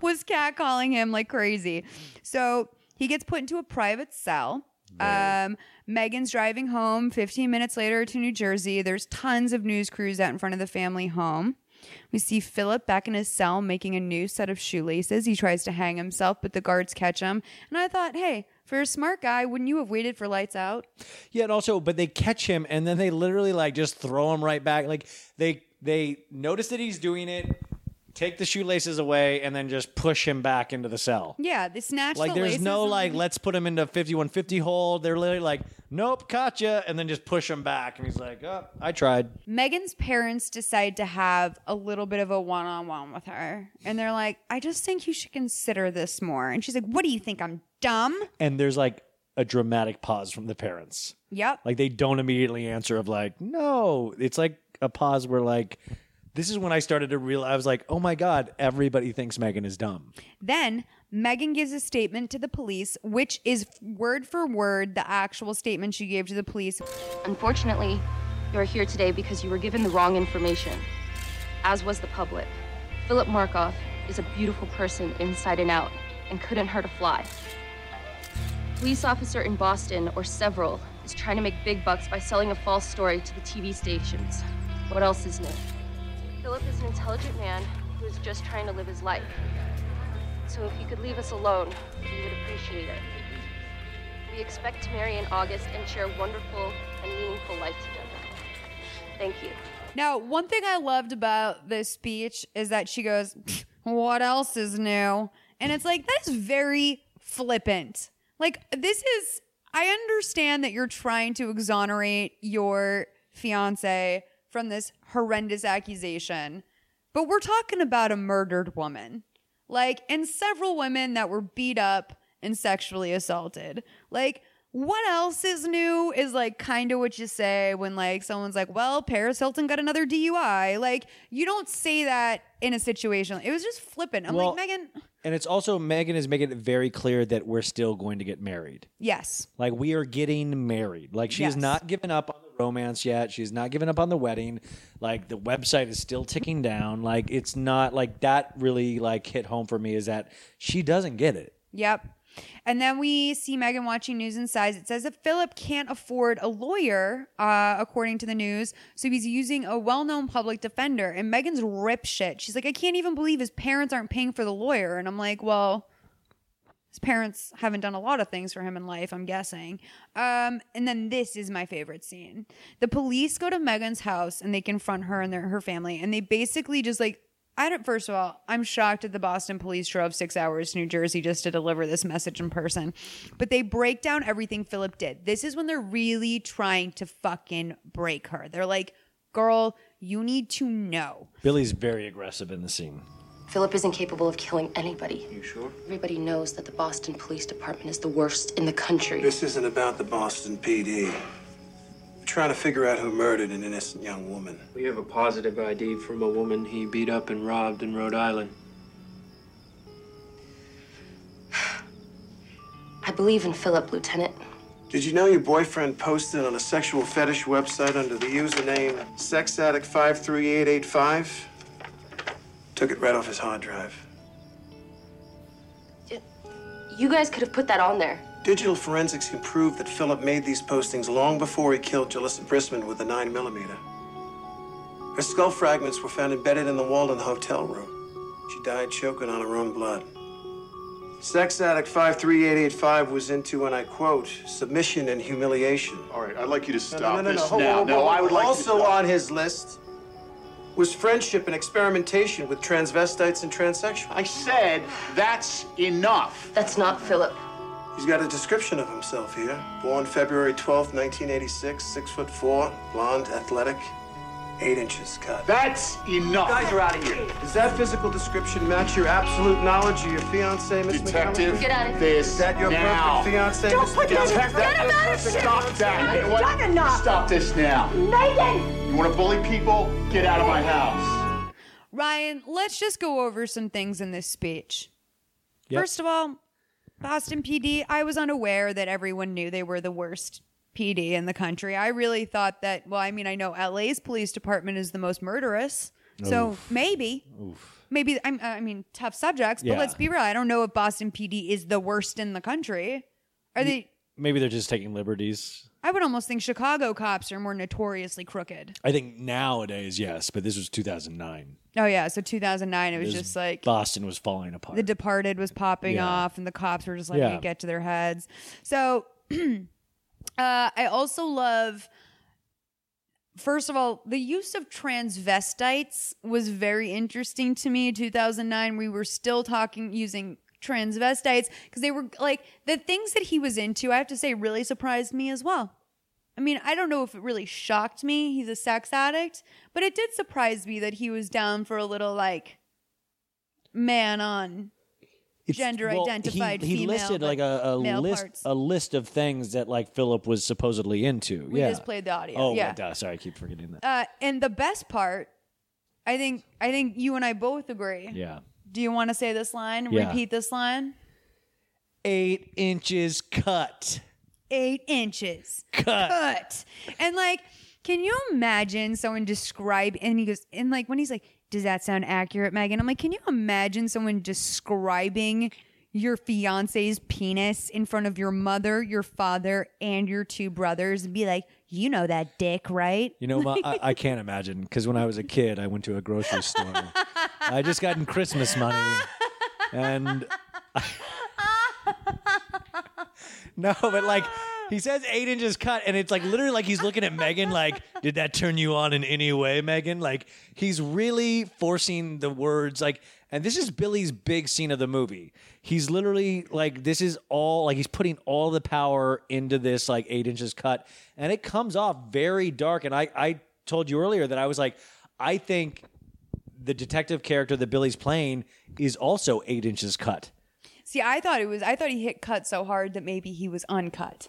was catcalling him like crazy. So he gets put into a private cell. Um, Megan's driving home 15 minutes later to New Jersey. There's tons of news crews out in front of the family home. We see Philip back in his cell making a new set of shoelaces. He tries to hang himself, but the guards catch him. And I thought, hey, for a smart guy, wouldn't you have waited for lights out? Yeah, and also, but they catch him and then they literally like just throw him right back. Like they they notice that he's doing it, take the shoelaces away, and then just push him back into the cell. Yeah, they snatch Like the there's laces no and- like let's put him into 5150 hold. They're literally like, nope, gotcha, and then just push him back. And he's like, oh, I tried. Megan's parents decide to have a little bit of a one on one with her. And they're like, I just think you should consider this more. And she's like, What do you think? I'm dumb? And there's like a dramatic pause from the parents. Yep. Like they don't immediately answer of like, no. It's like a pause where like this is when I started to realize I was like, oh my God, everybody thinks Megan is dumb. Then Megan gives a statement to the police, which is word for word the actual statement she gave to the police. Unfortunately, you are here today because you were given the wrong information, as was the public. Philip Markoff is a beautiful person inside and out and couldn't hurt a fly. Police officer in Boston, or several, is trying to make big bucks by selling a false story to the TV stations. What else is new? Philip is an intelligent man who is just trying to live his life. So if you could leave us alone, we would appreciate it. We expect to marry in August and share a wonderful and meaningful life together. Thank you. Now, one thing I loved about this speech is that she goes, What else is new? And it's like, that is very flippant. Like, this is, I understand that you're trying to exonerate your fiance from this horrendous accusation, but we're talking about a murdered woman. Like, and several women that were beat up and sexually assaulted. Like, what else is new is like kind of what you say when like someone's like, well, Paris Hilton got another DUI. Like, you don't say that in a situation. It was just flippant. I'm Well, like, Megan, And it's also Megan is making it very clear that we're still going to get married. Yes. Like we are getting married. Like she has Yes. not given up on the romance yet. She's not given up on the wedding. Like the website is still ticking down. Like it's not like that really like hit home for me is that she doesn't get it. Yep. And then we see Megan watching News and Size. It says that Philip can't afford a lawyer, uh, according to the news. So he's using a well known public defender. And Megan's rip shit. She's like, I can't even believe his parents aren't paying for the lawyer. And I'm like, well, his parents haven't done a lot of things for him in life, I'm guessing. Um, and then this is my favorite scene. The police go to Megan's house and they confront her and their, her family. And they basically just like, I don't, first of all, I'm shocked that the Boston police drove six hours to New Jersey just to deliver this message in person. But they break down everything Philip did. This is when they're really trying to fucking break her. They're like, girl, you need to know. Billy's very aggressive in the scene. Philip isn't capable of killing anybody. You sure? Everybody knows that the Boston Police Department is the worst in the country. This isn't about the Boston PD. We're trying to figure out who murdered an innocent young woman. We have a positive ID from a woman he beat up and robbed in Rhode Island. I believe in Philip, Lieutenant. Did you know your boyfriend posted on a sexual fetish website under the username SexAddict53885? Took it right off his hard drive. You guys could have put that on there. Digital forensics can prove that Philip made these postings long before he killed Julissa Brisman with a 9mm. Her skull fragments were found embedded in the wall in the hotel room. She died choking on her own blood. Sex Addict 53885 was into, and I quote, submission and humiliation. All right, I'd like you to stop no, no, no, this no. Hold now. on, no, hold. I would like also to stop. on his list was friendship and experimentation with transvestites and transsexuals. I said that's enough. That's not Philip. He's got a description of himself here. Born February 12th, 1986, six foot four, blonde, athletic, eight inches cut. That's enough. guys are out of here. Does that physical description match your absolute knowledge of your fiance, Miss Detective, McConnell? Get out of here. this Is that your now. perfect fiance, Don't Miss put me in McConnell? the- Get him out of here. Stop that. You've What- done enough. Stop this now. Megan! You want to bully people? Get out of my house. Ryan, let's just go over some things in this speech. Yep. First of all, Boston PD, I was unaware that everyone knew they were the worst PD in the country. I really thought that, well, I mean, I know LA's police department is the most murderous. So Oof. maybe, maybe, I'm, I mean, tough subjects, but Yeah. let's be real. I don't know if Boston PD is the worst in the country. Are they, Maybe they're just taking liberties. I would almost think Chicago cops are more notoriously crooked. I think nowadays, yes, but this was 2009. Oh, yeah. So 2009, it was This- just like. Boston was falling apart. The Departed was popping Yeah. off, and the cops were just letting Yeah. it get to their heads. So, uh, I also love. First of all, the use of transvestites was very interesting to me. In 2009, we were still talking using transvestites because they were like the things that he was into. I have to say, really surprised me as well. I mean, I don't know if it really shocked me. He's a sex addict, but it did surprise me that he was down for a little like man on gender Well, identified he, he female. listed like a, a list parts. a list of things that like Philip was supposedly into. We yeah. just played the audio, Oh, yeah. duh, sorry, I keep forgetting that. Uh, and the best part, I think, I think you and I both agree. Yeah. Do you want to say this line? Yeah. Repeat this line. Eight inches cut. Eight inches Cut. cut. And like, can you imagine someone describe? And he goes, and like when he's like, "Does that sound accurate, Megan?" I'm like, can you imagine someone describing your fiance's penis in front of your mother, your father, and your two brothers, and be like, "You know that dick, right?" You know, Ma, I, I can't imagine because when I was a kid, I went to a grocery store. I just gotten Christmas money, and no, but like he says eight inches cut, and it's like literally like he's looking at Megan, like, did that turn you on in any way, Megan? Like he's really forcing the words, like, and this is Billy's big scene of the movie. He's literally like, this is all like he's putting all the power into this like eight inches cut, and it comes off very dark. And I, I told you earlier that I was like, I think the detective character that Billy's playing is also eight inches cut. See, I thought it was. I thought he hit cut so hard that maybe he was uncut.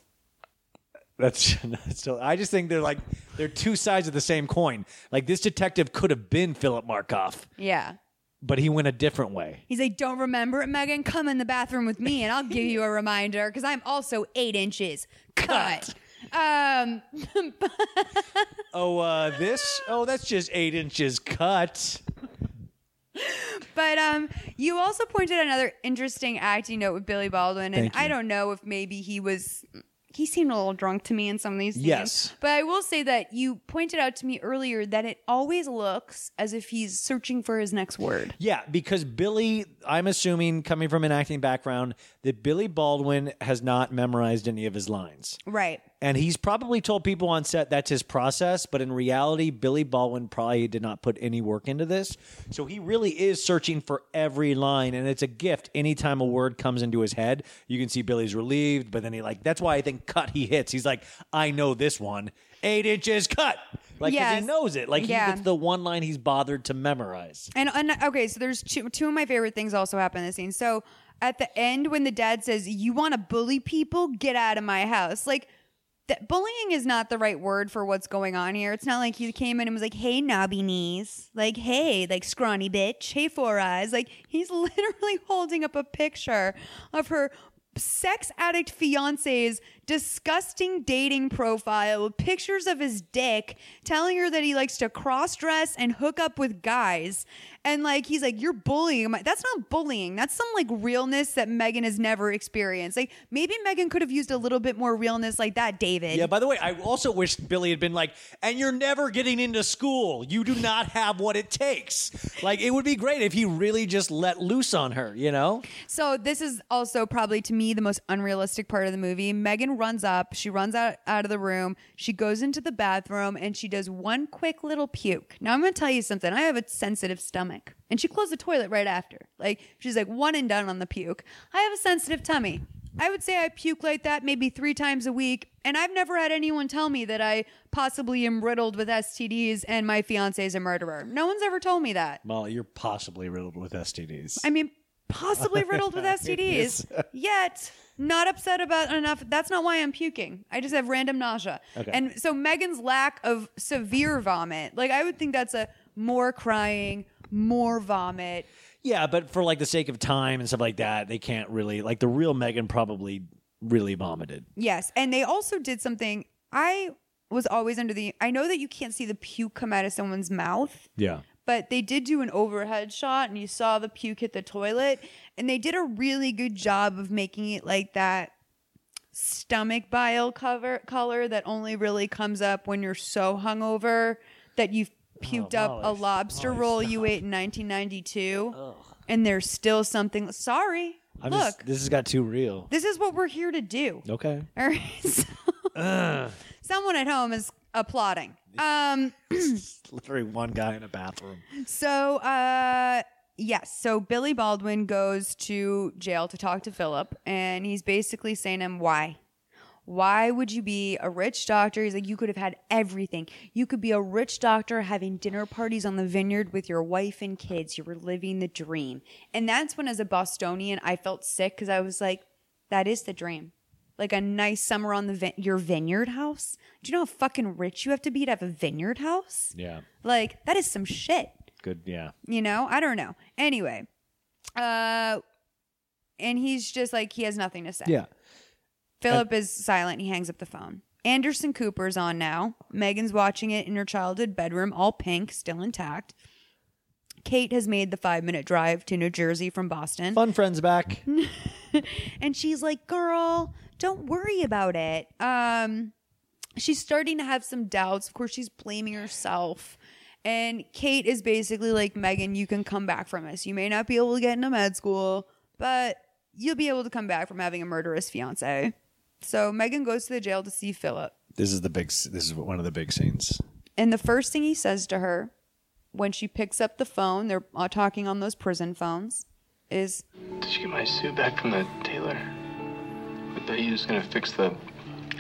That's, that's still. I just think they're like they're two sides of the same coin. Like this detective could have been Philip Markoff, Yeah. but he went a different way. He's like, "Don't remember it, Megan? Come in the bathroom with me, and I'll give you a reminder because I'm also eight inches cut." Um, Oh, uh, this? Oh, that's just eight inches cut. but um, you also pointed another interesting acting note with Billy Baldwin, and Thank I you. don't know if maybe he was. He seemed a little drunk to me in some of these scenes. Yes. But I will say that you pointed out to me earlier that it always looks as if he's searching for his next word. Yeah, because Billy, I'm assuming, coming from an acting background, that Billy Baldwin has not memorized any of his lines. Right. And he's probably told people on set that's his process, but in reality, Billy Baldwin probably did not put any work into this. So he really is searching for every line, and it's a gift. Anytime a word comes into his head, you can see Billy's relieved, but then he like that's why I think cut he hits. He's like, I know this one. Eight inches cut. Like Yes. he knows it. Like Yeah. he, it's the one line he's bothered to memorize. And, and okay, so there's two two of my favorite things also happen in this scene. So at the end, when the dad says, "You want to bully people? Get out of my house!" Like that bullying is not the right word for what's going on here. It's not like he came in and was like, "Hey, knobby knees," like, "Hey, like scrawny bitch," "Hey, four eyes." Like he's literally holding up a picture of her sex addict fiance's disgusting dating profile with pictures of his dick, telling her that he likes to cross dress and hook up with guys. And like he's like, You're bullying. That's not bullying. That's some like realness that Megan has never experienced. Like maybe Megan could have used a little bit more realness like that, David. Yeah, by the way, I also wish Billy had been like, and you're never getting into school. You do not have what it takes. Like, it would be great if he really just let loose on her, you know? So this is also probably to me the most unrealistic part of the movie. Megan runs up, she runs out out of the room, she goes into the bathroom and she does one quick little puke. Now I'm going to tell you something. I have a sensitive stomach. And she closed the toilet right after. Like she's like one and done on the puke. I have a sensitive tummy. I would say I puke like that maybe 3 times a week and I've never had anyone tell me that I possibly am riddled with STDs and my fiance is a murderer. No one's ever told me that. Well, you're possibly riddled with STDs. I mean, possibly riddled with STDs. Yet, not upset about enough. That's not why I'm puking. I just have random nausea. Okay. And so Megan's lack of severe vomit, like I would think that's a more crying, more vomit. Yeah, but for like the sake of time and stuff like that, they can't really, like, the real Megan probably really vomited. Yes, and they also did something. I was always under the. I know that you can't see the puke come out of someone's mouth. Yeah. But they did do an overhead shot and you saw the puke hit the toilet and they did a really good job of making it like that stomach bile cover color that only really comes up when you're so hungover that you've oh, puked up a lobster roll you ate in 1992 and there's still something sorry I'm look. just, this has got too real. this is what we're here to do. Okay. all right so someone at home is applauding um Literally one guy in a bathroom. So, uh, yes. So Billy Baldwin goes to jail to talk to Philip, and he's basically saying to him, "Why? Why would you be a rich doctor?" He's like, "You could have had everything. You could be a rich doctor having dinner parties on the vineyard with your wife and kids. You were living the dream." And that's when, as a Bostonian, I felt sick because I was like, "That is the dream." Like a nice summer on the vin- your vineyard house. Do you know how fucking rich you have to be to have a vineyard house? Yeah. Like that is some shit. Good. Yeah. You know, I don't know. Anyway, uh, and he's just like he has nothing to say. Yeah. Philip is silent. He hangs up the phone. Anderson Cooper's on now. Megan's watching it in her childhood bedroom, all pink, still intact. Kate has made the five minute drive to New Jersey from Boston. Fun friends back. and she's like, girl, don't worry about it. Um, she's starting to have some doubts. Of course, she's blaming herself. And Kate is basically like, Megan, you can come back from this. You may not be able to get into med school, but you'll be able to come back from having a murderous fiance. So Megan goes to the jail to see Philip. This is the big. This is one of the big scenes. And the first thing he says to her when she picks up the phone, they're uh, talking on those prison phones, is Did you get my suit back from the tailor? I thought you was gonna fix the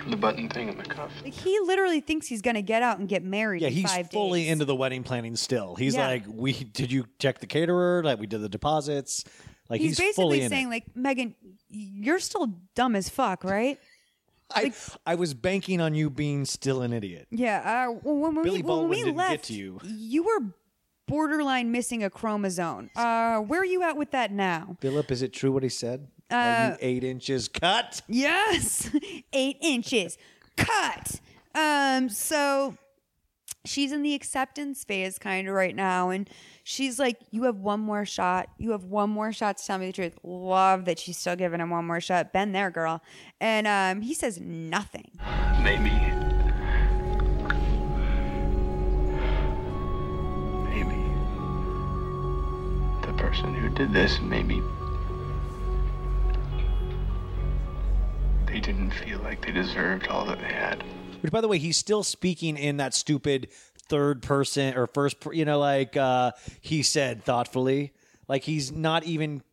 the button thing in the cuff. he literally thinks he's going to get out and get married Yeah, in he's five fully days. into the wedding planning still. He's Yeah. like, we did you check the caterer? Like we did the deposits. Like he's, he's, fully basically in saying it. like Megan, you're still dumb as fuck, right? I, I was banking on you being still an idiot. Yeah. Uh, when, when Billy we, when Baldwin we didn't left, get to you. you were borderline missing a chromosome. Uh, where are you at with that now? Philip, is it true what he said? Are Uh, you eight inches cut? Yes, eight inches cut. Um, so she's in the acceptance phase kind of right now, and she's like, "You have one more shot. You have one more shot to tell me the truth." Love that she's still giving him one more shot. Been there, girl. And um, he says nothing. Maybe. Maybe. The person who did this, maybe. They didn't feel like they deserved all that they had. Which, by the way, he's still speaking in that stupid third person or first, per- you know, like uh, he said thoughtfully. Like he's not even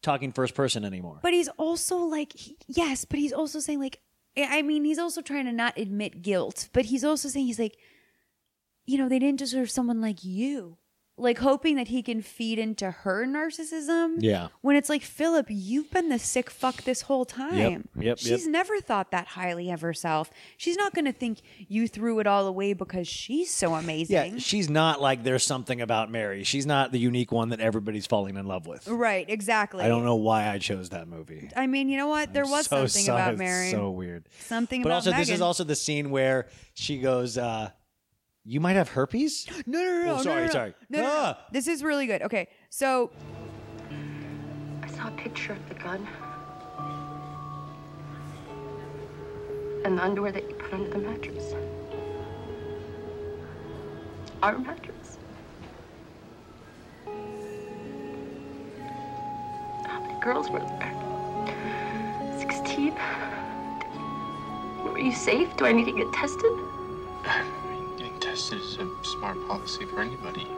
talking first person anymore. But he's also like, he- yes, but he's also saying like, I mean, he's also trying to not admit guilt, but he's also saying he's like, you know, they didn't deserve someone like you. Like hoping that he can feed into her narcissism. Yeah. When it's like, Philip, you've been the sick fuck this whole time. yep, yep She's yep. never thought that highly of herself. She's not going to think you threw it all away because she's so amazing. Yeah, she's not like there's something about Mary. She's not the unique one that everybody's falling in love with. Right, exactly. I don't know why I chose that movie. I mean, you know what? There was so something sorry. about Mary. So weird. Something about Mary. But about also, this is also the scene where she goes, uh, "You might have herpes." No, no, no, no. Oh, sorry, no, no, no. sorry. No, no, no. Ah! This is really good. Okay, so I saw a picture of the gun. And the underwear that you put under the mattress. Our mattress. How many girls were there? 16? Were you safe? Do I need to get tested? Getting tested is a smart policy for anybody.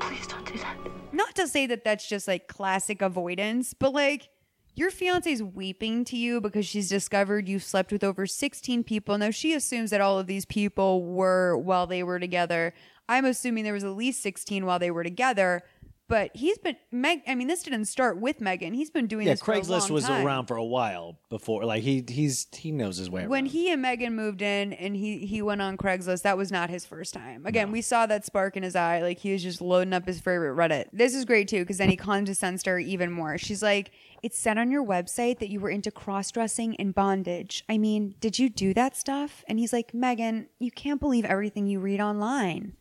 Please don't do that. not to say that that's just like classic avoidance, but like your fiance's weeping to you because she's discovered you slept with over 16 people. Now she assumes that all of these people were while they were together. I'm assuming there was at least 16 while they were together. But he's been Meg. I mean, this didn't start with Megan. He's been doing Yeah, this. for Craigslist was time. around for a while before. Like he he's he knows his way. when around. he and Megan moved in and he he went on Craigslist, that was not his first time. Again, we saw that spark in his eye, like he was just loading up his favorite Reddit. This is great too because then he condescends to her even more. She's like, "It said on your website that you were into cross dressing and bondage. I mean, did you do that stuff?" And he's like, "Megan, you can't believe everything you read online."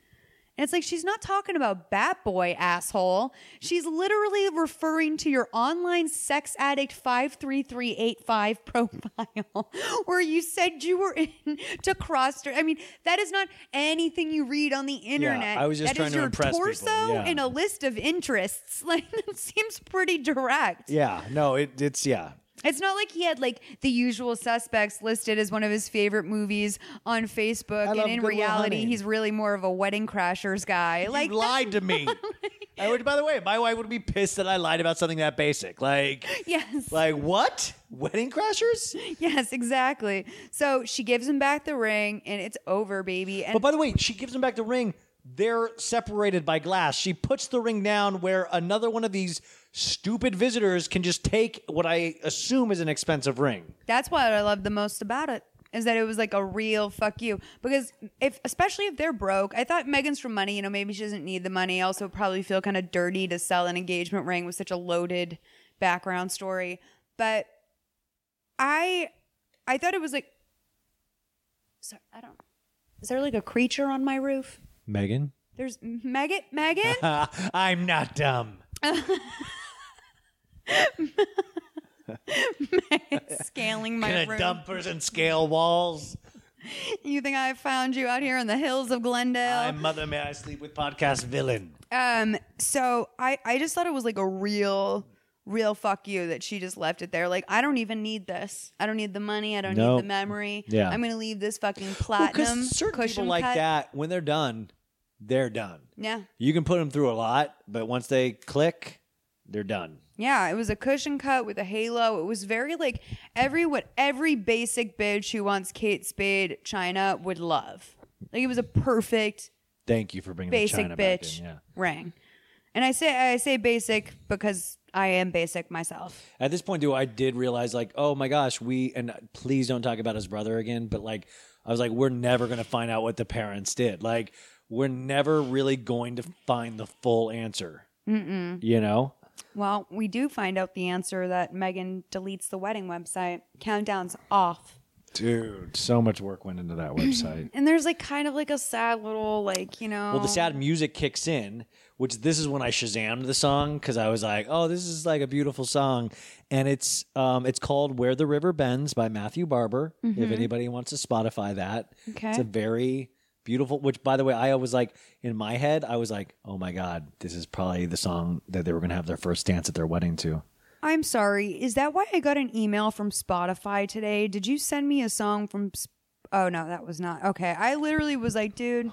And it's like she's not talking about Bat Boy, asshole. She's literally referring to your online sex addict 53385 profile where you said you were in to cross. I mean, that is not anything you read on the internet. I was just That trying is to your impress people, torso yeah. and a list of interests. Like, that seems pretty direct. yeah, no, it, it's yeah. It's not like he had like the usual suspects listed as one of his favorite movies on Facebook, and in reality, Hunting. he's really more of a Wedding Crashers guy. You like lied to me. I would, by the way, my wife would be pissed that I lied about something that basic. Like, yes, like what? Wedding crashers? yes, exactly. So she gives him back the ring, and it's over, baby. And But by the way, she gives him back the ring. They're separated by glass. She puts the ring down where another one of these stupid visitors can just take what I assume is an expensive ring. that's what I love the most about it. Is that it was like a real fuck you because if especially if they're broke, I thought Megan's from money. You know, maybe she doesn't need the money. Also probably feel kind of dirty to sell an engagement ring with such a loaded background story. But I, I thought it was like, sorry, I don't. Is there like a creature on my roof? Megan? There's Megan. Megan. I'm not dumb. scaling my Can a room. dumb person scale walls? You think I found you out here in the hills of Glendale? I'm Mother May I Sleep with podcast villain. Um, so I, I just thought it was like a real, real fuck you that she just left it there. Like, I don't even need this. I don't need the money. I don't Nope. need the memory. Yeah. I'm gonna leave this fucking Well, platinum 'cause certain cushion people like cut. that, when they're done, they're done. Yeah. You can put them through a lot, but once they click, they're done. Yeah, it was a cushion cut with a halo. It was very like every what every basic bitch who wants Kate Spade China would love. Like it was a perfect Thank you for bringing the basic China back bitch in. Yeah. ring. And I say I say basic because I am basic myself. At this point, do I did realize, like, oh my gosh, we and please don't talk about his brother again. But like, I was like, we're never gonna find out what the parents did. Like, we're never really going to find the full answer. Mm-mm. You know? Well, we do find out the answer that Megan deletes the wedding website. Countdown's off. Dude, so much work went into that website. And there's like kind of like a sad little like, you know. Well, the sad music kicks in, which this is when I shazammed the song because I was like, "Oh, this is like a beautiful song," and it's um, it's called "Where the River Bends" by Matthew Barber. If Mhm. anybody wants to Spotify that, Okay. it's a very beautiful. Which, by the way, I was like in my head, I was like, "Oh my god, this is probably the song that they were going to have their first dance at their wedding to." I'm sorry. Is that why I got an email from Spotify today? Did you send me a song from Oh no, that was not. Okay. I literally was like, dude,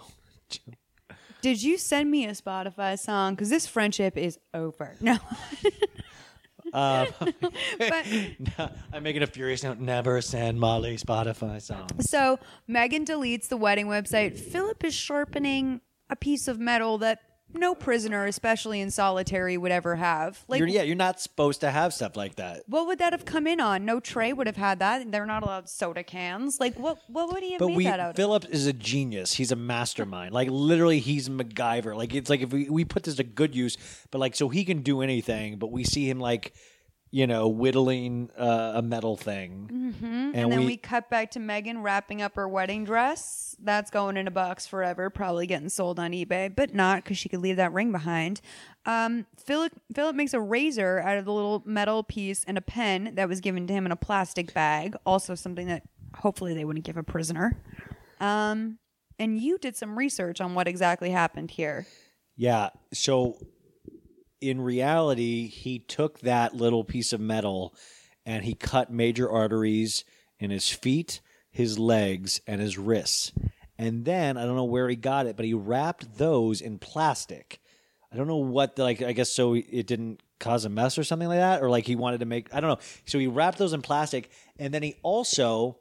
did you send me a Spotify song cuz this friendship is over. No. Uh, I'm making a furious note. Never send Molly Spotify songs. So Megan deletes the wedding website. Philip is sharpening a piece of metal that no prisoner, especially in solitary, would ever have. Like, you're, yeah, you're not supposed to have stuff like that. what would that have come in on? No tray would have had that. They're not allowed soda cans. Like, what? What would he have But made we that out? of? Philip is a genius. He's a mastermind. Like literally, he's MacGyver. Like it's like if we we put this to good use, but like so he can do anything. But we see him like, you know, whittling uh, a metal thing. hmm And, And then we- we, cut back to Megan wrapping up her wedding dress. That's going in a box forever, probably getting sold on eBay, but not because she could leave that ring behind. Um, Philip Philip makes a razor out of the little metal piece and a pen that was given to him in a plastic bag. Also, something that hopefully they wouldn't give a prisoner. Um, and you did some research on what exactly happened here. Yeah. So in reality, he took that little piece of metal and he cut major arteries in his feet, his legs, and his wrists. And then I don't know where he got it, but he wrapped those in plastic. I don't know what the, like I guess so it didn't cause a mess or something like that or like he wanted to make I don't know. So he wrapped those in plastic and then he also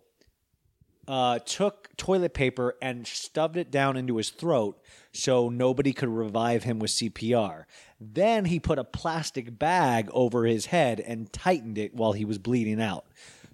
uh, took toilet paper and stuffed it down into his throat so nobody could revive him with CPR. Then he put a plastic bag over his head and tightened it while he was bleeding out.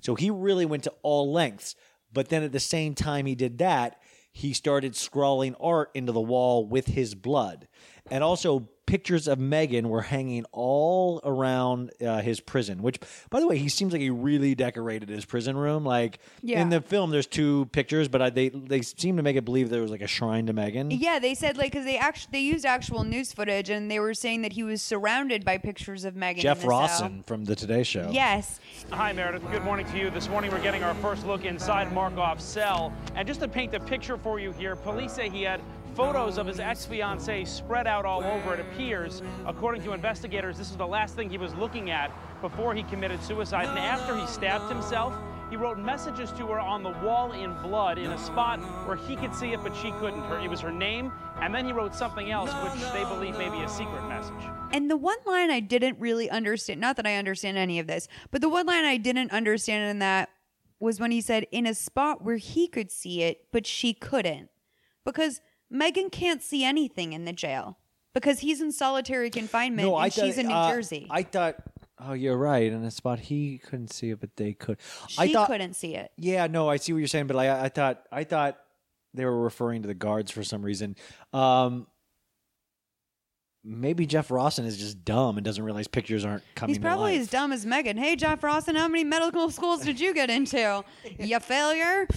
So he really went to all lengths. But then at the same time he did that, he started scrawling art into the wall with his blood. And also, pictures of Megan were hanging all around uh, his prison, which, by the way, he seems like he really decorated his prison room. Like Yeah. in the film, there's two pictures, but I, they they seem to make it believe there was like a shrine to Megan. Yeah, they said like because they actually they used actual news footage and they were saying that he was surrounded by pictures of Megan. Jeff in cell. Rossen from the Today Show. Yes. Hi, Meredith. Good morning to you. This morning we're getting our first look inside Markoff's cell. And just to paint the picture for you here, police say he had photos of his ex-fiancee spread out all over. It appears, according to investigators, this is the last thing he was looking at before he committed suicide. And after he stabbed himself, he wrote messages to her on the wall in blood in a spot where he could see it, but she couldn't. It was her name, and then he wrote something else, which they believe may be a secret message. And the one line I didn't really understand, not that I understand any of this, but the one line I didn't understand in that was when he said in a spot where he could see it, but she couldn't. Because Megan can't see anything in the jail because he's in solitary confinement No, and I thought, she's in New uh, Jersey. I thought. Oh, you're right. In a spot he couldn't see it, but they could. she I thought. couldn't see it. Yeah, no, I see what you're saying, but I, I thought, I thought they were referring to the guards for some reason. Um, maybe Jeff Rossen is just dumb and doesn't realize pictures aren't coming. He's probably as dumb as Megan. Hey, Jeff Rossen, how many medical schools did you get into? You failure?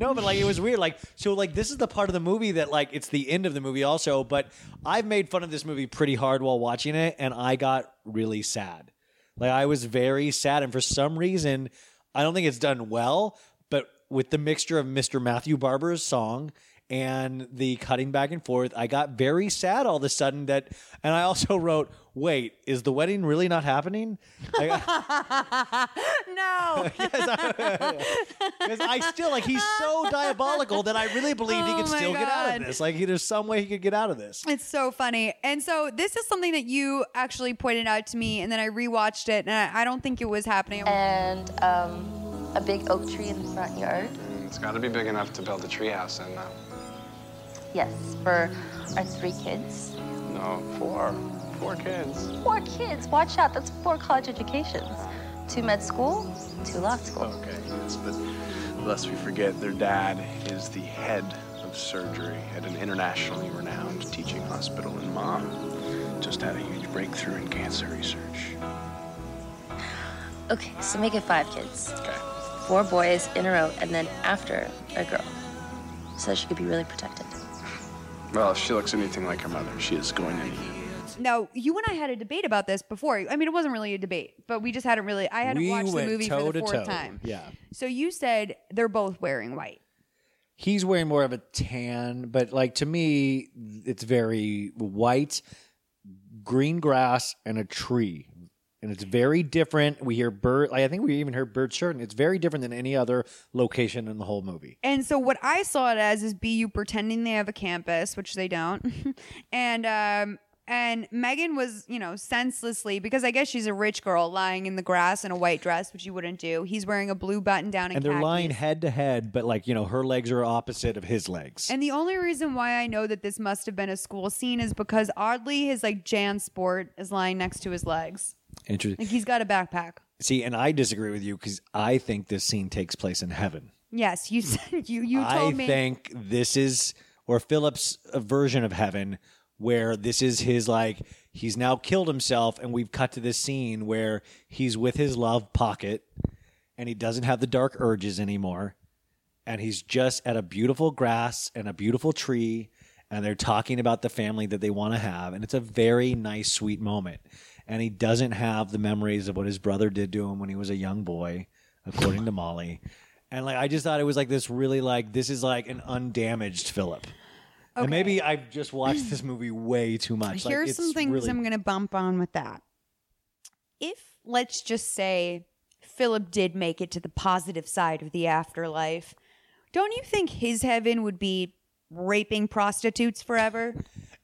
No, but like it was weird. Like so, like this is the part of the movie that like it's the end of the movie also. But I've made fun of this movie pretty hard while watching it, and I got really sad. Like I was very sad, and for some reason, I don't think it's done well. But with the mixture of Mr. Matthew Barber's song and the cutting back and forth, I got very sad all of a sudden. That, and I also wrote, "Wait, is the wedding really not happening?" Like, no. Because I still like he's so diabolical that I really believed he Oh could my still get out of this. Like he, there's some way he could get out of this. It's so funny. And so this is something that you actually pointed out to me, and then I rewatched it, and I, I don't think it was happening. And um, a big oak tree in the front yard. It's got to be big enough to build a treehouse in, though. Yes, for our three kids. No, four. Four kids. Four kids. Watch out. That's four college educations. Two med school, two law school. Okay, yes, but lest we forget, their dad is the head of surgery at an internationally renowned teaching hospital, and mom just had a huge breakthrough in cancer research. Okay, so make it five kids. Okay. Four boys in a row, and then after a girl. So that she could be really protected. Well, if she looks anything like her mother, she is going to need. Now, you and I had a debate about this before. I mean, it wasn't really a debate, but we just hadn't really. I hadn't We watched the went movie for toe the to fourth toe. time. Yeah. So you said they're both wearing white. He's wearing more of a tan, but like to me, it's very white, green grass, and a tree. And it's very different. We hear bird. Like I think we even heard bird shirt, it's very different than any other location in the whole movie. And so what I saw it as is BU pretending they have a campus, which they don't. and um and Megan was, you know, senselessly because I guess she's a rich girl lying in the grass in a white dress, which you wouldn't do. He's wearing a blue button down and, And they're khakis. lying head to head, but like you know, her legs are opposite of his legs. And the only reason why I know that this must have been a school scene is because oddly his like Jan Sport is lying next to his legs. Interesting. Like he's got a backpack. See, and I disagree with you because I think this scene takes place in heaven. Yes, you said you you I told me. think this is or Philip's uh, version of heaven where this is his like he's now killed himself and we've cut to this scene where he's with his love pocket and he doesn't have the dark urges anymore and he's just at a beautiful grass and a beautiful tree and they're talking about the family that they want to have and it's a very nice sweet moment and he doesn't have the memories of what his brother did to him when he was a young boy according to Molly and like I just thought it was like this really like this is like an undamaged Philip and maybe I've just watched this movie way too much Like, Here's it's some things really- I'm going to bump on with that. If, let's just say, Philip did make it to the positive side of the afterlife, don't you think his heaven would be raping prostitutes forever?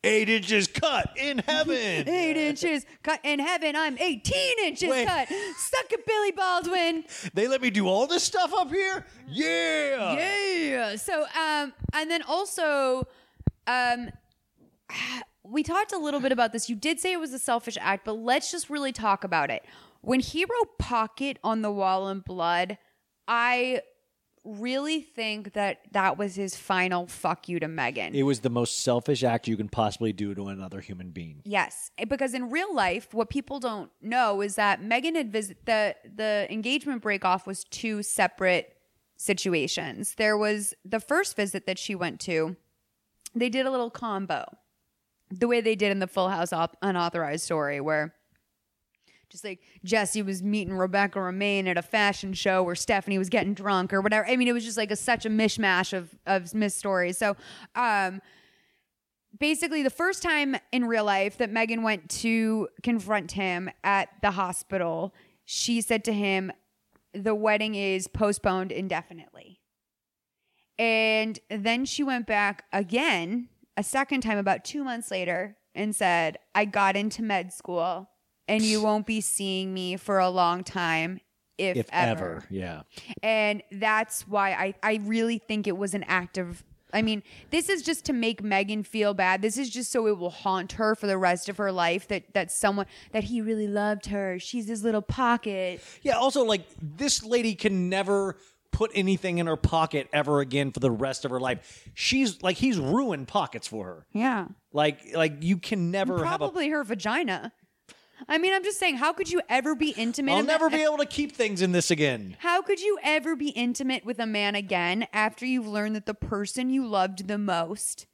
Eight inches cut in heaven. Eight inches cut in heaven. I'm 18 inches cut. Suck it, Billy Baldwin. they let me do all this stuff up here yeah Yeah. So, um, and then also, um, we talked a little bit about this. You did say it was a selfish act, but let's just really talk about it. When he wrote "pocket" on the wall in blood, I really think that that was his final fuck you to Megan. It was the most selfish act you can possibly do to another human being. Yes, eh, because in real life, what people don't know is that Megan had visit the the engagement break off was two separate situations. There was the first visit that she went to. They did a little combo, the way they did in the Full House op- unauthorized story, where just like Jesse was meeting Rebecca Romijn at a fashion show where Stephanie was getting drunk or whatever. I mean, it was just like a, such a mishmash of of miss stories. So, um, basically the first time in real life that Megan went to confront him at the hospital, she said to him, The wedding is postponed indefinitely. And then she went back again, a second time, about two months later, and said, I got into med school and you won't be seeing me for a long time, if, If ever. ever, yeah. And that's why I, I really think it was an act of. I mean, this is just to make Megan feel bad. This is just so it will haunt her for the rest of her life that that someone that he really loved her. She's his little pocket. Yeah, also like this lady can never put anything in her pocket ever again for the rest of her life. She's like he's ruined pockets for her. Yeah. Like like you can never have a Probably her vagina. I mean, I'm just saying, how could you ever be intimate? I'll never be able to keep things in this again. How could you ever be intimate with a man again after you've learned that the person you loved the most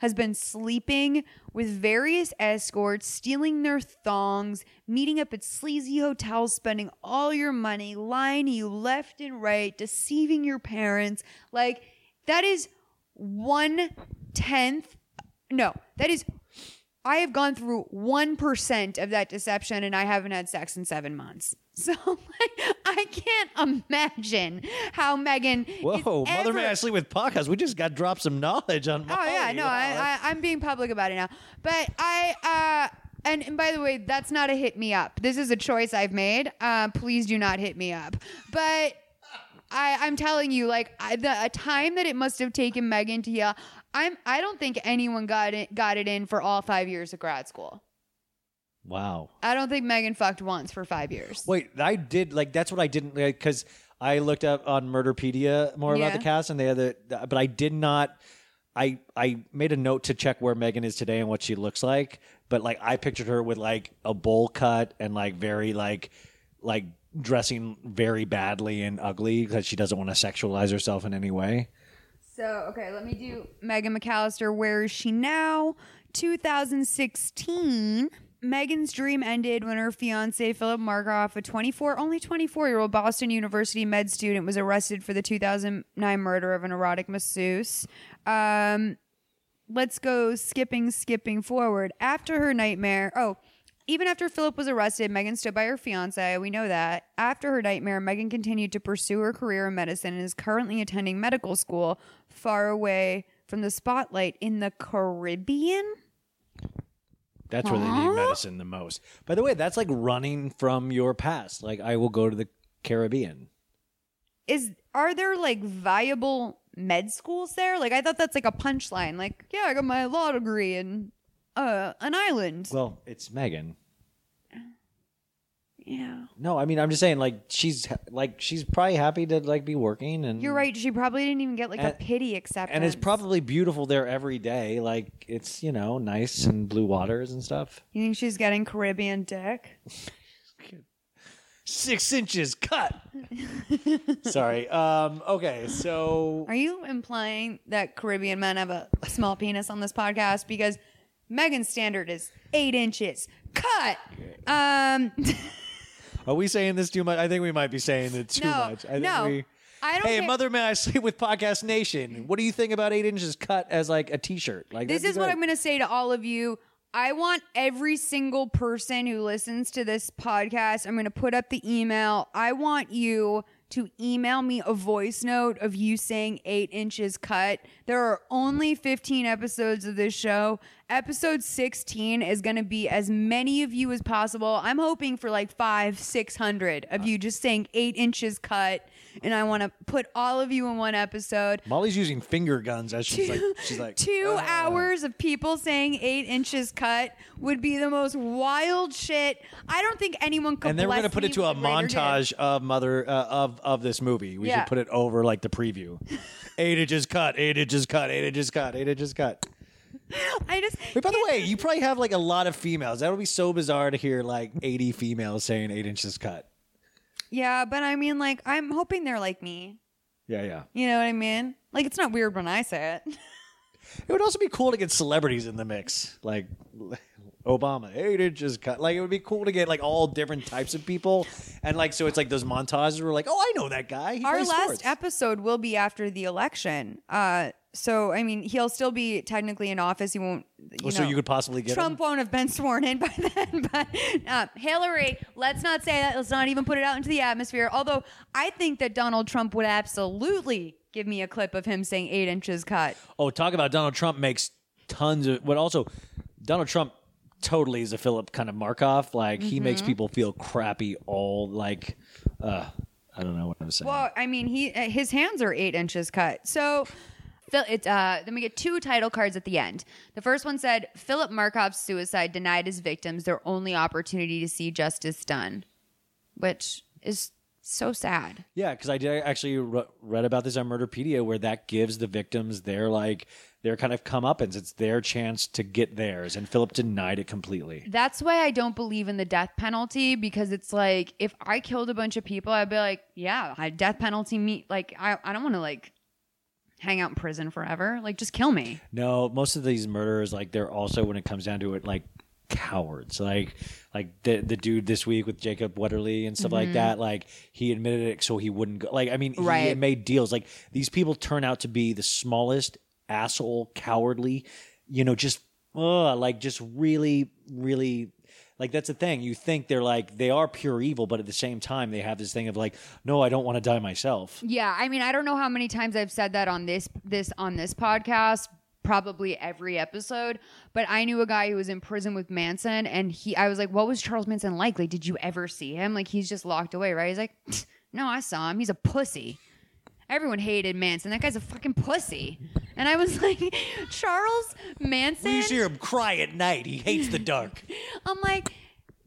has been sleeping with various escorts, stealing their thongs, meeting up at sleazy hotels, spending all your money, lying to you left and right, deceiving your parents? Like, that is one tenth. No, that is. I have gone through 1% of that deception and I haven't had sex in seven months. So like, I can't imagine how Megan. Whoa, Mother ever- May I Sleep with podcast. We just got dropped some knowledge on Oh yeah, no, Wow, I, I I'm being public about it now. But I uh and, and by the way, that's not a hit me up. This is a choice I've made. Uh, please do not hit me up. But I I'm telling you, like I, the a time that it must have taken Megan to heal. I'm I don't think anyone got it got it in for all five years of grad school. Wow. I don't think Megan fucked once for five years. Wait, I did like that's what I didn't because I looked up on Murderpedia more Yeah. about the cast and they had the, but I did not. I I made a note to check where Megan is today and what she looks like, but like I pictured her with like a bowl cut and like very like like dressing very badly and ugly because she doesn't want to sexualize herself in any way. So, okay, let me do Megan McAllister. Where is she now? 2016. Megan's dream ended when her fiance, Philip Markoff, a 24, only 24 year old Boston University med student, was arrested for the 2009 murder of an erotic masseuse. Um, let's go skipping, skipping forward. After her nightmare, oh, even after Philip was arrested, Megan stood by her fiance. We know that. After her nightmare, Megan continued to pursue her career in medicine and is currently attending medical school far away from the spotlight in the Caribbean. That's where they need medicine the most. By the way, that's like running from your past. Like I will go to the Caribbean. Is are there like viable med schools there? Like I thought that's like a punchline. Like, yeah, I got my law degree in uh an island. Well, it's Megan. Yeah. No, I mean I'm just saying like she's ha- like she's probably happy to like be working and You're right. She probably didn't even get like a And- pity acceptance. and it's probably beautiful there every day. Like it's you know nice and blue waters and stuff. You think she's getting Caribbean dick? Six inches cut. Sorry. Um. Okay. So Are you implying that Caribbean men have a small penis on this podcast? Because Megan's standard is eight inches. Cut. Um. are we saying this too much? I think we might be saying it too No, much. I think no. we. I don't Hey, care- mother, may I sleep with Podcast Nation? What do you think about eight inches cut as like a T-shirt? Like This is what. I'm going to say to all of you. I want every single person who listens to this podcast, I'm going to put up the email. I want you to email me a voice note of you saying eight inches cut. There are only 15 episodes of this show. Episode 16 is going to be as many of you as possible. I'm hoping for like five, 600 of you just saying eight inches cut. And I want to put all of you in one episode Molly's using finger guns as she's like she's like two "Uh." hours of people saying eight inches cut would be the most wild shit. I don't think anyone could. and then we're bless gonna put me it to a greater montage of mother uh, of of this movie. We Yeah. should put it over like the preview. eight inches cut, eight inches cut, eight inches cut, eight inches cut. I just. Wait, by the way, you probably have like a lot of females. That would be so bizarre to hear like eighty females saying eight inches cut. Yeah, but I mean, like, I'm hoping they're like me. Yeah, yeah. You know what I mean? Like, it's not weird when I say it. It would also be cool to get celebrities in the mix, like Obama, eight inches cut. Like it would be cool to get like all different types of people, and like so it's like those montages where like, oh, I know that guy. He Our plays last sports. episode will be after the election. Uh, so I mean, he'll still be technically in office. He won't. You Oh, so know, you could possibly get Trump him? won't have been sworn in by then. But uh, Hillary, let's not say that. Let's not even put it out into the atmosphere. Although I think that Donald Trump would absolutely give me a clip of him saying eight inches cut. Oh, talk about Donald Trump makes tons of. But also, Donald Trump totally is a Philip kind of Markoff. Like he makes Mhm. people feel crappy. All like, uh, I don't know what I'm saying. Well, I mean, he uh, his hands are eight inches cut. So. Phil, it, uh, then we get two title cards at the end. The first one said, Philip Markoff's suicide denied his victims their only opportunity to see justice done, which is so sad. Yeah, because I did actually re- read about this on Murderpedia, where that gives the victims their like their kind of comeuppance. It's their chance to get theirs, and Philip denied it completely. That's why I don't believe in the death penalty because it's like if I killed a bunch of people, I'd be like, yeah, I death penalty me. Like I, I don't want to like hang out in prison forever. Like just kill me. No, most of these murderers, like they're also when it comes down to it, like cowards. Like like the the dude this week with Jacob Wetterling and stuff like Mhm. that. Like he admitted it so he wouldn't go. Like I mean, he Right. made deals. Like these people turn out to be the smallest asshole, cowardly. You know, just uh, like just really, really. Like that's the thing. You think they're like they are pure evil, but at the same time they have this thing of like, no, I don't want to die myself. Yeah, I mean, I don't know how many times I've said that on this this on this podcast, probably every episode, but I knew a guy who was in prison with Manson and he I was like, "What was Charles Manson like? Like did you ever see him? Like he's just locked away, right?" He's like, "No, I saw him. He's a pussy." Everyone hated Manson. That guy's a fucking pussy. And I was like, "Charles Manson?" You hear him cry at night. He hates the dark. I'm like,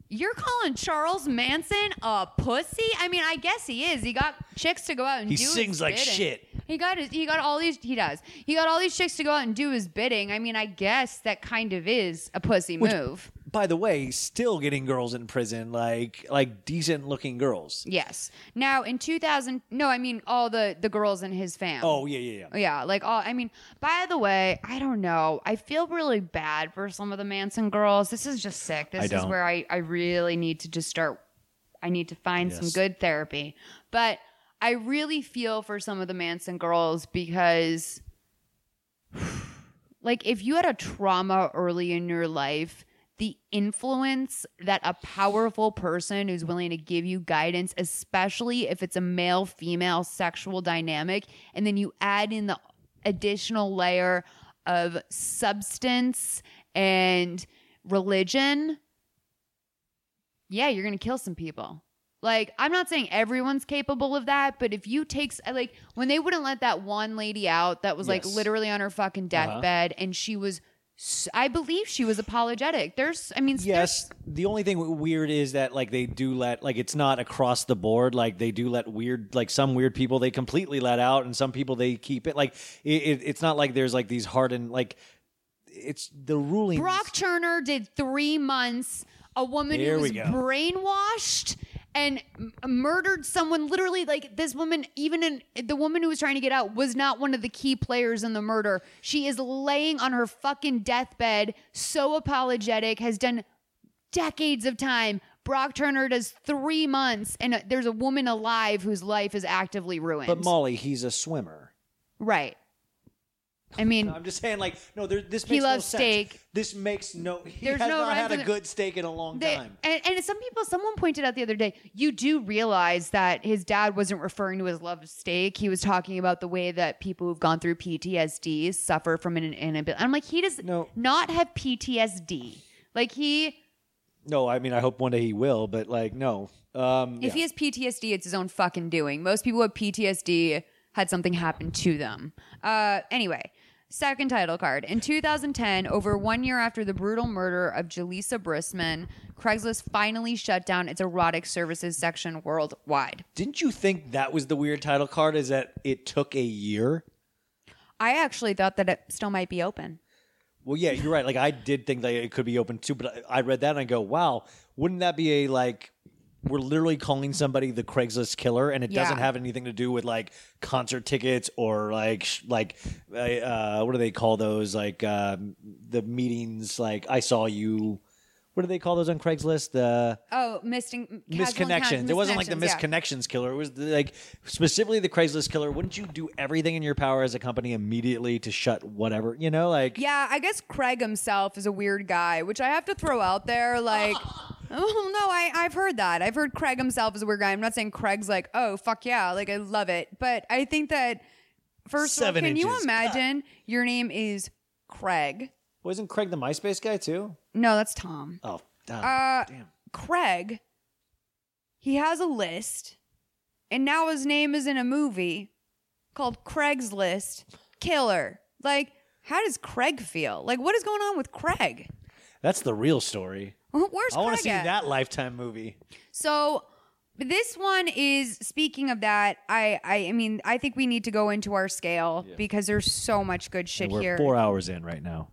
you're calling Charles Manson a pussy? I mean, I guess he is. He got chicks to go out and He do his sings like bidding. shit. He got his, he got all these he does. He got all these chicks to go out and do his bidding. I mean, I guess that kind of is a pussy Which- move. By the way, still getting girls in prison, like like decent looking girls. Yes. Now in 2000, no, I mean all the the girls in his fam. Oh yeah, yeah, yeah. Yeah, like all. I mean, by the way, I don't know. I feel really bad for some of the Manson girls. This is just sick. This is where I I really need to just start. I need to find some good therapy, but I really feel for some of the Manson girls because, like, if you had a trauma early in your life. The influence that a powerful person who's willing to give you guidance, especially if it's a male female sexual dynamic, and then you add in the additional layer of substance and religion, yeah, you're going to kill some people. Like, I'm not saying everyone's capable of that, but if you take, like, when they wouldn't let that one lady out that was like literally on her fucking Uh-huh. deathbed and she was, I believe she was apologetic. There's, I mean, Yes. The only thing weird is that like they do let like it's not across the board. Like they do let weird like some weird people they completely let out, and some people they keep it. Like it, it, it's not like there's like these hardened like it's the ruling. Brock Turner did three months. A woman Here who was brainwashed and m- murdered someone. Literally, like this woman, even in the woman who was trying to get out, was not one of the key players in the murder. She is laying on her fucking deathbed, so apologetic, has done decades of time. Brock Turner does three months, and uh, there's a woman alive whose life is actively ruined. But Molly, he's a swimmer. right. I mean, I'm just saying, like, no, there, this He makes loves no sense. steak. This makes no. He There's has no not had a good steak in a long They- time. And, and some people, someone pointed out the other day, you do realize that his dad wasn't referring to his love of steak. He was talking about the way that people who've gone through PTSD suffer from an inability. I'm like, he does not have PTSD. Like he, No, I mean, I hope one day he will, but like, no. Um, if yeah. he has PTSD, it's his own fucking doing. Most people with PTSD had something happen to them. Uh, anyway, second title card. In 2010, over one year after the brutal murder of Julissa Brisman, Craigslist finally shut down its erotic services section worldwide. Didn't you think that was the weird title card? Is that it took a year? I actually thought that it still might be open. Well, yeah, you're right. Like I did think that it could be open too, but I I read that and I go, wow, wouldn't that be a like? We're literally calling somebody the Craigslist killer, and it doesn't have anything to do with like concert tickets or like sh- like uh, uh, what do they call those? Like um, the meetings. Like I saw you. What do they call those on Craigslist? The Oh, missing misconnections. It wasn't like the misconnections, yeah. killer. It was the, like specifically the Craigslist killer. Wouldn't you do everything in your power as a company immediately to shut whatever? You know, like Yeah, I guess Craig himself is a weird guy, which I have to throw out there. Like, oh no, I I've heard that. I've heard Craig himself is a weird guy. I'm not saying Craig's like, oh fuck yeah, like I love it, but I think that first of all, Seven can you inches. imagine your name is Craig? wasn't Craig the MySpace guy too? No, that's Tom. Oh, damn. Uh, Craig, he has a list, and now his name is in a movie called Craigslist Killer. Like, how does Craig feel? Like, what is going on with Craig? That's the real story. Where's I want to see at? that Lifetime movie. So this one is speaking of that. I, I I mean I think we need to go into our scale because there's so much good shit here. four hours in right now.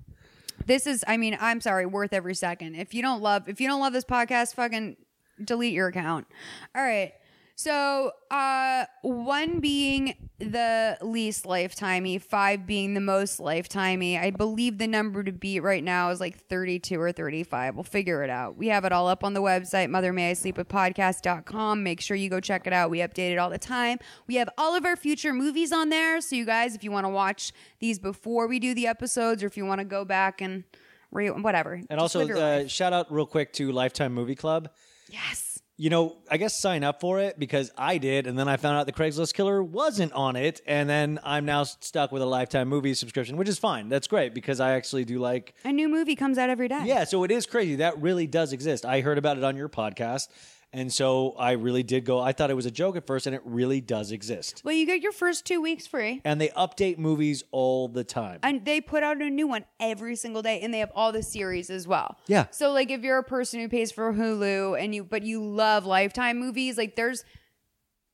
This is I mean I'm sorry worth every second. If you don't love if you don't love this podcast, fucking delete your account. All right. So uh one being the least lifetimey, five being the most lifetimey. I believe the number to beat right now is like 32 or 35. We'll figure it out. We have it all up on the website, Mother May I Sleep with Podcast.com. Make sure you go check it out. We update it all the time. We have all of our future movies on there. So you guys, if you want to watch these before we do the episodes, or if you want to go back and re- whatever. And also, live your life. uh, shout out real quick to Lifetime Movie Club. Yes. You know, I guess sign up for it because I did, and then I found out the Craigslist killer wasn't on it, and then I'm now stuck with a Lifetime movie subscription, which is fine. That's great because I actually do like A new movie comes out every day. Yeah, so it is crazy. That really does exist. I heard about it on your podcast. And so I really did go. I thought it was a joke at first, and it really does exist. Well, you get your first two weeks free. And they update movies all the time. And they put out a new one every single day, and they have all the series as well. Yeah. So, like, if you're a person who pays for Hulu and you, but you love Lifetime movies, like, there's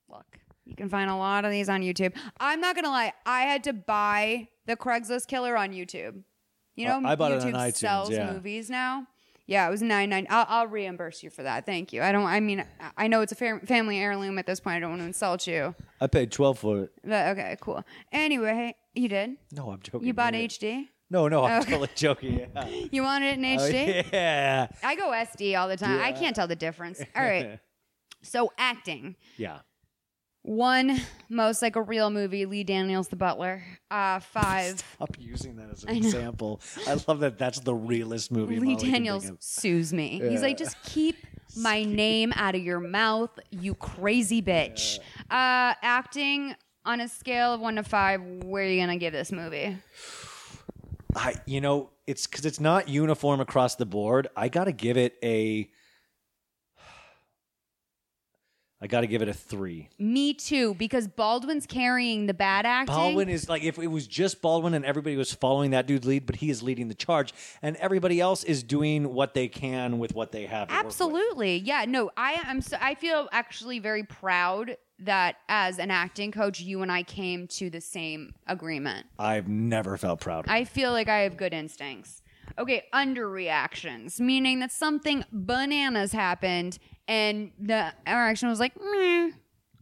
look, You can find a lot of these on YouTube. I'm not gonna lie, I had to buy the Craigslist Killer on YouTube. You know, Uh, I bought it on YouTube iTunes, sells yeah. movies now. Yeah, it was nine nine. I'll, I'll reimburse you for that. Thank you. I don't. I mean, I know it's a fam- family heirloom at this point. I don't want to insult you. I paid twelve for it. But okay, cool. Anyway, you did. No, I'm joking. You bought Yeah. HD. No, no, I'm Okay. totally joking. Yeah. You wanted it in Oh, HD. yeah. I go SD all the time. I Yeah. can't tell the difference. All right. So acting. Yeah. One most like a real movie. Lee Daniels, the butler. Uh, five. Stop using that as an I example. I love that. That's the realest movie. Lee Molly Daniels sues me. He's like, just keep my name out of your mouth, you crazy bitch. Uh, acting on a scale of one to five, where are you gonna give this movie? I, you know, it's because it's not uniform across the board. I got to give it a. I got to give it a three. Me too, because Baldwin's carrying the bad acting. Baldwin is like if it was just Baldwin and everybody was following that dude's lead, but he is leading the charge, and everybody else is doing what they can with what they have. to work with. Absolutely. Yeah, no, I am so I feel actually very proud that as an acting coach you and I came to the same agreement. I've never felt proud. I feel like I have good instincts. Okay, underreactions, meaning that something bananas happened and the reaction was like, Meh.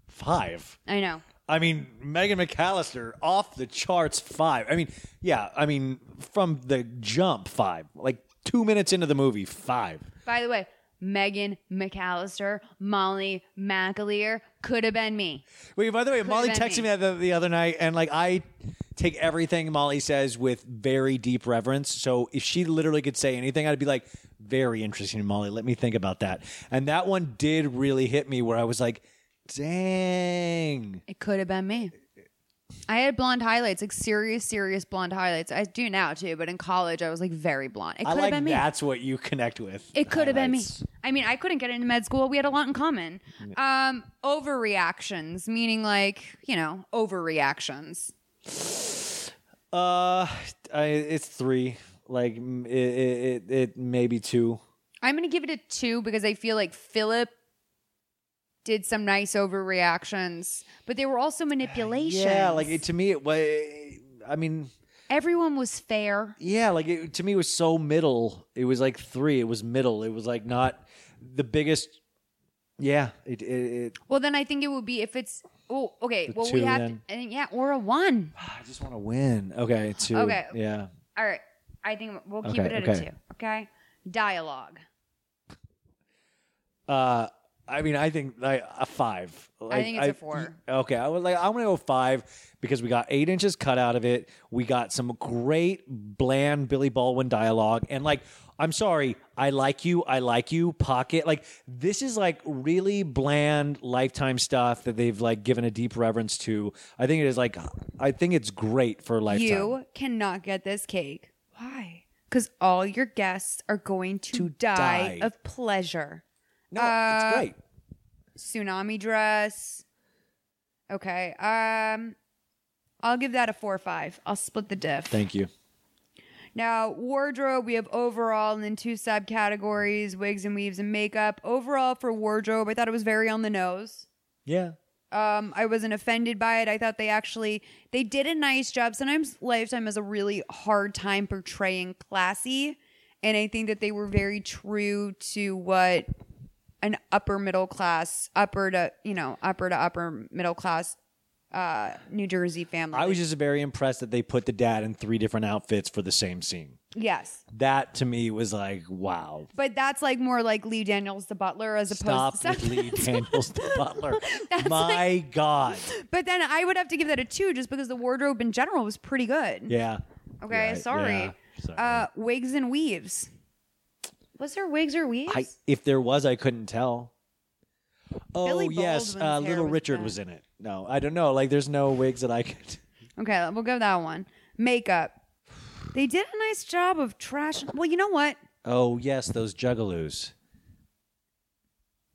Five. I know. I mean, Megan McAllister off the charts. Five. I mean, yeah. I mean, from the jump, five. Like two minutes into the movie, five. By the way, Megan McAllister, Molly McAleer could have been me. Wait, by the way, Molly been texted me. me the, the other night, and like I take everything Molly says with very deep reverence. So if she literally could say anything, I'd be like, very interesting, Molly. Let me think about that. And that one did really hit me where I was like, dang. It could have been me. I had blonde highlights, like serious, serious blonde highlights. I do now too, but in college I was like very blonde. It I could have been me. that's what you connect with. It could have been me. I mean, I couldn't get into med school. We had a lot in common. Um, overreactions, meaning like, you know, overreactions. Uh, I, it's three. Like it, it, it, it maybe two. I'm going to give it a two because I feel like Philip did some nice overreactions, but they were also manipulations. Yeah, like it, to me, it was. I mean, everyone was fair. yeah, like it, to me, it was so middle. It was like three. It was middle. It was like not the biggest. Yeah, it, it, it Well, then I think it would be if it's. Oh, okay. The well, we have to. I think, yeah, or a one. I just want to win. Okay, two. Okay. Yeah. All right. I think we'll keep Okay, it at okay. a two. Okay. Dialogue. Uh, I mean, I think like a five. Like, think it's a four. Okay, I was like, I'm gonna go five because we got eight inches cut out of it. We got some great bland Billy Baldwin dialogue, and like, I'm sorry, I like you, I like you, pocket. Like, this is like really bland lifetime stuff that they've like given a deep reverence to. I think it is like, I think it's great for lifetime. You cannot get this cake. Why? Because all your guests are going to, die, die. of pleasure. No, Uh, it's great. Tsunami dress. Okay. Um, I'll give that a four or five. I'll split the diff. Thank you. Now, wardrobe, we have overall and then two subcategories wigs and weaves and makeup. Overall, for wardrobe, I thought it was very on the nose. Yeah. Um, I wasn't offended by it. I thought they actually they did a nice job. Sometimes Lifetime has a really hard time portraying classy, and I think that they were very true to what an upper middle class, upper to you know upper to upper middle class, uh, New Jersey family. I was just very impressed that they put the dad in three different outfits for the same scene. yes, That to me was like, wow. but that's like more like Lee Daniels the butler as opposed Stop to with Lee Daniels the butler. My God. But then I would have to give that a two just because the wardrobe in general was pretty good. Yeah. Okay, Right, sorry. yeah, sorry. Uh, wigs and weaves. Was there wigs or weaves? I if there was, I couldn't tell. Oh yes, uh, Little Richard bad. was in it. No, I don't know. Like, there's no wigs that I could. okay, we'll go that one. Makeup. They did a nice job of trash. Well, you know what? Oh yes, those juggalos.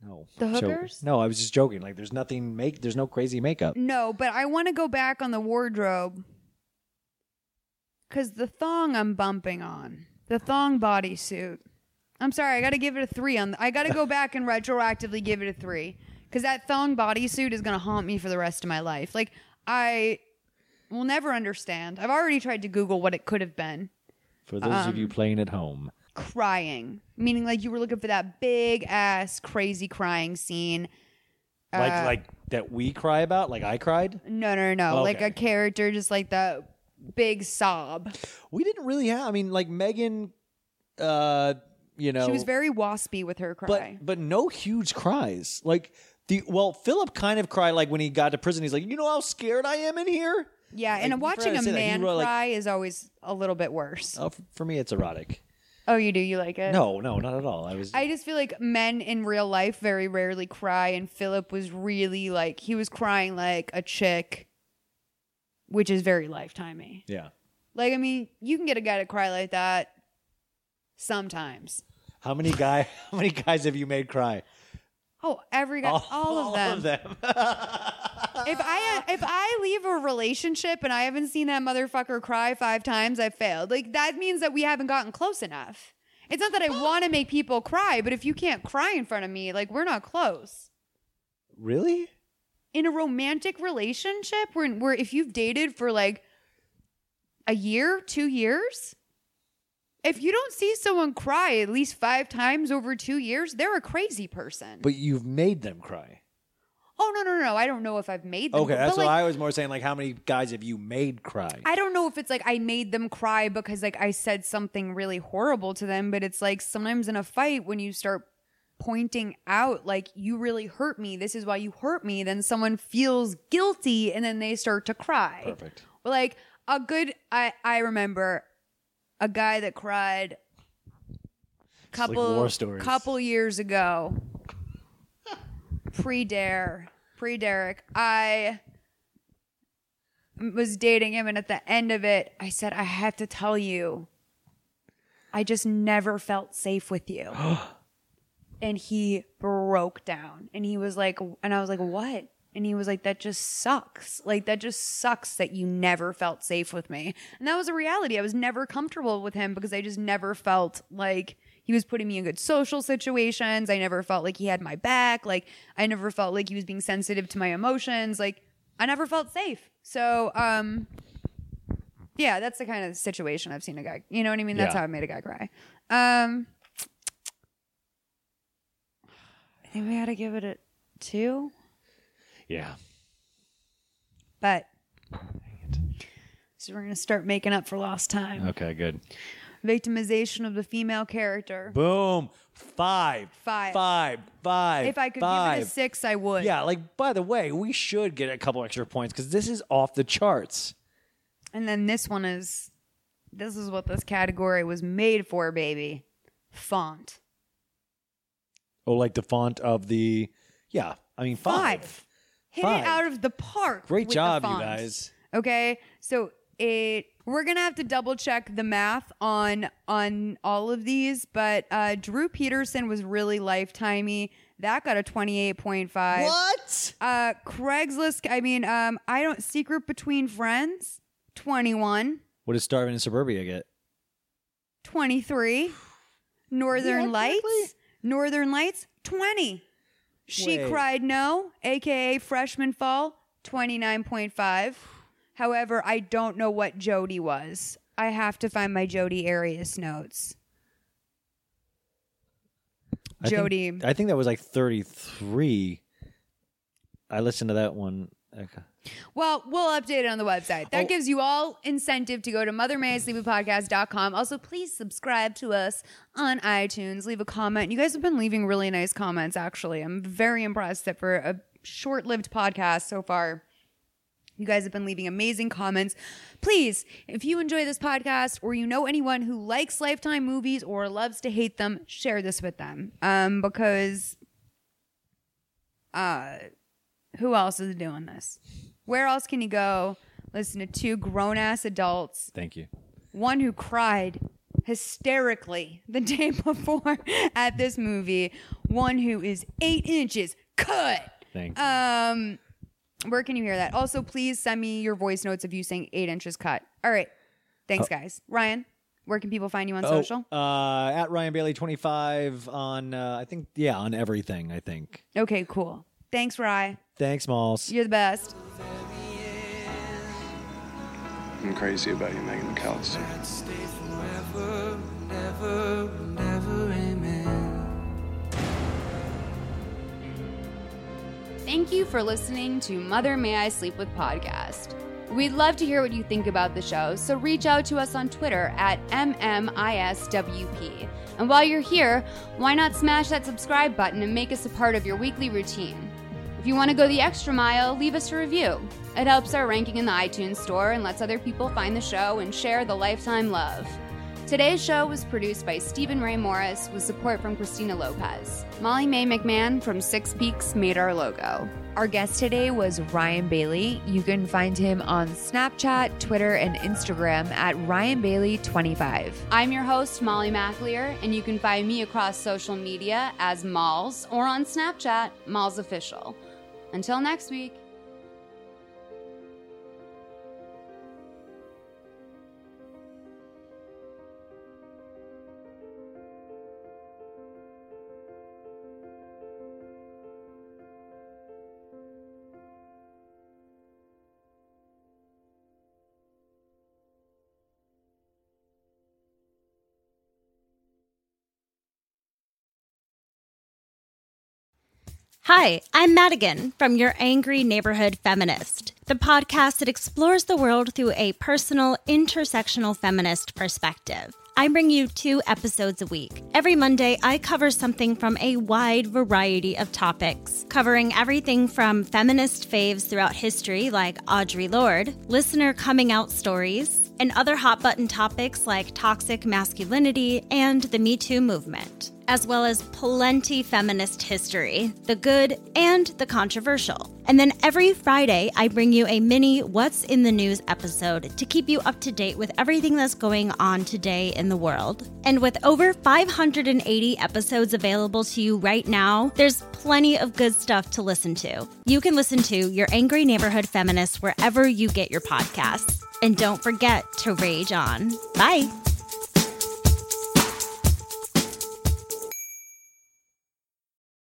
No. The So- hookers? no, I was just joking. Like, there's nothing make. There's no crazy makeup. No, but I want to go back on the wardrobe because the thong I'm bumping on, the thong bodysuit. I'm sorry, I got to give it a three on. I got to go back and retroactively give it a three because that thong bodysuit is gonna haunt me for the rest of my life. Like I will never understand. I've already tried to Google what it could have been. For those of Um, you playing at home, Crying, meaning like you were looking for that big ass crazy crying scene. like Uh, like that we cry about, like I cried. no, no, no, like Okay. a character, just like that big sob. We didn't really have. I mean, like Megan, uh, you know, she was very waspy with her cry. but but no huge cries. Like the well, Philip kind of cried like when he got to prison. He's like, you know how scared I am in here. yeah, and watching a forgot to say man wrote, like- cry is always a little bit worse. Oh, for me, it's erotic. Oh, you do? You like it? No, no, not at all. I was. I just feel like men in real life very rarely cry, and Philip was really like he was crying like a chick, which is very lifetimey. yeah. Like I mean, you can get a guy to cry like that sometimes. How many guy? How many guys have you made cry? Oh, every guy, all, All of them. of them. if I if I leave a relationship and I haven't seen that motherfucker cry five times, I failed. Like that means that we haven't gotten close enough. It's not that I want to make people cry, but if you can't cry in front of me, like we're not close. really? in a romantic relationship where, where if you've dated for like a year, two years, if you don't see someone cry at least five times over two years, they're a crazy person. But you've made them cry. Oh no, no, no! I don't know if I've made them. Okay, that's like, what I was more saying. Like, how many guys have you made cry? I don't know if it's like I made them cry because like I said something really horrible to them, but it's like sometimes in a fight when you start pointing out like you really hurt me, this is why you hurt me, then someone feels guilty and then they start to cry. Perfect. Like a good I I remember a guy that cried couple stories. couple years ago. Pre dare pre Derek I was dating him and at the end of it I said I have to tell you I just never felt safe with you. And he broke down. And he was like and I was like what and he was like that just sucks. Like that just sucks that you never felt safe with me. And that was a reality. I was never comfortable with him because I just never felt like he was putting me in good social situations. I never felt like he had my back. Like I never felt like he was being sensitive to my emotions. Like I never felt safe. So um yeah that's the kind of situation I've seen a guy you know what I mean? That's Yeah. how I made a guy cry. Um I think we got to give it a two, Yeah. but so we're gonna start making up for lost time. Okay, good. Victimization of the female character. Boom. Five. Five. Five. Five. If I could five. give it a six, I would. Yeah, like by the way, we should get a couple extra points because this is off the charts. And then this one is, this is what this category was made for, baby. Font. Oh, like the font of the yeah. I mean five. Five. Hit Five. it out of the park. Great with the job, you font. guys. Okay, so it we're gonna have to double check the math on on all of these, but uh, Drew Peterson was really lifetimey. That got a twenty eight point five. What? Uh, Craigslist. I mean, um, I don't secret between friends. 21, What does starving in suburbia get? 23. Northern Lights. Northern Lights. Twenty. She Wait. cried no, aka freshman fall. Twenty nine point five. However, I don't know what Jodi was. I have to find my Jodi Arias notes. I think- Jodi. I think that was like thirty three. I listened to that one. Okay. Well, we'll update it on the website. That Oh. gives you all incentive to go to mothermayisleepwithpodcast.com. Also, please subscribe to us on iTunes. Leave a comment. You guys have been leaving really nice comments, actually. I'm very impressed that for a short lived podcast so far, you guys have been leaving amazing comments. Please, if you enjoy this podcast or you know anyone who likes Lifetime movies or loves to hate them, share this with them. Um, because uh, who else is doing this? Where else can you go listen to two grown ass adults, Thank you. one who cried hysterically the day before at this movie, one who is eight inches cut. Thank you. Um, where can you hear that? Also, please send me your voice notes of you saying eight inches cut. All right. Thanks, Oh. guys. Ryan, where can people find you on Oh, social? Uh, at Ryan Bailey twenty five on uh, I think yeah on everything I think. Okay, cool. Thanks, Rye. Thanks, Malls. You're the best. I'm crazy about you, Megan McAllister. Thank you for listening to Mother May I Sleep With podcast. We'd love to hear what you think about the show, so reach out to us on Twitter at MMISWP. And while you're here, why not smash that subscribe button and make us a part of your weekly routine? If you want to go the extra mile, leave us a review. It helps our ranking in the iTunes store and lets other people find the show and share the lifetime love. Today's show was produced by Stephen Ray Morris with support from Christina Lopez. Molly Mae McMahon from Six Peaks made our logo. Our guest today was Ryan Bailey. You can find him on Snapchat, Twitter, and Instagram at Ryan Bailey25. I'm your host, Molly McAleer, and you can find me across social media as Malls or on Snapchat, Malls Official. Until next week. Hi, I'm Madigan from Your Angry Neighborhood Feminist, the podcast that explores the world through a personal, intersectional feminist perspective. I bring you two episodes a week. Every Monday, I cover something from a wide variety of topics, covering everything from feminist faves throughout history, like Audre Lorde, listener coming out stories, and other hot button topics like toxic masculinity and the Me Too movement, as well as plenty feminist history, the good and the controversial. And then every Friday, I bring you a mini What's in the News episode to keep you up to date with everything that's going on today in the world. And with over 580 episodes available to you right now, there's plenty of good stuff to listen to. You can listen to Your Angry Neighborhood Feminist wherever you get your podcasts. And don't forget to rage on. Bye.